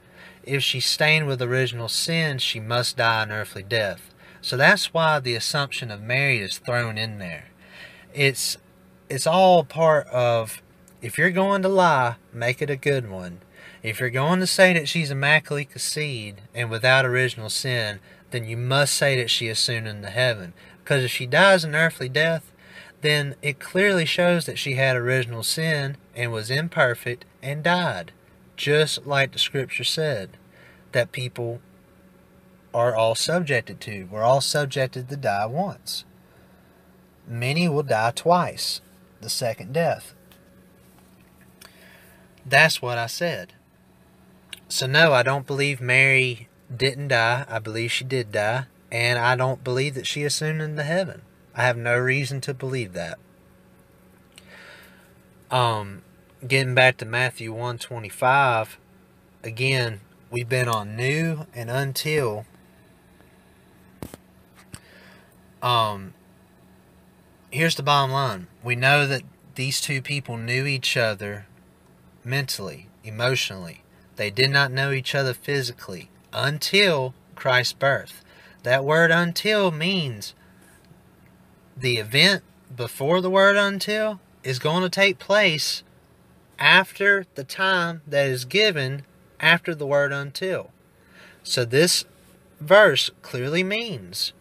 If she's stained with original sin, she must die an earthly death. So that's why the assumption of Mary is thrown in there it's it's all part of if you're going to lie, make it a good one. If you're going to say that she's immaculately conceived and without original sin, then you must say that she is soon into heaven. Because if she dies an earthly death, then it clearly shows that she had original sin and was imperfect and died. Just like the scripture said, that people are all subjected to. We're all subjected to die once many will die twice, the second death. That's what I said. So, no, I don't believe Mary didn't die. I believe she did die. And I don't believe that she ascended into heaven. I have no reason to believe that. Um, getting back to Matthew 125, again, we've been on new and until. Um, here's the bottom line we know that these two people knew each other mentally, emotionally. They did not know each other physically until Christ's birth. That word until means the event before the word until is going to take place after the time that is given after the word until. So this verse clearly means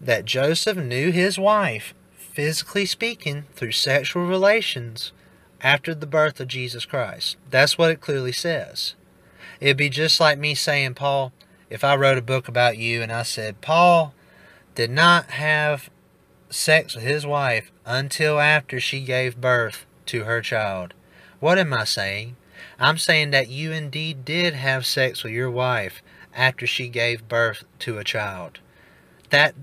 that Joseph knew his wife physically speaking, through sexual relations after the birth of Jesus Christ. That's what it clearly says. It'd be just like me saying, Paul, if I wrote a book about you and I said, Paul did not have sex with his wife until after she gave birth to her child. What am I saying? I'm saying that you indeed did have sex with your wife after she gave birth to a child. That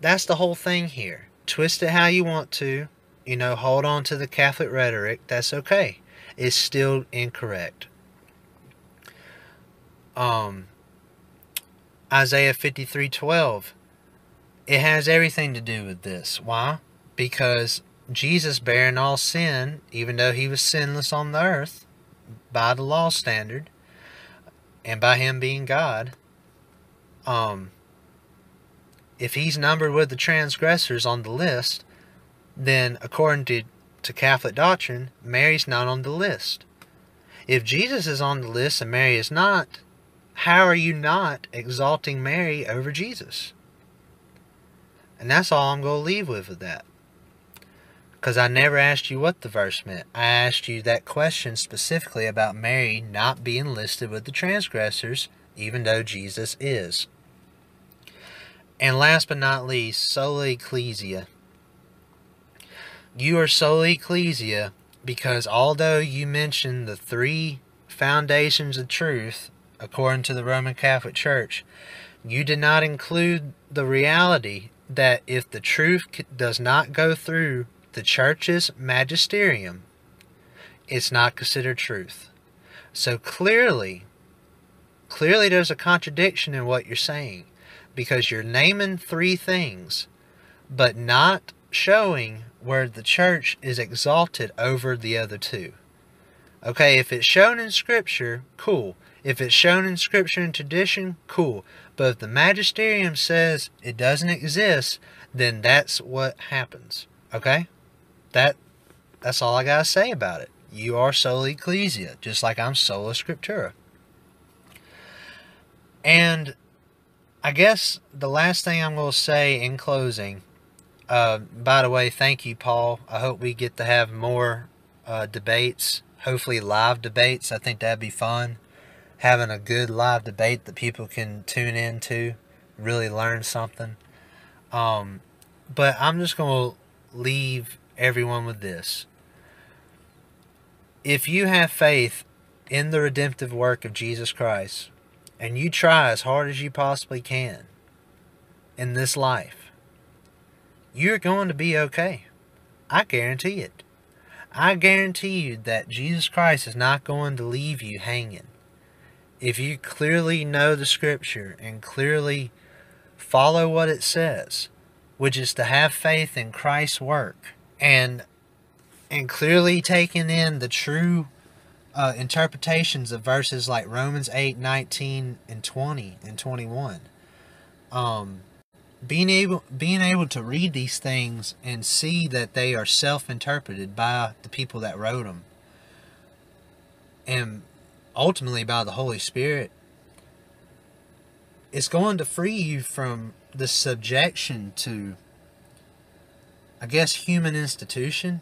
that's the whole thing here twist it how you want to, you know, hold on to the Catholic rhetoric, that's okay. It's still incorrect. Um, Isaiah 53:12 it has everything to do with this. Why? Because Jesus bearing all sin, even though he was sinless on the earth by the law standard and by him being God, um, if he's numbered with the transgressors on the list, then according to, to Catholic doctrine, Mary's not on the list. If Jesus is on the list and Mary is not, how are you not exalting Mary over Jesus? And that's all I'm going to leave with with that. Because I never asked you what the verse meant. I asked you that question specifically about Mary not being listed with the transgressors, even though Jesus is. And last but not least, sola ecclesia. You are sola ecclesia because although you mention the three foundations of truth according to the Roman Catholic Church, you did not include the reality that if the truth does not go through the church's magisterium, it's not considered truth. So clearly, clearly there's a contradiction in what you're saying because you're naming three things, but not showing where the church is exalted over the other two. Okay, if it's shown in Scripture, cool. If it's shown in Scripture and tradition, cool. But if the magisterium says it doesn't exist, then that's what happens. Okay? That that's all I gotta say about it. You are sola ecclesia, just like I'm sola scriptura. And I guess the last thing I'm going to say in closing, uh, by the way, thank you, Paul. I hope we get to have more uh, debates, hopefully live debates. I think that'd be fun. Having a good live debate that people can tune into, really learn something. Um, but I'm just going to leave everyone with this. If you have faith in the redemptive work of Jesus Christ, and you try as hard as you possibly can in this life, you're going to be okay. I guarantee it. I guarantee you that Jesus Christ is not going to leave you hanging. If you clearly know the scripture and clearly follow what it says, which is to have faith in Christ's work and and clearly taking in the true uh, interpretations of verses like Romans 8, 19, and 20 and 21. Um, being able being able to read these things and see that they are self-interpreted by the people that wrote them and ultimately by the Holy Spirit it's going to free you from the subjection to I guess human institution.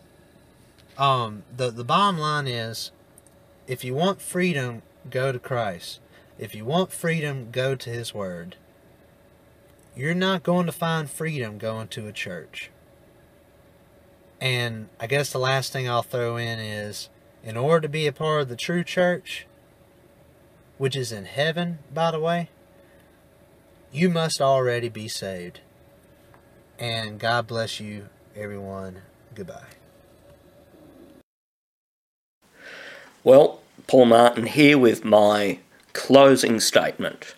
Um, the the bottom line is, if you want freedom, go to Christ. If you want freedom, go to His Word. You're not going to find freedom going to a church. And I guess the last thing I'll throw in is, in order to be a part of the true church, which is in heaven, by the way, you must already be saved. And God bless you everyone. Goodbye. Well, Paul Martin here with my closing statement.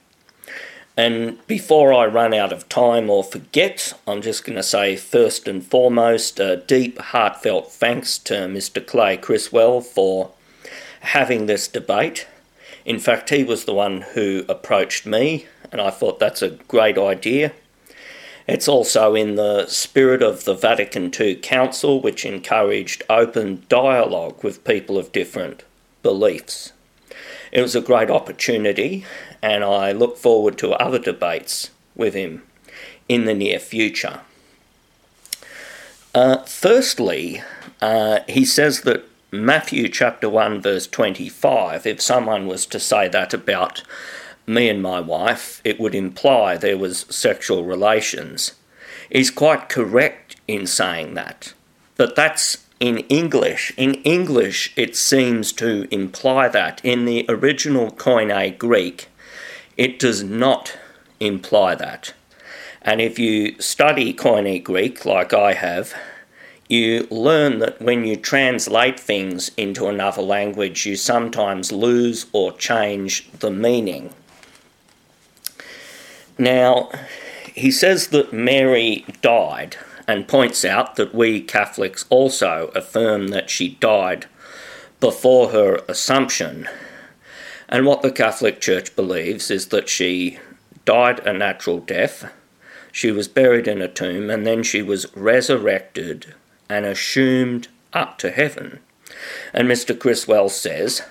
And before I run out of time or forget, I'm just going to say first and foremost a deep, heartfelt thanks to Mr. Clay Criswell for having this debate. In fact, he was the one who approached me, and I thought that's a great idea. It's also in the spirit of the Vatican II Council, which encouraged open dialogue with people of different beliefs. It was a great opportunity, and I look forward to other debates with him in the near future. Uh, firstly, uh, he says that Matthew chapter 1, verse 25, if someone was to say that about me and my wife, it would imply there was sexual relations. He's quite correct in saying that. But that's in English. In English, it seems to imply that. In the original Koine Greek, it does not imply that. And if you study Koine Greek, like I have, you learn that when you translate things into another language, you sometimes lose or change the meaning. Now, he says that Mary died, and points out that we Catholics also affirm that she died before her Assumption. And what the Catholic Church believes is that she died a natural death, she was buried in a tomb, and then she was resurrected and assumed up to heaven. And Mr. Criswell says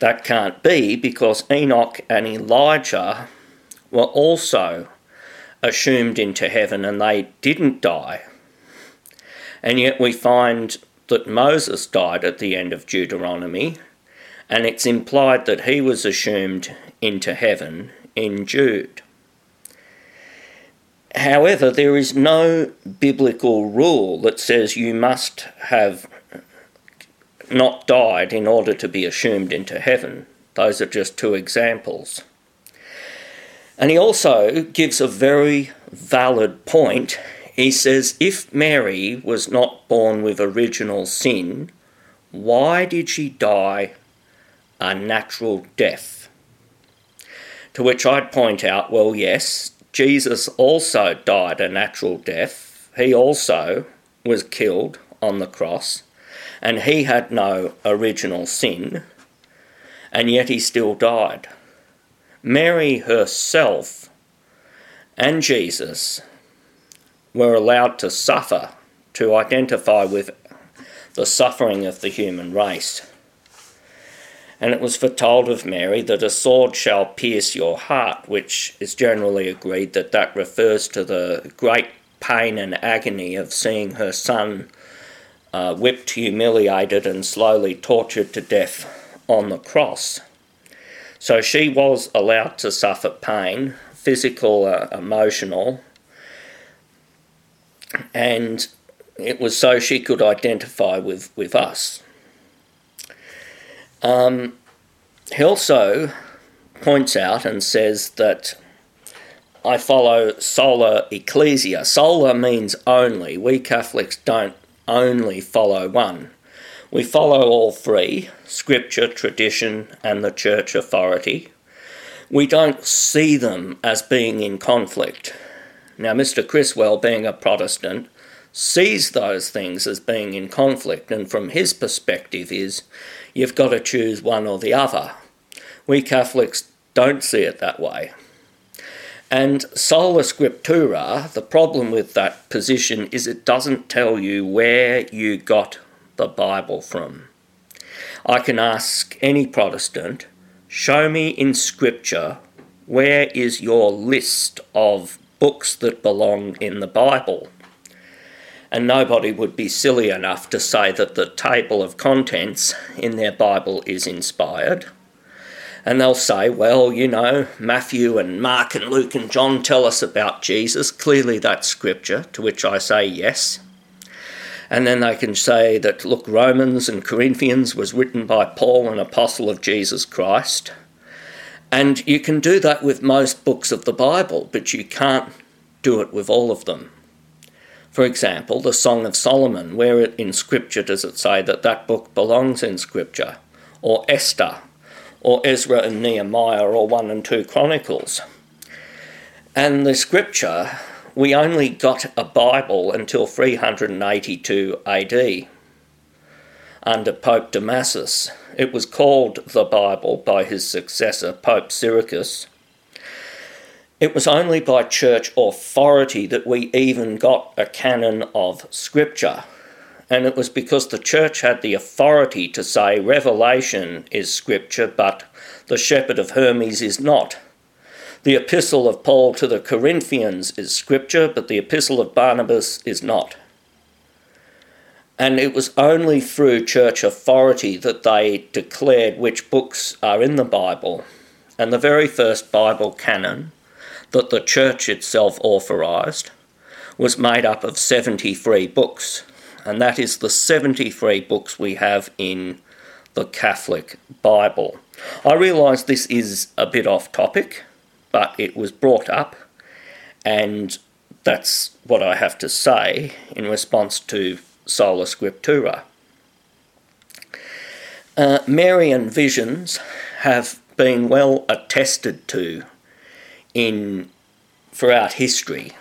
that can't be because Enoch and Elijah were also assumed into heaven and they didn't die. And yet we find that Moses died at the end of Deuteronomy, and it's implied that he was assumed into heaven in Jude. However, there is no biblical rule that says you must have not died in order to be assumed into heaven. Those are just two examples. And he also gives a very valid point. He says, if Mary was not born with original sin, why did she die a natural death? To which I'd point out, well, yes, Jesus also died a natural death. He also was killed on the cross, and he had no original sin, and yet he still died. Mary herself and Jesus were allowed to suffer, to identify with the suffering of the human race. And it was foretold of Mary that a sword shall pierce your heart, which is generally agreed that that refers to the great pain and agony of seeing her son uh, whipped, humiliated, and slowly tortured to death on the cross. So she was allowed to suffer pain, physical, uh, emotional, and it was so she could identify with, with us. Um, he also points out and says that I follow sola ecclesia. Sola means only. We Catholics don't only follow one. We follow all three scripture, tradition, and the church authority. We don't see them as being in conflict. Now, Mr. Criswell, being a Protestant, sees those things as being in conflict, and from his perspective, is you've got to choose one or the other. We Catholics don't see it that way. And sola scriptura, the problem with that position is it doesn't tell you where you got the Bible from. I can ask any Protestant, show me in Scripture where is your list of books that belong in the Bible? And nobody would be silly enough to say that the table of contents in their Bible is inspired. And they'll say, well, you know, Matthew and Mark and Luke and John tell us about Jesus. Clearly that's scripture, to which I say yes. And then they can say that, look, Romans and Corinthians was written by Paul, an apostle of Jesus Christ. And you can do that with most books of the Bible, but you can't do it with all of them. For example, the Song of Solomon, where in Scripture does it say that that book belongs in Scripture? Or Esther, or Ezra and Nehemiah, or 1 and 2 Chronicles. And the Scripture we only got a Bible until 382 AD under Pope Damasus. It was called the Bible by his successor, Pope Siricius. It was only by church authority that we even got a canon of Scripture. And it was because the church had the authority to say Revelation is Scripture, but the Shepherd of Hermas is not. The epistle of Paul to the Corinthians is scripture, but the epistle of Barnabas is not. And it was only through church authority that they declared which books are in the Bible. And the very first Bible canon that the church itself authorised was made up of 73 books. And that is the 73 books we have in the Catholic Bible. I realise this is a bit off topic, but it was brought up, and that's what I have to say in response to Sola Scriptura. Uh, Marian visions have been well attested to in throughout history.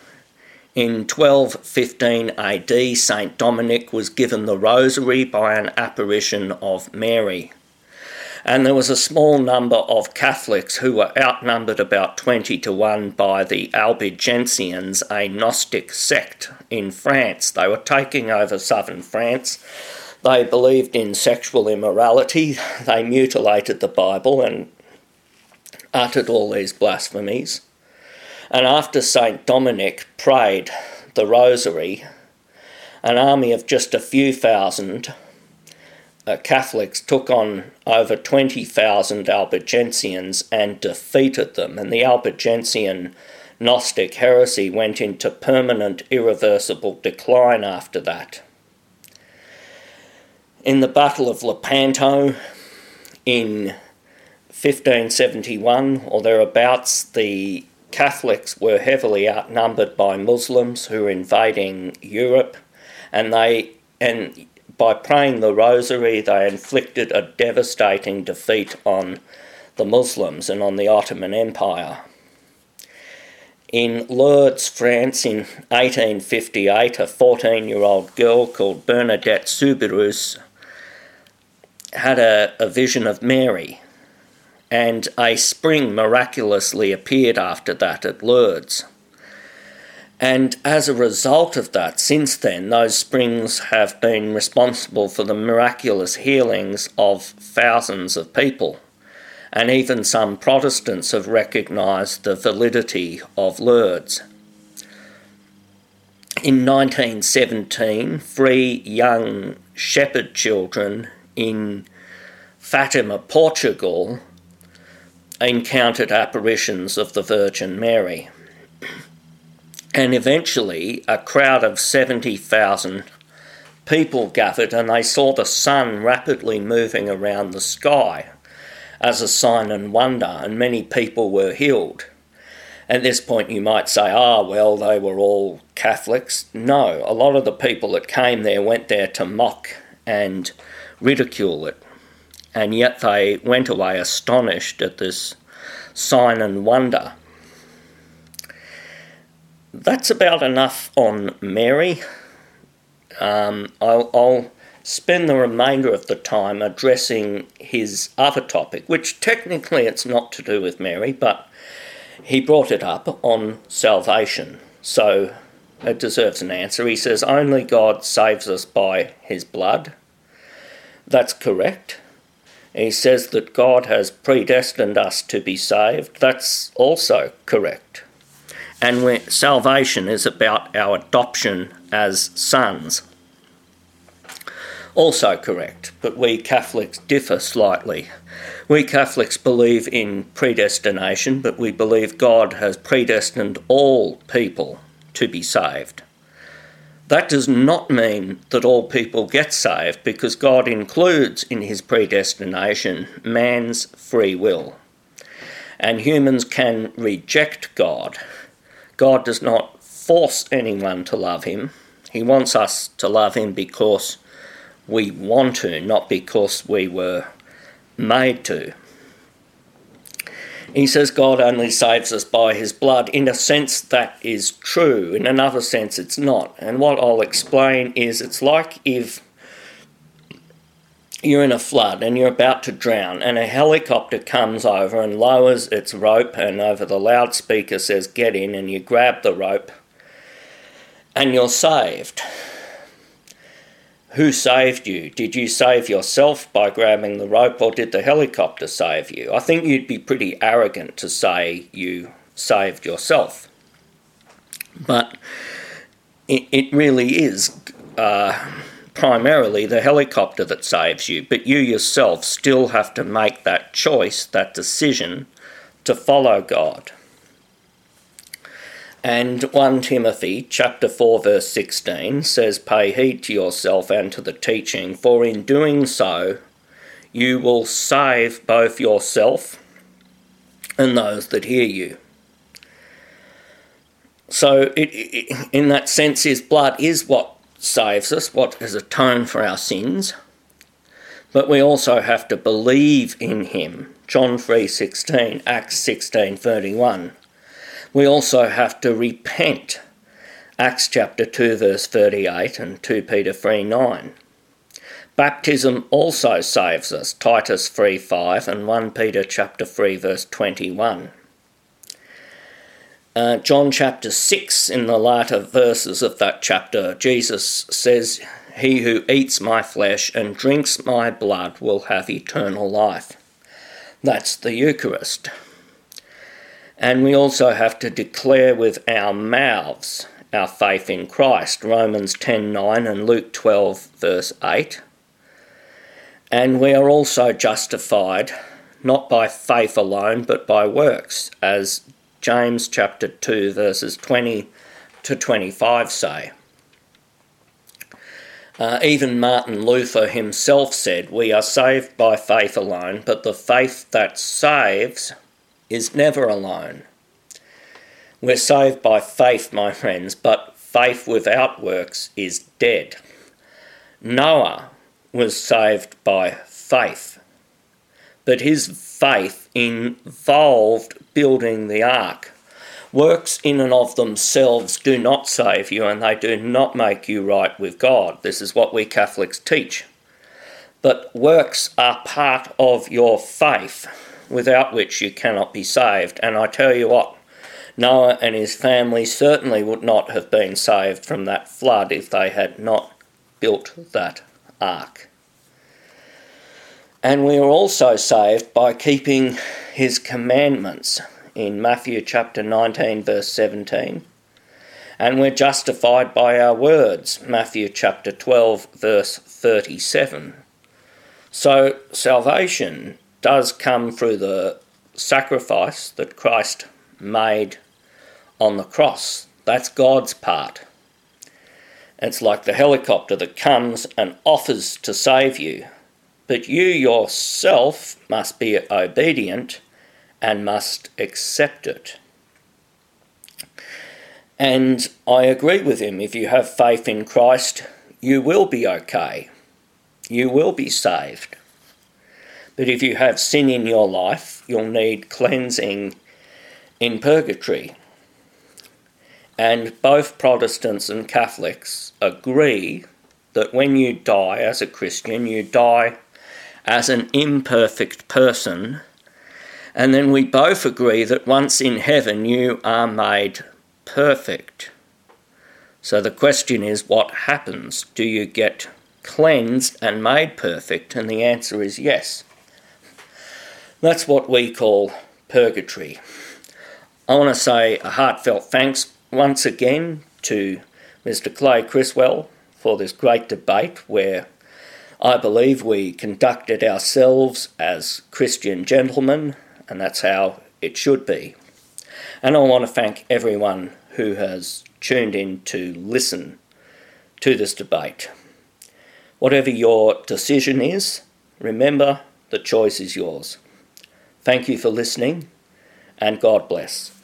In 1215 AD, St. Dominic was given the rosary by an apparition of Mary. And there was a small number of Catholics who were outnumbered about 20 to 1 by the Albigensians, a Gnostic sect in France. They were taking over southern France. They believed in sexual immorality. They mutilated the Bible and uttered all these blasphemies. And after St. Dominic prayed the rosary, an army of just a few thousand Uh, Catholics took on over 20,000 Albigensians and defeated them. And the Albigensian Gnostic heresy went into permanent, irreversible decline after that. In the Battle of Lepanto in 1571 or thereabouts, the Catholics were heavily outnumbered by Muslims who were invading Europe, and they and by praying the Rosary, they inflicted a devastating defeat on the Muslims and on the Ottoman Empire. In Lourdes, France, in 1858, a 14 year old girl called Bernadette Soubirous had a, a vision of Mary and a spring miraculously appeared after that at Lourdes. And as a result of that, since then, those springs have been responsible for the miraculous healings of thousands of people. And even some Protestants have recognised the validity of Lourdes. In 1917, three young shepherd children in Fatima, Portugal, encountered apparitions of the Virgin Mary. And eventually, a crowd of 70,000 people gathered and they saw the sun rapidly moving around the sky as a sign and wonder, and many people were healed. At this point, you might say, ah, well, they were all Catholics. No, a lot of the people that came there went there to mock and ridicule it and yet they went away astonished at this sign and wonder. That's about enough on Mary. Um, I'll, I'll spend the remainder of the time addressing his other topic, which technically it's not to do with Mary, but he brought it up on salvation. So it deserves an answer. He says, Only God saves us by his blood. That's correct. He says that God has predestined us to be saved. That's also correct. And salvation is about our adoption as sons. Also correct, but we Catholics differ slightly. We Catholics believe in predestination, but we believe God has predestined all people to be saved. That does not mean that all people get saved because God includes in his predestination man's free will. And humans can reject God. God does not force anyone to love him. He wants us to love him because we want to, not because we were made to. He says God only saves us by his blood. In a sense, that is true. In another sense, it's not. And what I'll explain is it's like if you're in a flood and you're about to drown, and a helicopter comes over and lowers its rope, and over the loudspeaker says, Get in, and you grab the rope, and you're saved. Who saved you? Did you save yourself by grabbing the rope, or did the helicopter save you? I think you'd be pretty arrogant to say you saved yourself. But it, it really is uh, primarily the helicopter that saves you, but you yourself still have to make that choice, that decision to follow God. And 1 Timothy chapter 4 verse 16 says pay heed to yourself and to the teaching for in doing so you will save both yourself and those that hear you. So it, it, in that sense his blood is what saves us, what has atoned for our sins. But we also have to believe in him. John 3:16, Acts 16:31 we also have to repent Acts chapter 2, verse 38, and 2 Peter 3 9. Baptism also saves us, Titus 3 5 and 1 Peter chapter 3, verse 21. Uh, John chapter 6, in the latter verses of that chapter, Jesus says, He who eats my flesh and drinks my blood will have eternal life. That's the Eucharist. And we also have to declare with our mouths our faith in Christ, Romans 10 9 and Luke 12, verse 8. And we are also justified not by faith alone, but by works, as James chapter 2, verses 20 to 25 say. Uh, even Martin Luther himself said, We are saved by faith alone, but the faith that saves is never alone. We're saved by faith, my friends, but faith without works is dead. Noah was saved by faith, but his faith involved building the ark. Works in and of themselves do not save you and they do not make you right with God. This is what we Catholics teach. But works are part of your faith, without which you cannot be saved. And I tell you what, Noah and his family certainly would not have been saved from that flood if they had not built that ark. And we are also saved by keeping his commandments in Matthew chapter 19, verse 17. And we're justified by our words, Matthew chapter 12, verse 37. So salvation does come through the sacrifice that Christ made on the cross. That's God's part. It's like the helicopter that comes and offers to save you, but you yourself must be obedient and must accept it. And I agree with him if you have faith in Christ, you will be okay. You will be saved. But if you have sin in your life, you'll need cleansing in purgatory. And both Protestants and Catholics agree that when you die as a Christian, you die as an imperfect person and then we both agree that once in heaven you are made perfect. So the question is what happens? Do you get cleansed and made perfect? And the answer is yes. That's what we call purgatory. I want to say a heartfelt thanks once again to Mr. Clay Criswell for this great debate where I believe we conducted ourselves as Christian gentlemen and that's how it should be. And I want to thank everyone who has tuned in to listen to this debate. Whatever your decision is, remember the choice is yours. Thank you for listening, and God bless.